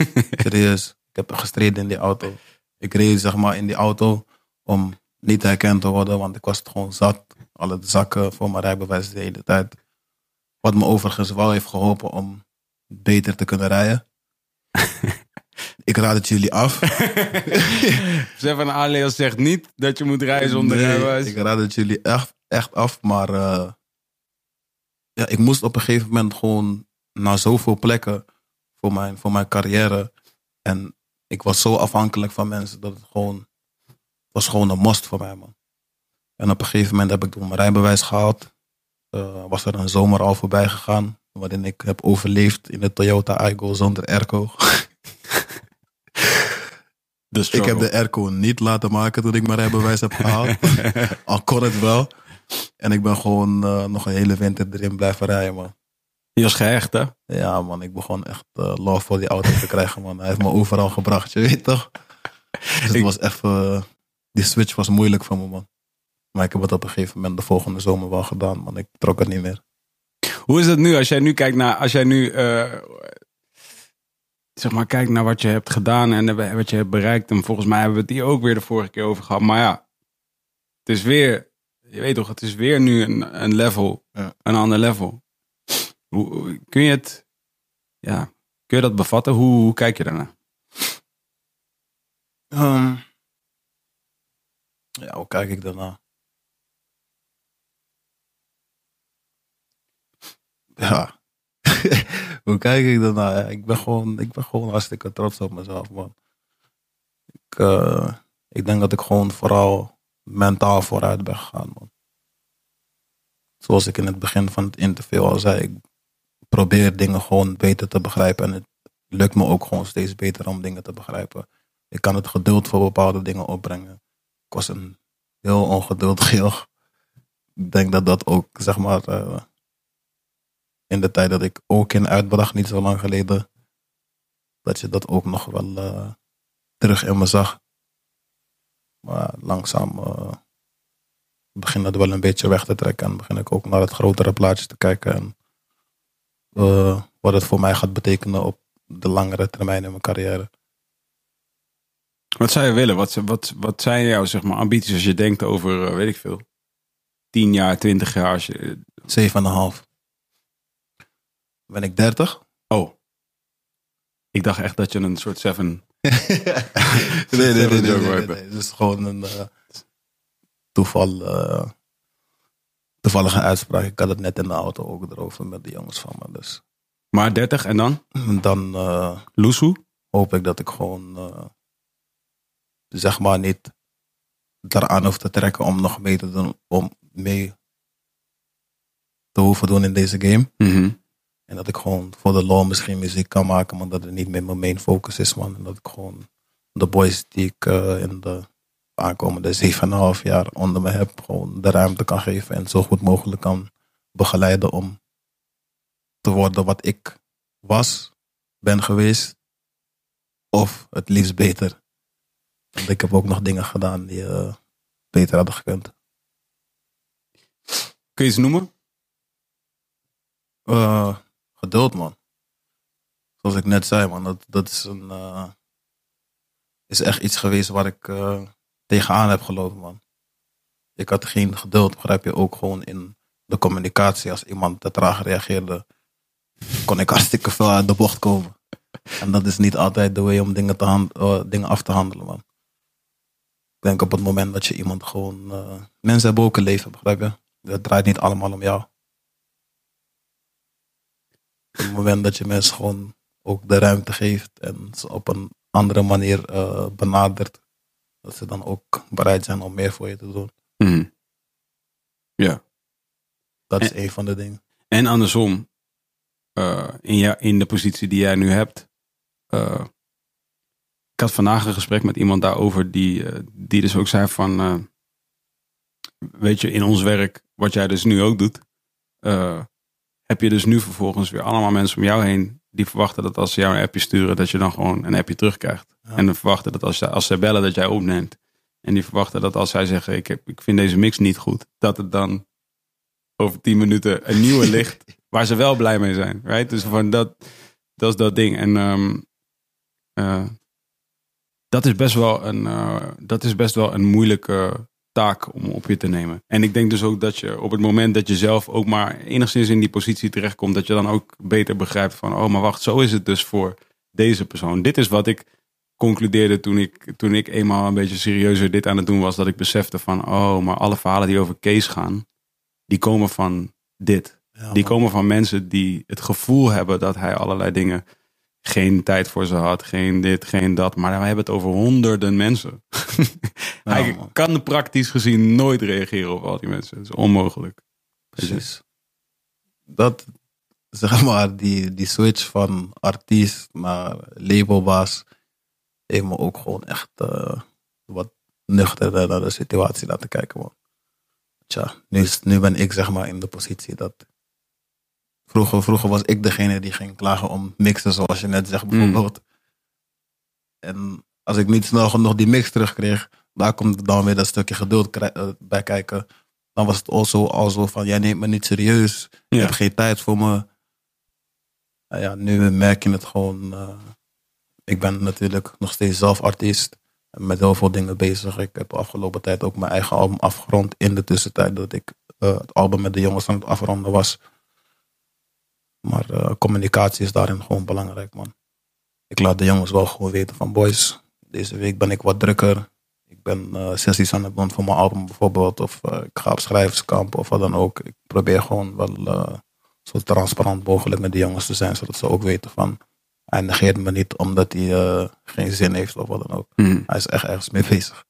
Serieus, ik heb gestreden in die auto. Ik reed zeg maar in die auto om niet herkend te worden, want ik was het gewoon zat. Alle zakken voor mijn rijbewijs de hele tijd. Wat me overigens wel heeft geholpen om beter te kunnen rijden. ik raad het jullie af. Seven Alias zegt niet dat je moet rijden zonder Nee, rijbewijs. Ik raad het jullie echt, echt af, maar eh, ja, ik moest op een gegeven moment gewoon naar zoveel plekken voor mijn, voor mijn carrière. En ik was zo afhankelijk van mensen dat het gewoon, was gewoon een must voor mij, man. En op een gegeven moment heb ik toen mijn rijbewijs gehaald. eh, was er een zomer al voorbij gegaan. Waarin ik heb overleefd in de Toyota Aygo zonder airco. Ik heb de airco niet laten maken toen ik mijn rijbewijs heb gehaald. al kon het wel. En ik ben gewoon eh, nog een hele winter erin blijven rijden, man. Je was gehecht, hè? Ja, man, ik begon echt eh, love voor die auto te krijgen, man. Hij heeft me overal gebracht, je weet toch? Dus het Ik- was even... die switch was moeilijk voor me, man. Maar ik heb het op een gegeven moment de volgende zomer wel gedaan, man. Ik trok het niet meer. Hoe is het nu als jij nu kijkt naar, als jij nu, eh, zeg maar, kijkt naar wat je hebt gedaan en wat je hebt bereikt. En volgens mij hebben we het hier ook weer de vorige keer over gehad. Maar ja, het is weer, je weet toch, het is weer nu een, een level, Ja. een ander level. Hoe, hoe- kun je het, ja, kun je dat bevatten? Hoe, hoe kijk je daarnaar? Ehm, ja, hoe kijk ik daarna? Ja. hoe kijk ik? Ja, ik, ben gewoon, ik ben gewoon hartstikke trots op mezelf, man. Ik, eh, ik denk dat ik gewoon vooral mentaal vooruit ben gegaan, man. Zoals ik in het begin van het interview al zei, ik probeer dingen gewoon beter te begrijpen. En het lukt me ook gewoon steeds beter om dingen te begrijpen. Ik kan het geduld voor bepaalde dingen opbrengen. Ik was een heel ongeduldig joch. Ik denk dat dat ook, zeg maar, eh, in de tijd dat ik ook in uitbracht, niet zo lang geleden, dat je dat ook nog wel eh, terug in me zag. Maar langzaam eh begin dat wel een beetje weg te trekken en begin ik ook naar het grotere plaatje te kijken en eh, wat het voor mij gaat betekenen op de langere termijn in mijn carrière. Wat zou je willen? Wat, wat, wat zijn jouw zeg maar, ambities als je denkt over, weet ik veel, 10 jaar, 20 jaar? Als je, 7,5. Ben ik 30? oh, ik dacht echt dat je een soort seven nee, nee, nee, nee. Het is gewoon een eh, toeval, eh, toevallige uitspraak. Ik had het net in de auto ook erover met de jongens van me. Dus Maar 30 en dan? Dan Loesoe? hoop ik dat ik gewoon, zeg maar, niet daaraan hoef te trekken om nog mee te doen, om mee te hoeven doen in deze game. Mhm. En dat ik gewoon voor de law misschien muziek kan maken, maar dat het niet meer mijn main focus is, man. En dat ik gewoon de boys die ik eh, in de aankomende 7,5 jaar onder me heb, gewoon de ruimte kan geven en zo goed mogelijk kan begeleiden om te worden wat ik was, ben geweest, of het liefst beter. Want ik heb ook nog dingen gedaan die eh, beter hadden gekund. Kun je iets noemen? Eh, geduld, man. Zoals ik net zei, man. Dat, dat is, een, eh, is echt iets geweest waar ik eh, tegenaan heb gelopen, man. Ik had geen geduld, begrijp je, ook gewoon in de communicatie. Als iemand te traag reageerde, kon ik hartstikke veel uit de bocht komen. En dat is niet altijd de way om dingen, te hand, eh, dingen af te handelen, man. Ik denk op het moment dat je iemand gewoon... mensen hebben ook een leven, begrijp je? Het draait niet allemaal om jou. Op het moment dat je mensen gewoon ook de ruimte geeft en ze op een andere manier eh, benadert, dat ze dan ook bereid zijn om meer voor je te doen. Mhm. Ja. Dat is een van de dingen. En andersom, eh, in, ja, in de positie die jij nu hebt. eh, ik had vandaag een gesprek met iemand daarover die, die dus ook zei van... weet je, in ons werk, wat jij dus nu ook doet... heb je dus nu vervolgens weer allemaal mensen om jou heen... die verwachten dat als ze jou een appje sturen... dat je dan gewoon een appje terugkrijgt. Ja. En dan verwachten dat als, ze- als ze bellen dat jij opneemt. En die verwachten dat als zij zeggen... ik, heb, ik vind deze mix niet goed... dat het dan over tien minuten een nieuwe ligt waar ze wel blij mee zijn. Right? Dus van dat, dat is dat ding. En ehm, eh, dat, is best wel een, eh, dat is best wel een moeilijke taak om op je te nemen. En ik denk dus ook dat je op het moment dat je zelf ook maar enigszins in die positie terechtkomt, dat je dan ook beter begrijpt van, oh maar wacht, zo is het dus voor deze persoon. Dit is wat ik concludeerde toen ik, toen ik eenmaal een beetje serieuzer dit aan het doen was, dat ik besefte van, oh, maar alle verhalen die over Kees gaan, die komen van dit. Ja, Die komen van mensen die het gevoel hebben dat hij allerlei dingen geen tijd voor ze had, geen dit, geen dat. Maar wij hebben het over honderden mensen. hij kan praktisch gezien nooit reageren op al die mensen. Dat is onmogelijk. Precies. dat, zeg maar, die, die switch van artiest naar labelbaas heeft me ook gewoon echt eh, wat nuchter naar de situatie laten kijken, man. Tja, nu, is, nu ben ik zeg maar in de positie dat... Vroeger, vroeger was ik degene die ging klagen om mixen, zoals je net zegt bijvoorbeeld. En als ik niet snel genoeg die mix terugkreeg, daar komt dan weer dat stukje geduld eh, bij kijken. Dan was het also al zo van, jij neemt me niet serieus. Je Ja. hebt geen tijd voor me. Nou ja, nu merk je het gewoon. eh, ik ben natuurlijk nog steeds zelf artiest. En met heel veel dingen bezig. Ik heb de afgelopen tijd ook mijn eigen album afgerond. In de tussentijd dat ik eh, het album met de jongens aan het afronden was. Maar eh, communicatie is daarin gewoon belangrijk, man. Ik laat de jongens wel gewoon weten van boys. Deze week ben ik wat drukker. Ik ben eh, sessies aan het doen voor mijn album bijvoorbeeld. Of eh, ik ga op schrijverskamp of wat dan ook. Ik probeer gewoon wel zo transparant mogelijk met de jongens te zijn. Zodat ze ook weten van... Hij negeert me niet omdat hij geen zin heeft of wat dan ook. Mhm. Hij is echt ergens mee bezig.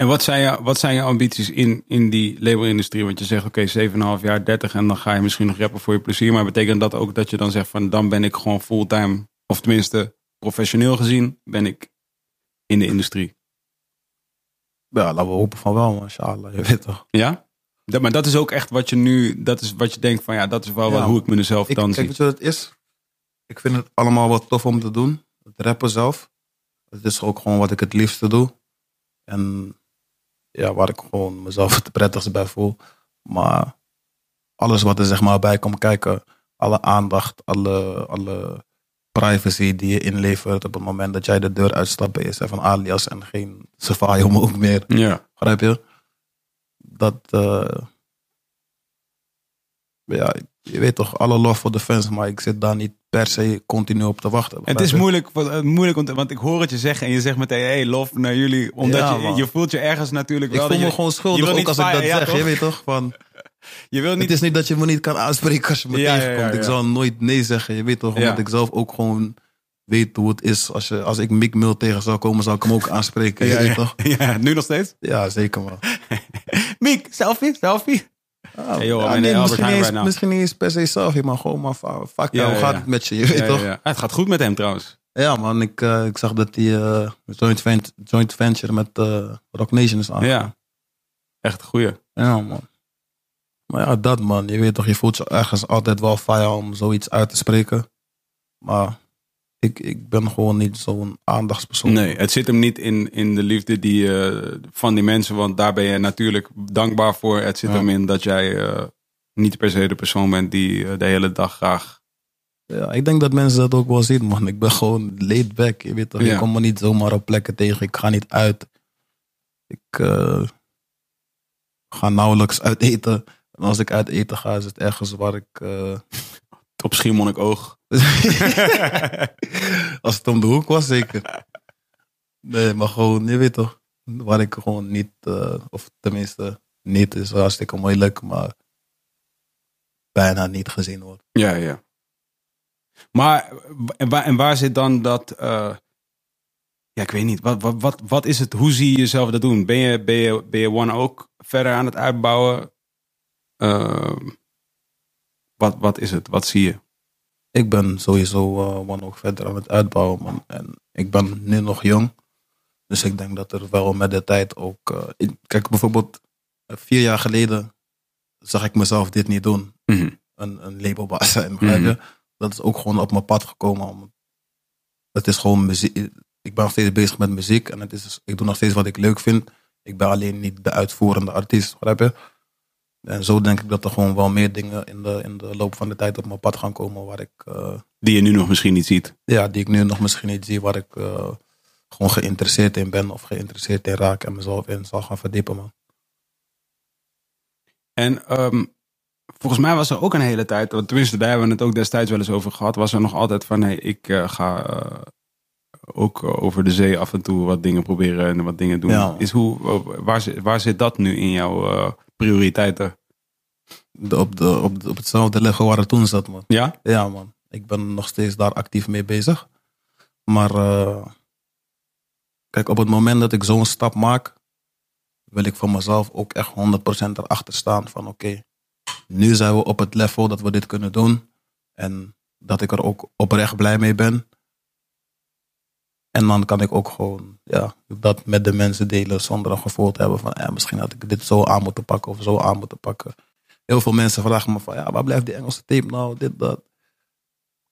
En wat zijn, je, wat zijn je ambities in, in die labelindustrie? Want je zegt, oké, 7,5 jaar, 30 en dan ga je misschien nog rappen voor je plezier. Maar betekent dat ook dat je dan zegt van, dan ben ik gewoon fulltime, of tenminste professioneel gezien, ben ik in de industrie? Ja, laten we hopen van wel. Inshallah, je weet toch. Ja? Dat, maar dat is ook echt wat je nu, dat is wat je denkt van, ja, dat is wel Ja, wat, hoe ik mezelf Ik, dan kijk, zie. weet je wat het is? Ik vind het allemaal wat tof om te doen. Het rappen zelf. Het is ook gewoon wat ik het liefste doe. En ja, waar ik gewoon mezelf het prettigst bij voel. Maar alles wat er zeg maar bij komt kijken. Alle aandacht, alle, alle privacy die je inlevert op het moment dat jij de deur uitstapt jezelf van alias en geen Safari ook meer. Ja. Begrijp je? Dat, eh, ja, je weet toch, alle lof voor de fans, maar ik zit daar niet per se continu op te wachten. Het is moeilijk, eh, moeilijk te- want ik hoor het je zeggen en je zegt meteen, hey, lof naar jullie. Omdat Ja, je, je voelt je ergens natuurlijk Ik wel. voel dat me je- gewoon schuldig ook als ik dat ja, zeg. toch? Je weet toch? Van, Je wil niet het is niet dat je me niet kan aanspreken als je me Ja, tegenkomt. Ik zal nooit nee zeggen. Je weet toch? Omdat ik zelf ook gewoon weet hoe het is. Als, je, als ik Mick Mill tegen zou komen, zou ik hem ook aanspreken. Je Ja, weet toch? Ja, nu nog steeds? Ja, zeker man. Miek, selfie, selfie. Ah, Hey, joh, nee, Albert misschien, niet eens, right misschien niet eens per se selfie, maar gewoon maar fuck Ja, hoe gaat het met je? Je weet toch? ja. Het gaat goed met hem trouwens. Ja, man, ik, eh, ik zag dat die eh, joint, vent- joint venture met eh, Rock Nation is aan. Ja. Echt een goeie. Ja, man. Maar ja, dat man. Je weet toch, je voelt je ergens altijd wel fire om zoiets uit te spreken. Maar ik, ik ben gewoon niet zo'n aandachtspersoon. Nee, het zit hem niet in, in de liefde die, eh, van die mensen, want daar ben je natuurlijk dankbaar voor. Het zit Ja. hem in dat jij eh, niet per se de persoon bent die eh, de hele dag graag. Ja, ik denk dat mensen dat ook wel zien, man. Ik ben gewoon laid back. Je weet toch, Ja. ik kom me niet zomaar op plekken tegen. Ik ga niet uit. Ik ga nauwelijks uit eten. En als ik uit eten ga, is het ergens waar ik... Op Schiermonnikoog. Als het om de hoek was, zeker. Nee, maar gewoon, je weet toch. Waar ik gewoon niet, eh, of tenminste, niet is hartstikke moeilijk, maar bijna niet gezien word. Ja, ja. Maar en waar, en waar zit dan dat. eh, ja, ik weet niet. Wat, wat, wat, wat is het? Hoe zie je jezelf dat doen? Ben je, ben je, ben je One ook verder aan het uitbouwen? Ehm, wat, wat is het? Wat zie je? Ik ben sowieso uh, ook verder aan het uitbouwen, man. En ik ben nu nog jong. Dus ik denk dat er wel met de tijd ook... eh, ik- kijk, bijvoorbeeld eh, vier jaar geleden zag ik mezelf dit niet doen. Mhm. een, een labelbaas zijn. Mhm. Dat is ook gewoon op mijn pad gekomen. Om, het is gewoon muziek. Ik ben nog steeds bezig met muziek en het is, ik doe nog steeds wat ik leuk vind. Ik ben alleen niet de uitvoerende artiest. Begrijp je? En zo denk ik dat er gewoon wel meer dingen in de, in de loop van de tijd op mijn pad gaan komen. Waar ik, eh, Die je nu nog misschien niet ziet. ja, die ik nu nog misschien niet zie. Waar ik eh, gewoon geïnteresseerd in ben of geïnteresseerd in raak. En mezelf in zal gaan verdiepen, man. En ehm, volgens mij was er ook een hele tijd, want tenminste daar hebben we het ook destijds wel eens over gehad, was er nog altijd van nee, ik eh, ga ook over de zee af en toe wat dingen proberen en wat dingen doen. Ja. Is hoe, waar, zit, waar zit dat nu in jouw prioriteiten? De, op, de, op, de- op hetzelfde level waar het toen zat, man. Ja? Ja, man. Ik ben nog steeds daar actief mee bezig. Maar eh, kijk, op het moment dat ik zo'n stap maak, wil ik voor mezelf ook echt 100% erachter staan van oké, nu zijn we op het level dat we dit kunnen doen. En dat ik er ook oprecht blij mee ben. En dan kan ik ook gewoon ja, dat met de mensen delen zonder een gevoel te hebben van ja, misschien had ik dit zo aan moeten pakken of zo aan moeten pakken. Heel veel mensen vragen me van ja, waar blijft die Engelse tape nou? Dit, dat.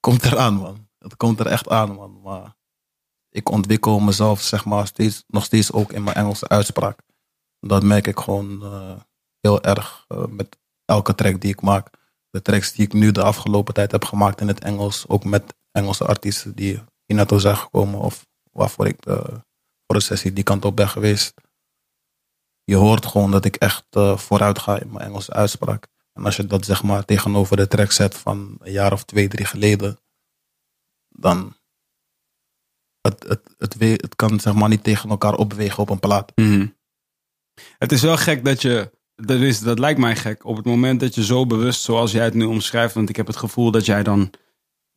Komt eraan man. Het komt er echt aan man. Maar ik ontwikkel mezelf zeg maar steeds, nog steeds ook in mijn Engelse uitspraak. Dat merk ik gewoon eh, heel erg eh, met elke track die ik maak. De tracks die ik nu de afgelopen tijd heb gemaakt in het Engels. Ook met Engelse artiesten die hier naartoe zijn gekomen. Of waarvoor ik de, voor de sessie die kant op ben geweest. Je hoort gewoon dat ik echt eh, vooruit ga in mijn Engelse uitspraak. En als je dat zeg maar tegenover de track zet van een jaar of twee, drie geleden. Dan het, het, het, we- het kan zeg maar niet tegen elkaar opwegen op een plaat. Mhm. Het is wel gek dat je, dat, is, dat lijkt mij gek, op het moment dat je zo bewust, zoals jij het nu omschrijft, want ik heb het gevoel dat jij dan,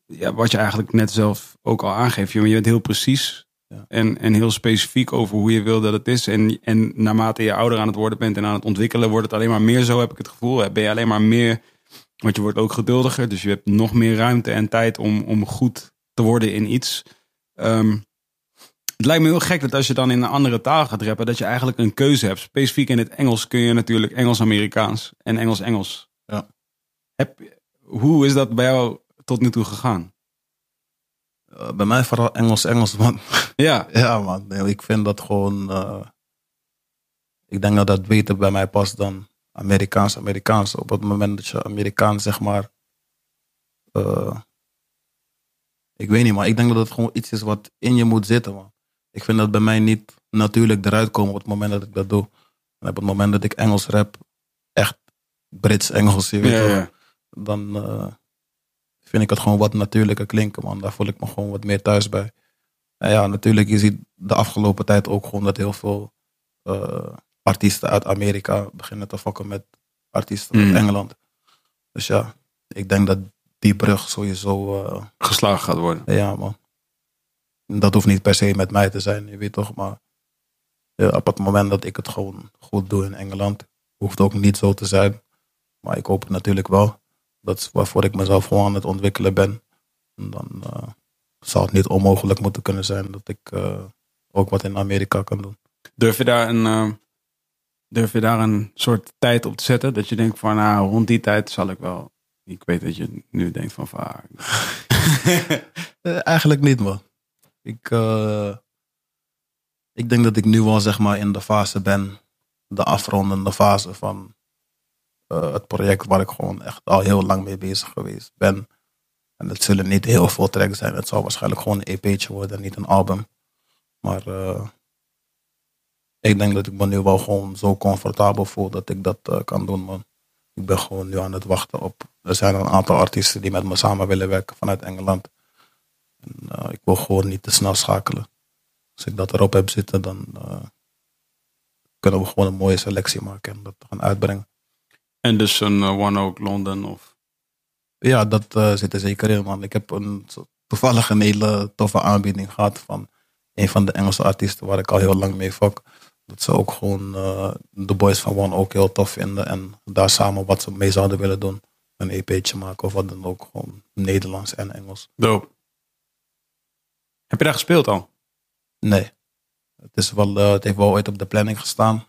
ja, wat je eigenlijk net zelf ook al aangeeft, je bent heel precies Ja. en, en heel specifiek over hoe je wil dat het is. En, en naarmate je ouder aan het worden bent en aan het ontwikkelen, wordt het alleen maar meer zo, heb ik het gevoel. Ben je alleen maar meer, want je wordt ook geduldiger, dus je hebt nog meer ruimte en tijd om, om goed te worden in iets. Ehm, het lijkt me heel gek dat als je dan in een andere taal gaat rappen, dat je eigenlijk een keuze hebt. Specifiek in het Engels kun je natuurlijk Engels-Amerikaans en Engels-Engels. Ja. Heb, hoe is dat bij jou tot nu toe gegaan? Eh, bij mij vooral Engels-Engels, man. Ja, Ja, man. Nee, ik vind dat gewoon. eh, ik denk dat dat beter bij mij past dan Amerikaans-Amerikaans. Op het moment dat je Amerikaans, zeg maar. eh, ik weet niet, maar ik denk dat het gewoon iets is wat in je moet zitten, man. Ik vind dat bij mij niet natuurlijk eruit komen op het moment dat ik dat doe. En op het moment dat ik Engels rap, echt Brits-Engels, je weet ja, wel, ja. dan vind ik het gewoon wat natuurlijker klinken, man. Daar voel ik me gewoon wat meer thuis bij. En ja, natuurlijk, je ziet de afgelopen tijd ook gewoon dat heel veel eh, artiesten uit Amerika beginnen te fokken met artiesten Mm. uit Engeland. Dus ja, ik denk dat die brug sowieso, eh, geslagen gaat worden. ja man. Dat hoeft niet per se met mij te zijn, je weet toch, maar ja, op het moment dat ik het gewoon goed doe in Engeland, hoeft ook niet zo te zijn. Maar ik hoop het natuurlijk wel. Dat is waarvoor ik mezelf gewoon aan het ontwikkelen ben. En dan eh, zou het niet onmogelijk moeten kunnen zijn dat ik eh, ook wat in Amerika kan doen. Durf je daar een, eh, durf je daar een soort tijd op te zetten? Dat je denkt van, nou, rond die tijd zal ik wel... Ik weet dat je nu denkt van, vaak. Eh, eigenlijk niet, man. Ik, ik denk dat ik nu wel zeg maar in de fase ben, de afrondende fase van eh, het project waar ik gewoon echt al heel lang mee bezig geweest ben. En het zullen niet heel veel tracks zijn. Het zal waarschijnlijk gewoon een EP'tje worden, niet een album. Maar eh, ik denk dat ik me nu wel gewoon zo comfortabel voel dat ik dat eh, kan doen. Ik ben gewoon nu aan het wachten op. Er zijn een aantal artiesten die met me samen willen werken vanuit Engeland. En, ik wil gewoon niet te snel schakelen. Als ik dat erop heb zitten, dan kunnen we gewoon een mooie selectie maken en dat gaan uitbrengen. En dus een One Oak London of... Ja, dat eh, zit er zeker in, man. Ik heb een, toevallig een hele toffe aanbieding gehad van een van de Engelse artiesten waar ik al heel lang mee fok. Dat ze ook gewoon eh, de boys van One ook heel tof vinden en daar samen wat ze mee zouden willen doen. Een EP'tje maken of wat dan ook. Gewoon Nederlands en Engels. Dope. Heb je daar gespeeld al? Nee. Het, is wel, eh, het heeft wel ooit op de planning gestaan.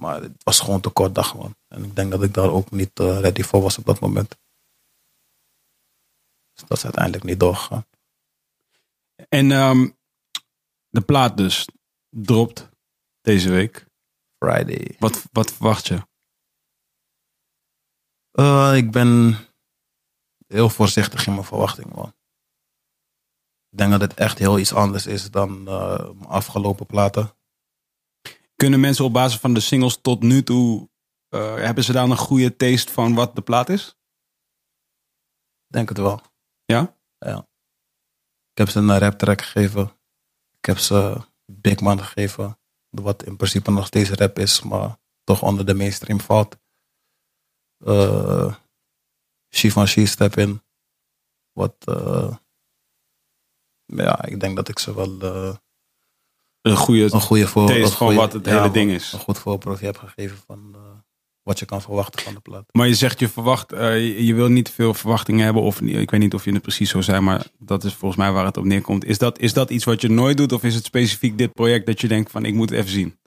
Maar het was gewoon te kort dag, man. En ik denk dat ik daar ook niet eh, ready voor was op dat moment. Dus dat is uiteindelijk niet doorgegaan. En ehm, de plaat dus dropt deze week. Friday. Wat, wat verwacht je? Eh, ik ben heel voorzichtig in mijn verwachting, man. Ik denk dat het echt heel iets anders is dan eh, mijn afgelopen platen. Kunnen mensen op basis van de singles tot nu toe... eh, hebben ze daar een goede taste van wat de plaat is? Denk het wel. Ja? Ik heb ze een rap track gegeven. Ik heb ze Big Man gegeven. Wat in principe nog steeds rap is, maar toch onder de mainstream valt. Uh, She van She Step In. Wat, eh, ja, ik denk dat ik ze wel Een goede... een goede voor... taste een goede- wat het hele ding is. Een goed voorproefje heb gegeven van eh, wat je kan verwachten van de plaat. Maar je zegt je verwacht, eh, je, je wil niet veel verwachtingen hebben. Of ik weet niet of je het precies zo zei, maar dat is volgens mij waar het op neerkomt. Is dat, is dat iets wat je nooit doet? Of is het specifiek dit project dat je denkt van ik moet het even zien?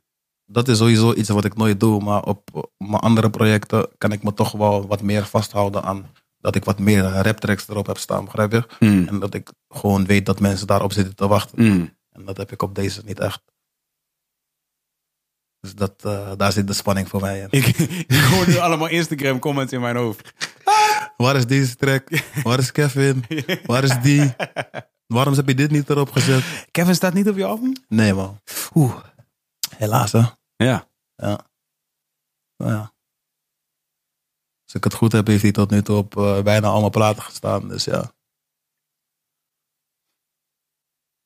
Dat is sowieso iets wat ik nooit doe, maar op mijn andere projecten kan ik me toch wel wat meer vasthouden aan dat ik wat meer raptracks erop heb staan, begrijp je? Mm. En dat ik gewoon weet dat mensen daarop zitten te wachten. Mm. En dat heb ik op deze niet echt. Dus dat, eh, daar zit de spanning voor mij in. Ik, ik hoor nu allemaal Instagram comments in mijn hoofd. Waar is deze track? Waar is Kevin? Waar is die? Waarom heb je dit niet erop gezet? Kevin staat niet op je album? Nee man. Oeh. Helaas hè. Ja. Ja. Nou ja. Als ik het goed heb, heeft hij tot nu toe op eh, bijna allemaal platen gestaan. Dus ja.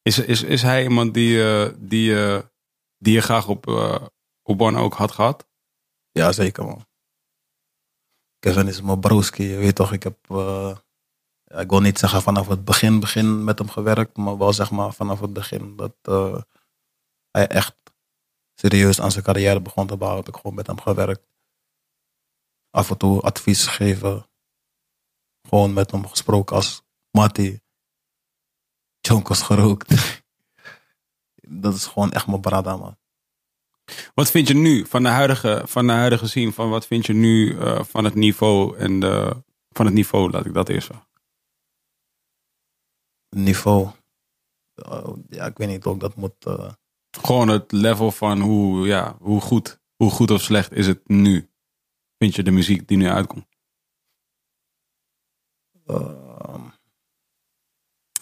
Is, is, is hij iemand die, eh, die, eh, die je graag op, eh op One ook had gehad? Ja, zeker man. Kevin is mijn broski. Je weet toch, ik heb... ik wil niet zeggen vanaf het begin, begin met hem gewerkt. Maar wel zeg maar vanaf het begin dat hij echt serieus aan zijn carrière begon te bouwen. Heb ik gewoon met hem gewerkt. Af en toe advies gegeven. Gewoon met hem gesproken als Matty. Jonkers gerookt. dat is gewoon echt mijn brada man. Wat vind je nu van de huidige, van de huidige scene? Van wat vind je nu eh, van het niveau en de, van het niveau, laat ik dat eerst zeggen. niveau. Uh, ja, ik weet niet of dat moet. uh, Gewoon het level van hoe, ja, hoe, goed, hoe goed of slecht is het nu? Vind je de muziek die nu uitkomt?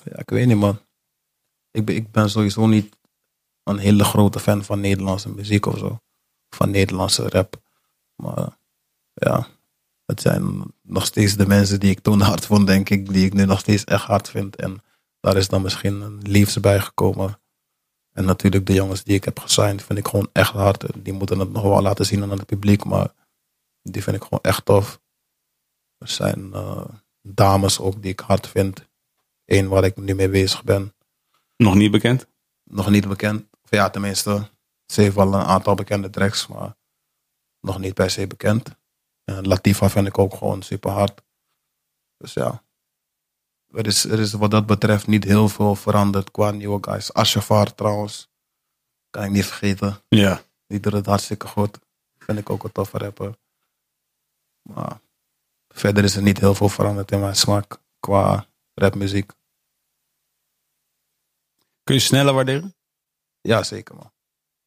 Ja, ik weet niet, man. Ik ben, ik ben sowieso niet een hele grote fan van Nederlandse muziek of zo. Van Nederlandse rap. Maar ja, het zijn nog steeds de mensen die ik toen hard vond, denk ik. Die ik nu nog steeds echt hard vind. En daar is dan misschien een liefde bij gekomen. En natuurlijk de jongens die ik heb gesigned, vind ik gewoon echt hard. Die moeten het nog wel laten zien aan het publiek, maar die vind ik gewoon echt tof. Er zijn uh, dames ook die ik hard vind. Eén waar ik nu mee bezig ben. Nog niet bekend? Nog niet bekend. Of ja, tenminste. Ze heeft wel een aantal bekende tracks, maar nog niet per se bekend. En Latifa vind ik ook gewoon super hard. Dus ja. Er is, er is wat dat betreft niet heel veel veranderd qua nieuwe guys. Ashafar trouwens. Kan ik niet vergeten. Ja. Die doet het hartstikke goed. Vind ik ook een toffe rapper. Maar verder is er niet heel veel veranderd in mijn smaak qua rapmuziek. Kun je sneller waarderen? Ja, zeker man.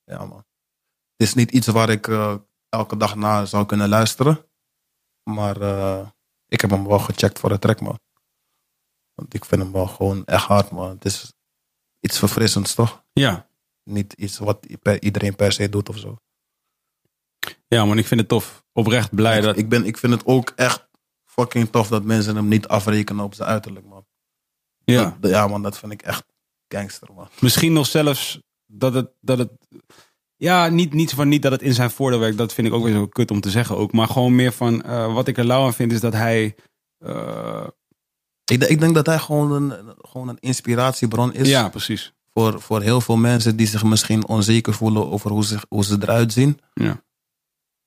Ja man. Het is niet iets waar ik uh, elke dag naar zou kunnen luisteren. Maar uh, ik heb hem wel gecheckt voor de track man. Want ik vind hem wel gewoon echt hard man. Het is iets verfrissends toch? Ja. Niet iets wat iedereen per se doet of zo. Ja man, ik vind het tof. Oprecht blij dat... Ik, ben, ik vind het ook echt fucking tof dat mensen hem niet afrekenen op zijn uiterlijk man. Ja. Dat, ja man, dat vind ik echt gangster man. Misschien nog zelfs dat het... Dat het ja, niet, niet van niet dat het in zijn voordeel werkt. Dat vind ik ook weer zo kut om te zeggen ook. Maar gewoon meer van... Uh, wat ik er lauw aan vind is dat hij... Uh... Ik, ik, denk dat hij gewoon een, gewoon een inspiratiebron is. Ja, precies. Voor, voor heel veel mensen die zich misschien onzeker voelen over hoe, zich, hoe ze eruit zien. Ja.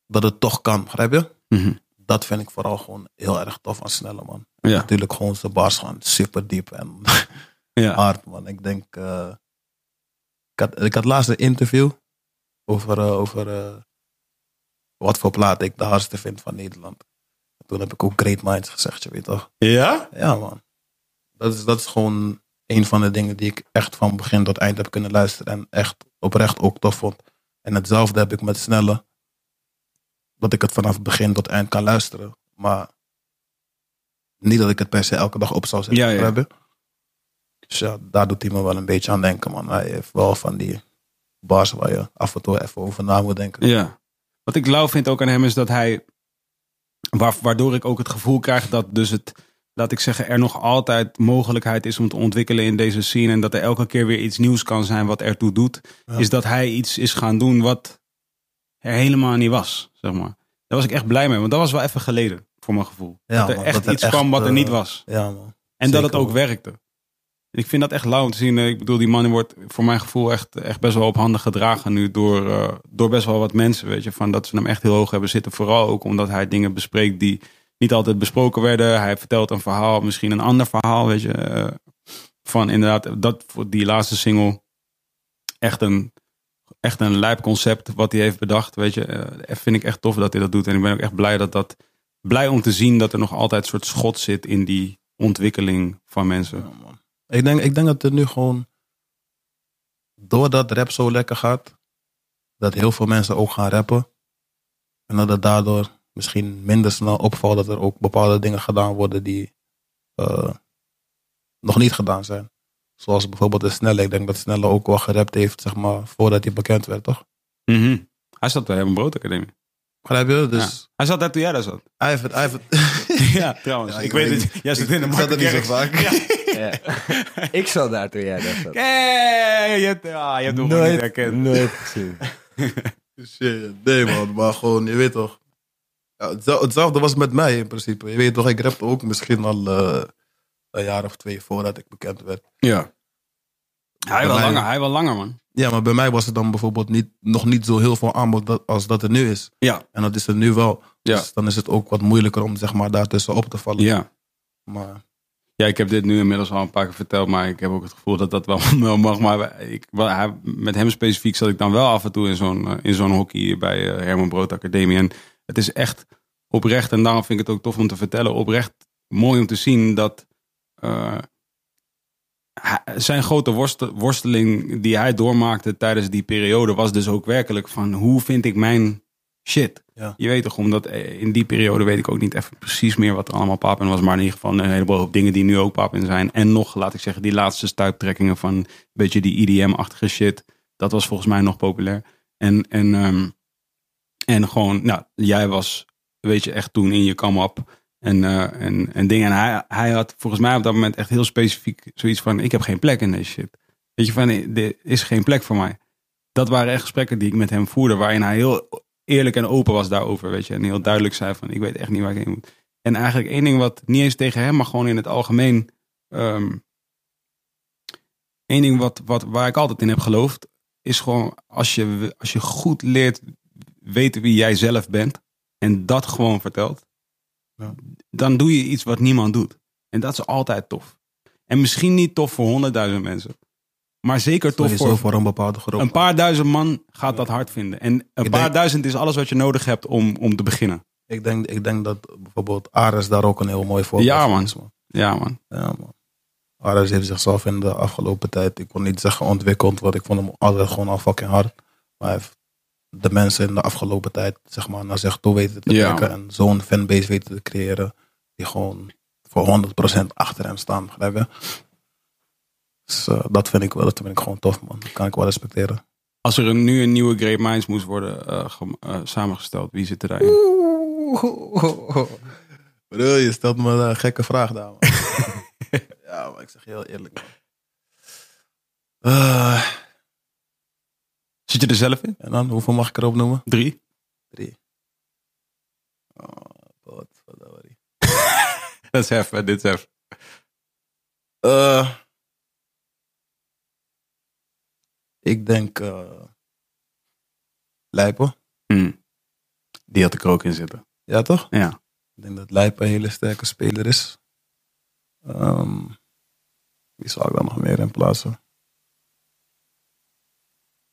Dat het toch kan, begrijp je? Mm -hmm. Dat vind ik vooral gewoon heel erg tof aan Snelle man. Ja. Natuurlijk gewoon zijn bars gaan super diep en ja. hard man. Ik denk... Uh, ik, had, ik had laatst een interview over, uh, over uh, wat voor plaat ik de hardste vind van Nederland. Toen heb ik ook Great Minds gezegd, je weet toch? Ja? Ja, man. Dat is, dat is gewoon een van de dingen die ik echt van begin tot eind heb kunnen luisteren. En echt oprecht ook tof vond. En hetzelfde heb ik met Snelle. Dat ik het vanaf begin tot eind kan luisteren. Maar niet dat ik het per se elke dag op zou zetten. Ja, ja. Hebben. Dus ja, daar doet hij me wel een beetje aan denken, man. Hij heeft wel van die bars waar je af en toe even over na moet denken. Ja. Wat ik lauw vind ook aan hem is dat hij waardoor ik ook het gevoel krijg dat dus het, laat ik zeggen, er nog altijd mogelijkheid is om te ontwikkelen in deze scene. En dat er elke keer weer iets nieuws kan zijn wat ertoe doet. Ja. Is dat hij iets is gaan doen wat er helemaal niet was, zeg maar. Daar was ik echt blij mee, want dat was wel even geleden, voor mijn gevoel. Ja, dat er man, echt dat er iets echt, kwam wat er niet was. Ja, man. En Zeker, dat het ook man. werkte. Ik vind dat echt lauw om te zien. Eh, Ik bedoel, die man wordt voor mijn gevoel echt, echt best wel op handen gedragen nu door, eh, door best wel wat mensen. Weet je, van dat ze hem echt heel hoog hebben zitten. Vooral ook omdat hij dingen bespreekt die niet altijd besproken werden. Hij vertelt een verhaal, misschien een ander verhaal. Weet je, eh, van inderdaad, dat voor die laatste single echt een, echt een lijp concept wat hij heeft bedacht. Weet je, Eh, vind ik echt tof dat hij dat doet. En ik ben ook echt blij dat dat, blij om te zien dat er nog altijd een soort schot zit in die ontwikkeling van mensen. Ik, denk, ik denk dat het nu gewoon, doordat rap zo lekker gaat, dat heel veel mensen ook gaan rappen. En dat het daardoor misschien minder snel opvalt dat er ook bepaalde dingen gedaan worden die eh, nog niet gedaan zijn. Zoals bijvoorbeeld de Snelle. Ik denk dat Snelle ook wel gerapt heeft, zeg maar, voordat hij bekend werd, toch? Mhm. Hij zat bij een broodacademie. Begrijp je? Dus Ja. Hij zat daar toen jij daar zat. hij heeft het... Hij heeft het Ja, trouwens. Ja, ik, ik weet het. Jij zit in de ik zat er niet zo vaak. Ja. ik zat daar toen jij daar zat. Hey, je hebt, ja, je hebt niet herkend. nooit gezien. Shit, nee man, maar gewoon, je weet toch. Ja, hetzel- hetzelfde was met mij in principe. Je weet toch, ik rapte ook misschien al eh, een jaar of twee voordat ik bekend werd. Ja. Hij wel mij- langer, hij wel langer, man. Ja, maar bij mij was er dan bijvoorbeeld niet, nog niet zo heel veel aanbod dat- als dat er nu is. Ja. En dat is er nu wel. Ja. Dus dan is het ook wat moeilijker om zeg maar daartussen op te vallen. Ja. Maar Ja, ik heb dit nu inmiddels al een paar keer verteld, maar ik heb ook het gevoel dat dat wel, wel mag. Maar ik, wel, hij, met hem specifiek zat ik dan wel af en toe in zo'n eh, in zo'n hockey bij eh, Herman Brood Academie. En het is echt oprecht, en daarom vind ik het ook tof om te vertellen, oprecht mooi om te zien dat eh, zijn grote worst- worsteling die hij doormaakte tijdens die periode was dus ook werkelijk van hoe vind ik mijn shit. Ja. Je weet toch, omdat eh, in die periode weet ik ook niet even precies meer wat er allemaal papin was. Maar in ieder geval een heleboel hoop dingen die nu ook papin zijn. En nog, laat ik zeggen, die laatste stuiptrekkingen van een beetje die IDM-achtige shit. Dat was volgens mij nog populair. En, en, ehm, en gewoon, nou, jij was, weet je, echt toen in je come-up. En, eh, en, en dingen. En hij, hij had volgens mij op dat moment echt heel specifiek zoiets van: ik heb geen plek in deze shit. Weet je, van er is geen plek voor mij. Dat waren echt gesprekken die ik met hem voerde, waarin hij heel eerlijk en open was daarover, weet je. En heel duidelijk zei van, ik weet echt niet waar ik heen moet. En eigenlijk één ding wat, niet eens tegen hem, maar gewoon in het algemeen. ehm Eén ding wat, wat, waar ik altijd in heb geloofd, is gewoon als je, als je goed leert weten wie jij zelf bent en dat gewoon vertelt, Ja. dan doe je iets wat niemand doet. En dat is altijd tof. En misschien niet tof voor honderdduizend mensen, maar zeker tof voor, voor een bepaalde groep. een paar duizend man gaat dat hard vinden. En een Ik paar denk- duizend is alles wat je nodig hebt om, om te beginnen. Ik, denk, ik denk dat bijvoorbeeld Ares daar ook een heel mooi voorbeeld Ja, man. is, man. Ja, man. Ja, man. Ares heeft zichzelf in de afgelopen tijd, ik kon niet zeggen ontwikkeld, want ik vond hem altijd gewoon al fucking hard. Maar hij heeft de mensen in de afgelopen tijd, zeg maar, naar zich toe weten te Ja, trekken en zo'n fanbase weten te creëren, die gewoon voor 100% achter hem staan, begrijp je? Dus eh, dat, vind ik, wel- dat vind ik gewoon tof, man. Dat kan ik wel respecteren. Als er een, nu een nieuwe Great Minds moest worden eh, eh, samengesteld, wie zit er daarin? Bro, je stelt me een gekke vraag daar, man. ja, maar ik zeg je heel eerlijk, man. Zit je er zelf in? en dan, hoeveel mag ik erop noemen? Drie? Drie. Oh, wat. Dat is even, dit is even. Eh, ik denk eh Lijpen. Hmm. Die had ik er ook in zitten. Ja, toch? Ja. Ik denk dat Lijpen een hele sterke speler is. Ehm, wie zou ik dan nog meer in plaatsen?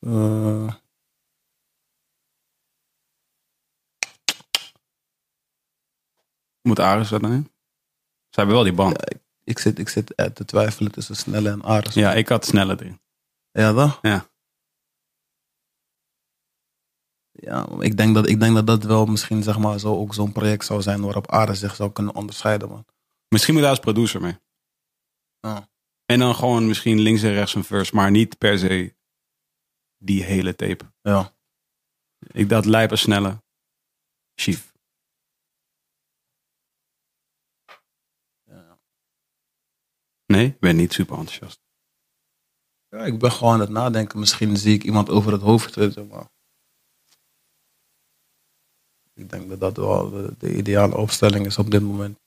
Eh, Moet Aris dan in? Ze hebben wel die band. ja, ik, ik, zit, ik zit eh, te twijfelen tussen Snelle en Ares. Ja, ik had sneller erin. Ja, toch? Ja. Ja, ik denk, dat, ik denk dat dat wel misschien zeg maar, zo, ook zo'n project zou zijn waarop Ares zich zou kunnen onderscheiden, man. Misschien moet hij als producer mee. En dan gewoon misschien links en rechts een verse, maar niet per se die hele tape. Ja. Ik dat lijpen snelle. Chief. Nee, ik ben niet super enthousiast. ja, ik ben gewoon aan het nadenken. Misschien zie ik iemand over het hoofd zitten, maar... Ik denk dat dat wel de, de ideale opstelling is op dit moment.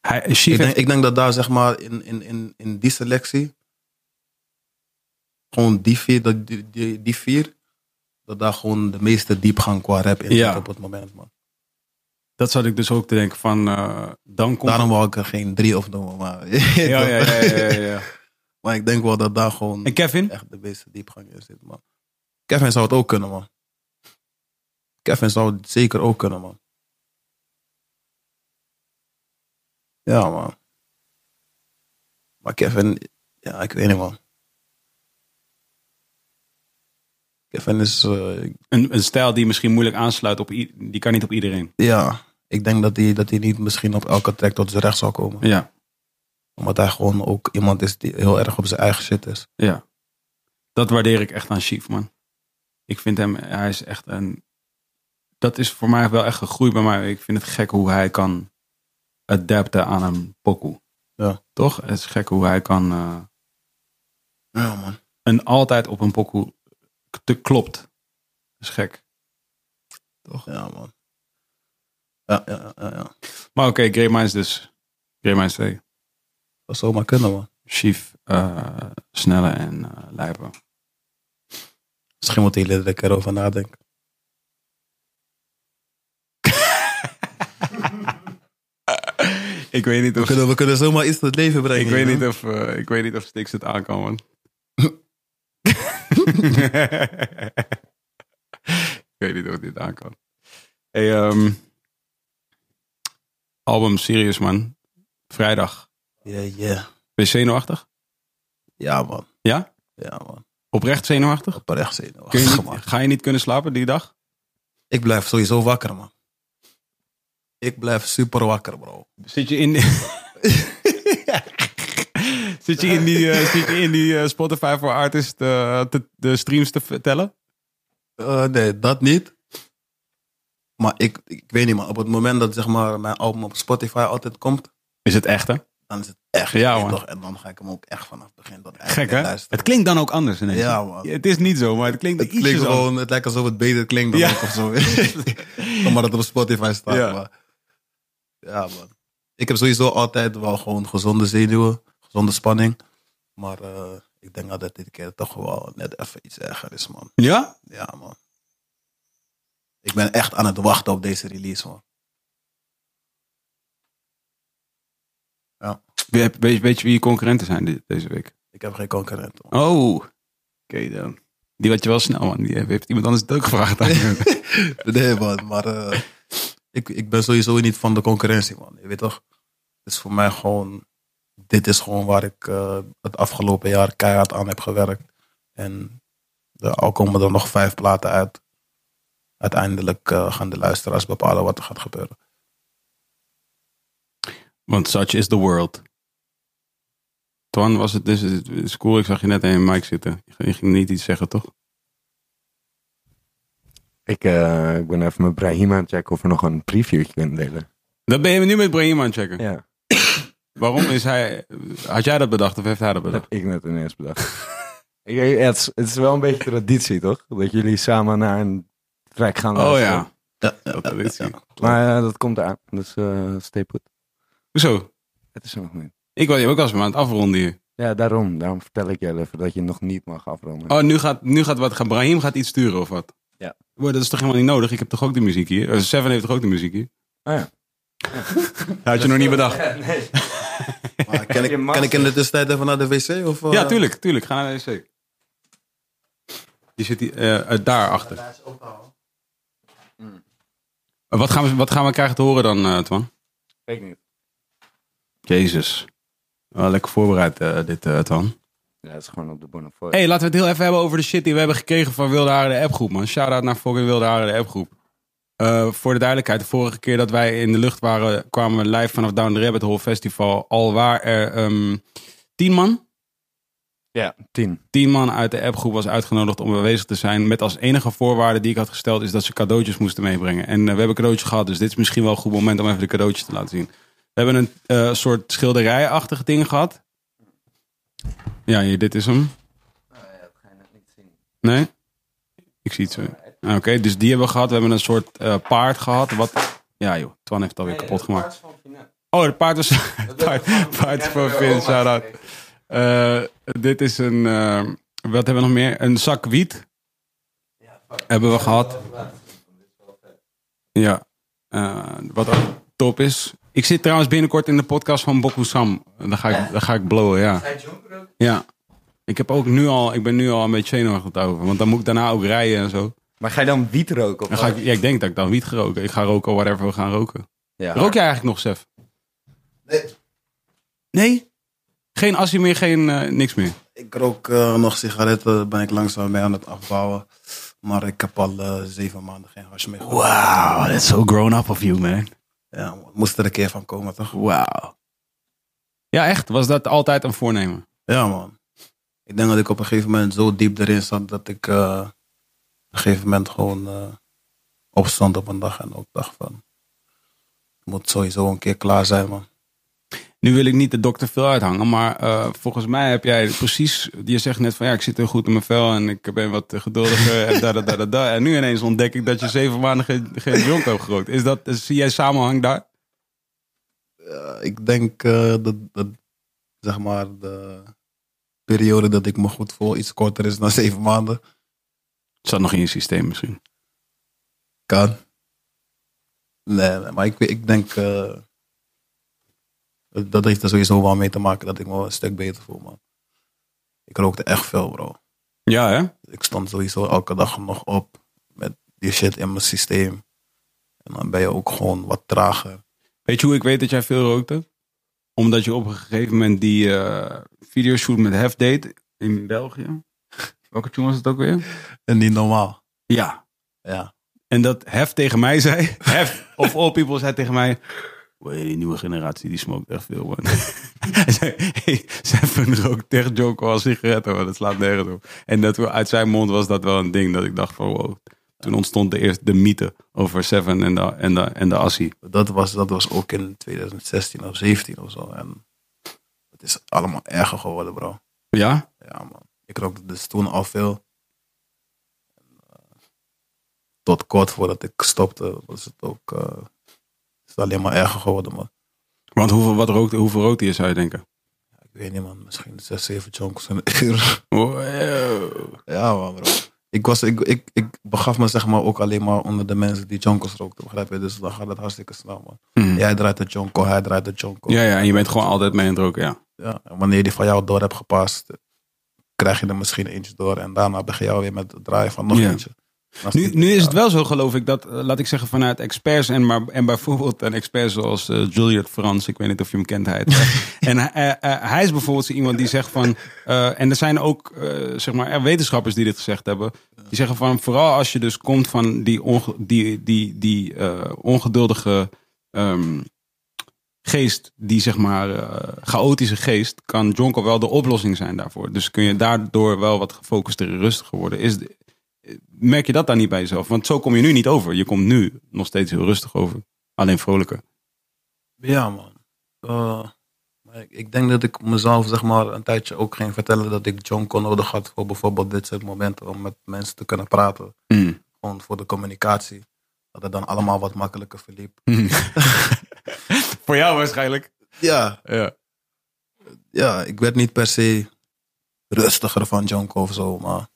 Hij Ik denk, heeft- ik denk dat daar zeg maar in, in, in, in die selectie, gewoon die vier, dat, die, die, die vier, dat daar gewoon de meeste diepgang qua rap in Ja. zit op het moment, man. dat zat ik dus ook te denken van, eh, dan komt... Daarom wou ik er geen drie of noemen, maar, ja, ja, ja, ja, ja, ja. maar ik denk wel dat daar gewoon En Kevin? echt de meeste diepgang in zit, man. Kevin zou het ook kunnen, man. Kevin zou het zeker ook kunnen, man. Ja, man. Maar Kevin, ja, ik weet niet, man. Kevin is, eh, Een, een stijl die misschien moeilijk aansluit op... Die kan niet op iedereen. ja, ik denk dat hij, dat niet misschien op elke track tot zijn recht zal komen. Ja, Omdat hij gewoon ook iemand is die heel erg op zijn eigen shit is. ja. Dat waardeer ik echt aan Chief, man. Ik vind hem... Hij is echt een... Dat is voor mij wel echt gegroeid bij mij. Ik vind het gek hoe hij kan adapten aan een pokoe. Ja. Toch? Het is gek hoe hij kan... eh, Ja, man. en altijd op een pokoe te klopt. Dat is gek. Toch? Ja, man. Ja, ja, ja, ja. Maar oké, Grey Minds dus. Grey Minds 2. Dat zou maar kunnen, man. Chief, eh, Snelle en eh Lijpen. Misschien moeten jullie er een keer over nadenken. Ik weet niet We of, kunnen, we kunnen zomaar iets tot leven brengen. ik weet niet of, eh, ik weet niet of Stix het aan kan, man. ik weet niet of dit aan kan. Hey, ehm, album Serious, man. Vrijdag. Ja, ja. Ben je zenuwachtig? Ja, man. Ja? Ja, man. Oprecht zenuwachtig? Oprecht je zenuwachtig, niet, man. ga je niet kunnen slapen die dag? Ik blijf sowieso wakker, man. Ik blijf super wakker, bro. Zit je in... zit je in die, eh, zit je in die eh, Spotify voor Artists eh, te- de streams te vertellen? Eh, nee, dat niet. Maar ik, ik weet niet, man. Op het moment dat zeg maar, mijn album op Spotify altijd komt, Is het echt, hè? dan is het echt. Ja, man. toch? En dan ga ik hem ook echt vanaf begin tot eind Gek, hè? luisteren. Het klinkt dan ook anders ineens. Ja, man. Het is niet zo, maar het klinkt Het klinkt anders. gewoon, het lijkt alsof het beter klinkt dan Ja. ik of zo. Omdat het op Spotify staat. Ja. Maar, ja, man. Ik heb sowieso altijd wel gewoon gezonde zenuwen, gezonde spanning. Maar eh, ik denk dat het dit keer toch wel net even iets erger is, man. Ja? Ja, man. Ik ben echt aan het wachten op deze release, man. Ja, Weet, weet, weet je wie je concurrenten zijn deze week? ik heb geen concurrent. man. Oh, oké dan. Die wat je wel snel, man. Die heeft iemand anders het ook gevraagd. Nee, man, maar eh, ik, ik ben sowieso niet van de concurrentie, man. Je weet toch? Het is voor mij gewoon, dit is gewoon waar ik eh, het afgelopen jaar keihard aan heb gewerkt. En er, al komen er nog vijf platen uit. Uiteindelijk eh, gaan de luisteraars bepalen wat er gaat gebeuren. Want such is the world. Twan, was het dus het is cool. Ik zag je net in een mic zitten. Je ging niet iets zeggen, toch? Ik, eh, ik ben even met Brahim aan het checken of we nog een previewtje kunnen delen. Dat ben je nu met Brahim aan het checken. Ja, Waarom is hij... Had jij dat bedacht of heeft hij dat dat bedacht? heb ik net ineens bedacht. Ik- ja, het, is, het is wel een beetje traditie, toch? Dat jullie samen naar een track gaan Oh luisteren. ja. Ja, ja, Dat weet ik. Maar eh, dat komt aan. Dus eh stay put. Hoezo? Het is er nog niet. Ik was ook als we aan het afronden hier. Ja, daarom. Daarom vertel ik je even dat je nog niet mag afronden. Oh, nu gaat, nu gaat wat gaan. Brahim gaat iets sturen of wat? Ja. Wow, dat is toch helemaal niet nodig? Ik heb toch ook de muziek hier? Eh, Seven heeft toch ook de muziek hier? Oh ja. Had je nog niet bedacht? nee. Maar kan, ik, kan ik in de tussentijd even naar de wc? Of, eh? Ja, tuurlijk, tuurlijk. Ga naar de wc. Die zit hier, eh, eh, daar achter. Wat gaan, we, wat gaan we krijgen te horen dan, eh Twan? Weet ik niet. Jezus. Wel lekker voorbereid, eh, dit, eh Twan. Ja, het is gewoon op de Bonnefoy. hey, laten we het heel even hebben over de shit die we hebben gekregen van Wilde Haren de appgroep, man. Shout-out naar fucking Wilde Haren de appgroep. Eh, voor de duidelijkheid, de vorige keer dat wij in de lucht waren, kwamen we live vanaf Down the Rabbit Hole Festival. Al waar er ehm, tien man, Ja, tien. tien man uit de appgroep was uitgenodigd om aanwezig te zijn. Met als enige voorwaarde die ik had gesteld is dat ze cadeautjes moesten meebrengen. En eh, we hebben cadeautjes gehad, dus dit is misschien wel een goed moment om even de cadeautjes te laten zien. We hebben een eh, soort schilderijachtig ding gehad. Ja, hier, dit is hem. Nee? Ik zie het zo. Oké, dus die hebben we gehad. We hebben een soort eh, paard gehad. Wat... Ja joh, Twan heeft het alweer kapot gemaakt. Oh, het paard was... paard, paard voor Vin, shout-out. Eh, dit is een... eh, wat hebben we nog meer? Een zak wiet. Hebben we gehad. Ja. Wat ook top is. Ik zit trouwens binnenkort in de podcast van Boku Sam. Daar ga ik, daar ga ik blowen, ja. Ja. Ik, heb ook nu al, ik ben nu al een beetje zenuwachtig over. Want dan moet ik daarna ook rijden en zo. Maar ga je dan wiet roken? Of Dan ga ik, ja, ik denk dat ik dan wiet ga roken. Ik ga roken whatever we gaan roken. Ja. Rook jij eigenlijk nog, Sef? Nee. Nee? Geen assie meer, geen eh, niks meer? Ik rook eh, nog sigaretten, ben ik langzaam mee aan het afbouwen. Maar ik heb al eh, zeven maanden geen hash meer. Wow, that's so grown up of you, man. Ja, moest er een keer van komen, toch? Wow. Ja, echt? Was dat altijd een voornemen? Ja, man. Ik denk dat ik op een gegeven moment zo diep erin zat dat ik eh, een gegeven moment gewoon eh, opstond op een dag en ook dacht van, het moet sowieso een keer klaar zijn, man. Nu wil ik niet de dokter veel uithangen, maar eh, volgens mij heb jij precies... Je zegt net van ja, ik zit heel goed in mijn vel en ik ben wat geduldiger en da, da, da, da, da. En nu ineens ontdek ik dat je zeven maanden geen, geen jonk hebt gerookt. Is dat, zie jij samenhang daar? Ja, ik denk eh, dat, dat, zeg maar, de periode dat ik me goed voel iets korter is dan zeven maanden. Zat nog in je systeem misschien. Kan. Nee, nee, maar ik, ik denk, eh, dat- heeft er sowieso wel mee te maken dat ik me een stuk beter voel, man. Ik rookte echt veel, bro. Ja, hè? Ik stond sowieso elke dag nog op met die shit in mijn systeem. En dan ben je ook gewoon wat trager. Weet je hoe ik weet dat jij veel rookte? Omdat je op een gegeven moment die eh videoshoot met Hef deed in België. Welke tune was het ook weer? En niet normaal. Ja. Ja. En dat Hef tegen mij zei. Hef of all people zei tegen mij. "Wee, die nieuwe generatie die smoked echt veel man. Hij zei, hey, Seven rookt tegen Joko als sigaretten man. Dat slaat nergens op. En dat uit zijn mond was dat wel een ding dat ik dacht van wow. Toen ontstond de eerste de mythe over Seven en de, en de, en de Assie. Dat was, dat was ook in 2016 of 17 of zo. En het is allemaal erger geworden, bro. Ja? Ja, man. Ik rookte dus toen al veel. En, tot kort voordat ik stopte, was het ook eh, is het alleen maar erger geworden, man. Want hoeveel, wat rookte, hoeveel rookte je zou je denken? Ik weet niet, man. Misschien 6, 7 chunks in een uur. Wow. ja, man, bro. Ik, was, ik, ik, ik begaf me zeg maar ook alleen maar onder de mensen die jonkos rookten, begrijp je? Dus dan gaat het hartstikke snel, man. Mhm. Jij draait de jonko, hij draait de jonko. Ja, ja, en je bent gewoon altijd mee aan het roken, ja. Ja, wanneer je die van jou door hebt gepast, krijg je er misschien eentje door. En daarna begin je alweer met het draaien van nog Ja. eentje. Nu, nu is het wel zo, geloof ik, dat, eh, laat ik zeggen, vanuit experts en, maar, en bijvoorbeeld een expert zoals eh Juliet Frans, ik weet niet of je hem kent, hij en eh, hij is bijvoorbeeld iemand die zegt van, en er zijn ook, zeg maar, er wetenschappers die dit gezegd hebben, die zeggen van, vooral als je dus komt van die, onge- die, die, die ongeduldige ehm, geest, die zeg maar, eh, chaotische geest, kan Jonko wel de oplossing zijn daarvoor. Dus kun je daardoor wel wat gefocuster en rustiger worden. Is, merk je dat dan niet bij jezelf? Want zo kom je nu niet over. Je komt nu nog steeds heel rustig over. Alleen vrolijker. Ja, man. Eh, maar ik, ik denk dat ik mezelf zeg maar een tijdje ook ging vertellen dat ik Jonko nodig had voor bijvoorbeeld dit soort momenten om met mensen te kunnen praten. Gewoon voor de communicatie. Dat het dan allemaal wat makkelijker verliep. Voor jou waarschijnlijk. Ja, Ja. ja, ik werd niet per se rustiger van Jonko of zo, maar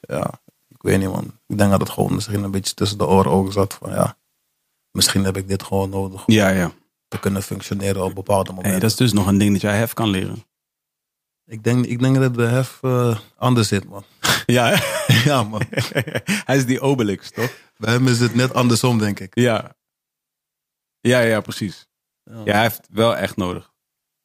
ja, ik weet niet man. Ik denk dat het gewoon misschien een beetje tussen de oren ook zat van ja, misschien heb ik dit gewoon nodig om Ja, ja. te kunnen functioneren op bepaalde momenten. Hey, dat is dus nog een ding dat jij hef kan leren. ik, denk, ik denk dat de hef eh, anders zit man. Ja, ja man, hij is die Obelix, toch? bij hem is het net andersom denk ik. Ja. Ja, ja, precies. Ja. Ja, hij heeft wel echt nodig.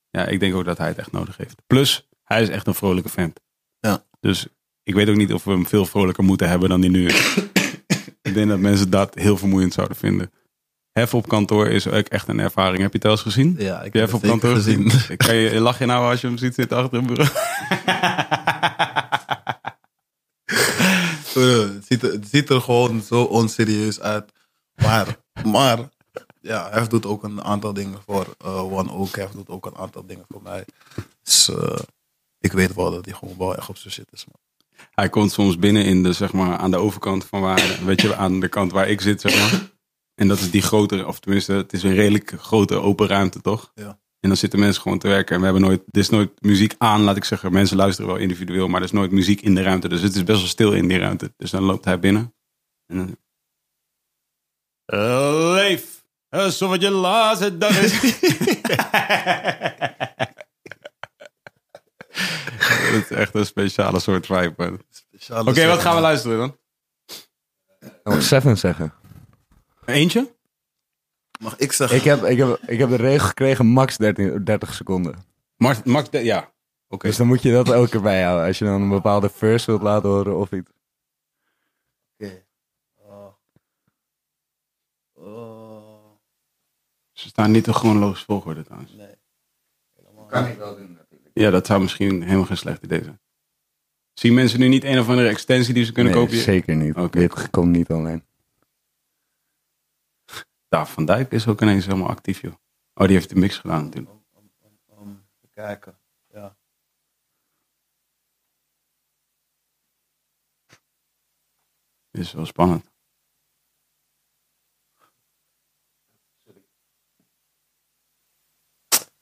Ja, ik denk ook dat hij het echt nodig heeft. Plus, hij is echt een vrolijke vent. Ja. Dus ik weet ook niet of we hem veel vrolijker moeten hebben dan hij nu is. ik denk dat mensen dat heel vermoeiend zouden vinden. Hef op kantoor is ook echt een ervaring. Heb je het wel eens gezien? Ja, ik Heb Hef op kantoor gezien. gezien? Kan je, lach je nou als je hem ziet zitten achter een bureau? Het, ziet er, het ziet er gewoon zo onserieus uit. Maar, maar ja, Hef doet ook een aantal dingen voor eh, One Oak. Hef doet ook een aantal dingen voor mij. Dus eh, ik weet wel dat hij gewoon wel echt op zijn shit is. Man. Hij komt soms binnen in de, zeg maar, aan de overkant van waar, weet je, aan de kant waar ik zit, zeg maar. En dat is die grotere, of tenminste, het is een redelijk grote open ruimte, toch? Ja. En dan zitten mensen gewoon te werken. En we hebben nooit, er is nooit muziek aan, laat ik zeggen. Mensen luisteren wel individueel, maar er is nooit muziek in de ruimte. Dus het is best wel stil in die ruimte. Dus dan loopt hij binnen. En dan... Eh, Leef! Alsof het je laatste dag is. Het is echt een speciale soort vibe. man. Oké, wat gaan we luisteren dan? Nog Seven zeggen. Eentje? Mag ik zeggen? Ik heb, ik, heb, ik heb de regel gekregen max 13, 30 seconden. Max, Max de- ja. Oké. Dus dan moet je dat ook erbij houden. Als je dan een bepaalde verse wilt laten horen of iets. Oké. Oh. Oh. Ze staan niet in chronologisch volgorde trouwens. Nee. Kan ik wel doen natuurlijk. Ja, dat zou misschien helemaal geen slecht idee zijn. Zien mensen nu niet een of andere extensie die ze kunnen nee, kopen? zeker niet. Oké. Dit komt niet alleen. Ja, Van Dijk is ook ineens helemaal actief, joh. Oh, die heeft de mix gedaan natuurlijk. Um, even kijken. Ja. Dit is wel spannend.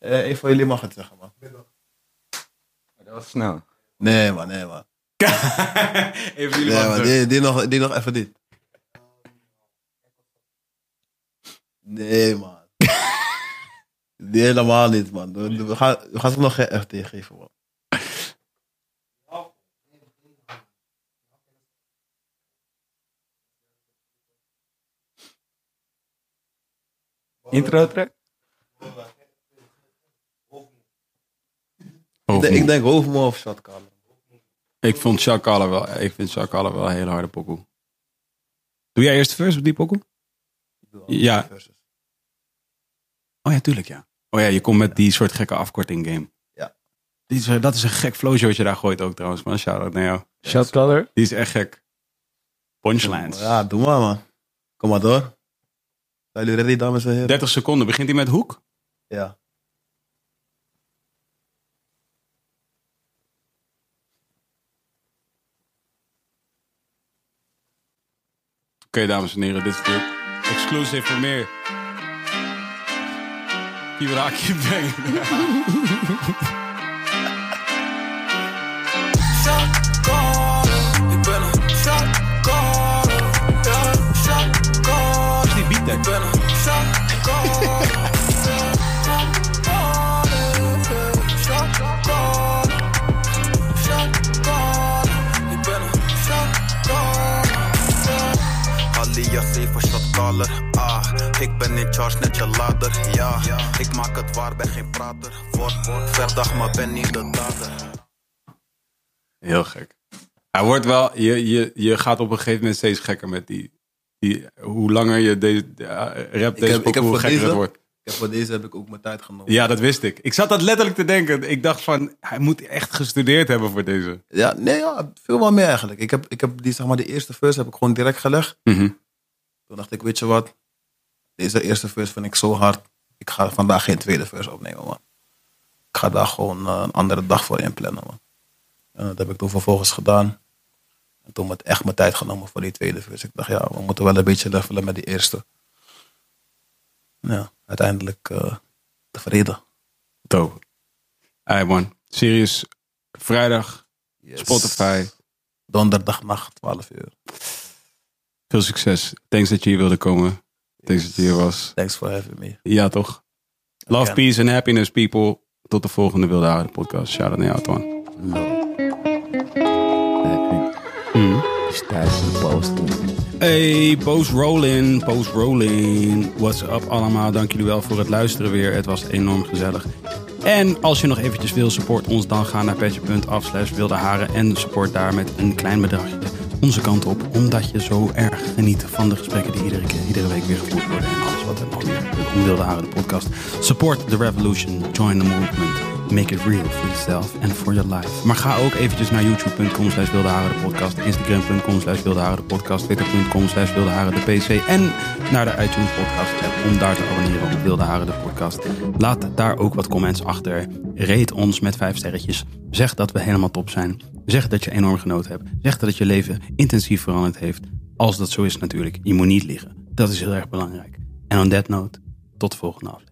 Eh, een van jullie mag het zeggen, man. Dat was snel. Nee, man, nee, man. Even jullie Nee, man. Die, die, nog, die nog even dit. Nee, man. Die helemaal niet, man. We, we gaan, we gaan ze nog geen FT geven, man. Intro track? Ik, denk- ik denk Hoofdmo of Shotcaller. Ik vond wel, ik vind Alle wel een hele harde pokoe. Doe jij eerst de verse op die pokoe? Ja. Oh ja, tuurlijk ja. Oh ja, je komt met die soort gekke afkorting game. Ja. Die is, dat is een gek flowshow wat je daar gooit ook trouwens, man. Shout-out naar jou. Shot color? Die is echt gek. Punchlines. Ja, doe maar, man. Kom maar door. Zijn jullie ready, dames en heren? 30 seconden. Begint hij met hoek? Ja. Oké, dames en heren, dit is de exclusive voor meer. Kiwiraki Bang. Ik ben een beat Ik ben een Ik ben in charge net je ladder, ja Ik maak het waar, ben geen prater Word, word, verdag, maar ben niet de dader Heel gek. Hij wordt wel, je, je, je gaat op een gegeven moment steeds gekker met die. die hoe langer je deze, eh, rap deze heb- ik heb pokoe, hoe gekker het deze- wordt. Ik heb voor deze heb ik ook mijn tijd genomen. Ja, dat wist ik. Ik zat dat letterlijk te denken. Ik dacht van, hij moet echt gestudeerd hebben voor deze. Ja, nee, ja, veel wel meer eigenlijk. Ik heb, ik heb die, zeg maar, de eerste verse heb ik gewoon direct gelegd. Mhm. Toen dacht ik, weet je wat? Deze eerste verse vind ik zo hard. Ik ga vandaag geen tweede verse opnemen, man. Ik ga daar gewoon eh, een andere dag voor inplannen, man. En dat heb ik toen vervolgens gedaan. En toen met echt mijn tijd genomen voor die tweede verse. Ik dacht, ja, we moeten wel een beetje levelen met die eerste. Ja, uiteindelijk eh, tevreden. Dope. Hey man, Sirius, vrijdag, Yes. Spotify. Donderdagnacht, 12 uur. Veel succes. Thanks dat je hier wilde komen. Thanks dat je hier was. Thanks for having me. Ja, toch? Love, peace and happiness, people. Tot de volgende Wilde Houden podcast. Shout-out naar jou, Twan. Het is tijd voor de post. Hey, post rolling, post rolling. What's up allemaal? Dank jullie wel voor het luisteren weer. Het was enorm gezellig. En als je nog eventjes wil, support ons dan. Ga naar petje.af slash wilde haren en support daar met een klein bedragje onze kant op. Omdat je zo erg geniet van de gesprekken die iedere, keer, iedere week weer gevoerd worden. En alles wat er wilde haren de podcast. Support the revolution. Join the movement. Make it real for yourself and for your life. Maar ga ook eventjes naar youtube.com slash podcast. Instagram.com slash podcast. Twitter.com slash PC. En naar de iTunes podcast app om daar te abonneren op Wilde Haren de podcast. Laat daar ook wat comments achter. Rate ons met vijf sterretjes. Zeg dat we helemaal top zijn. Zeg dat je enorm genoten hebt. Zeg dat het je leven intensief veranderd heeft. Als dat zo is natuurlijk. Je moet niet liegen. Dat is heel erg belangrijk. En on that note, tot de volgende aflevering.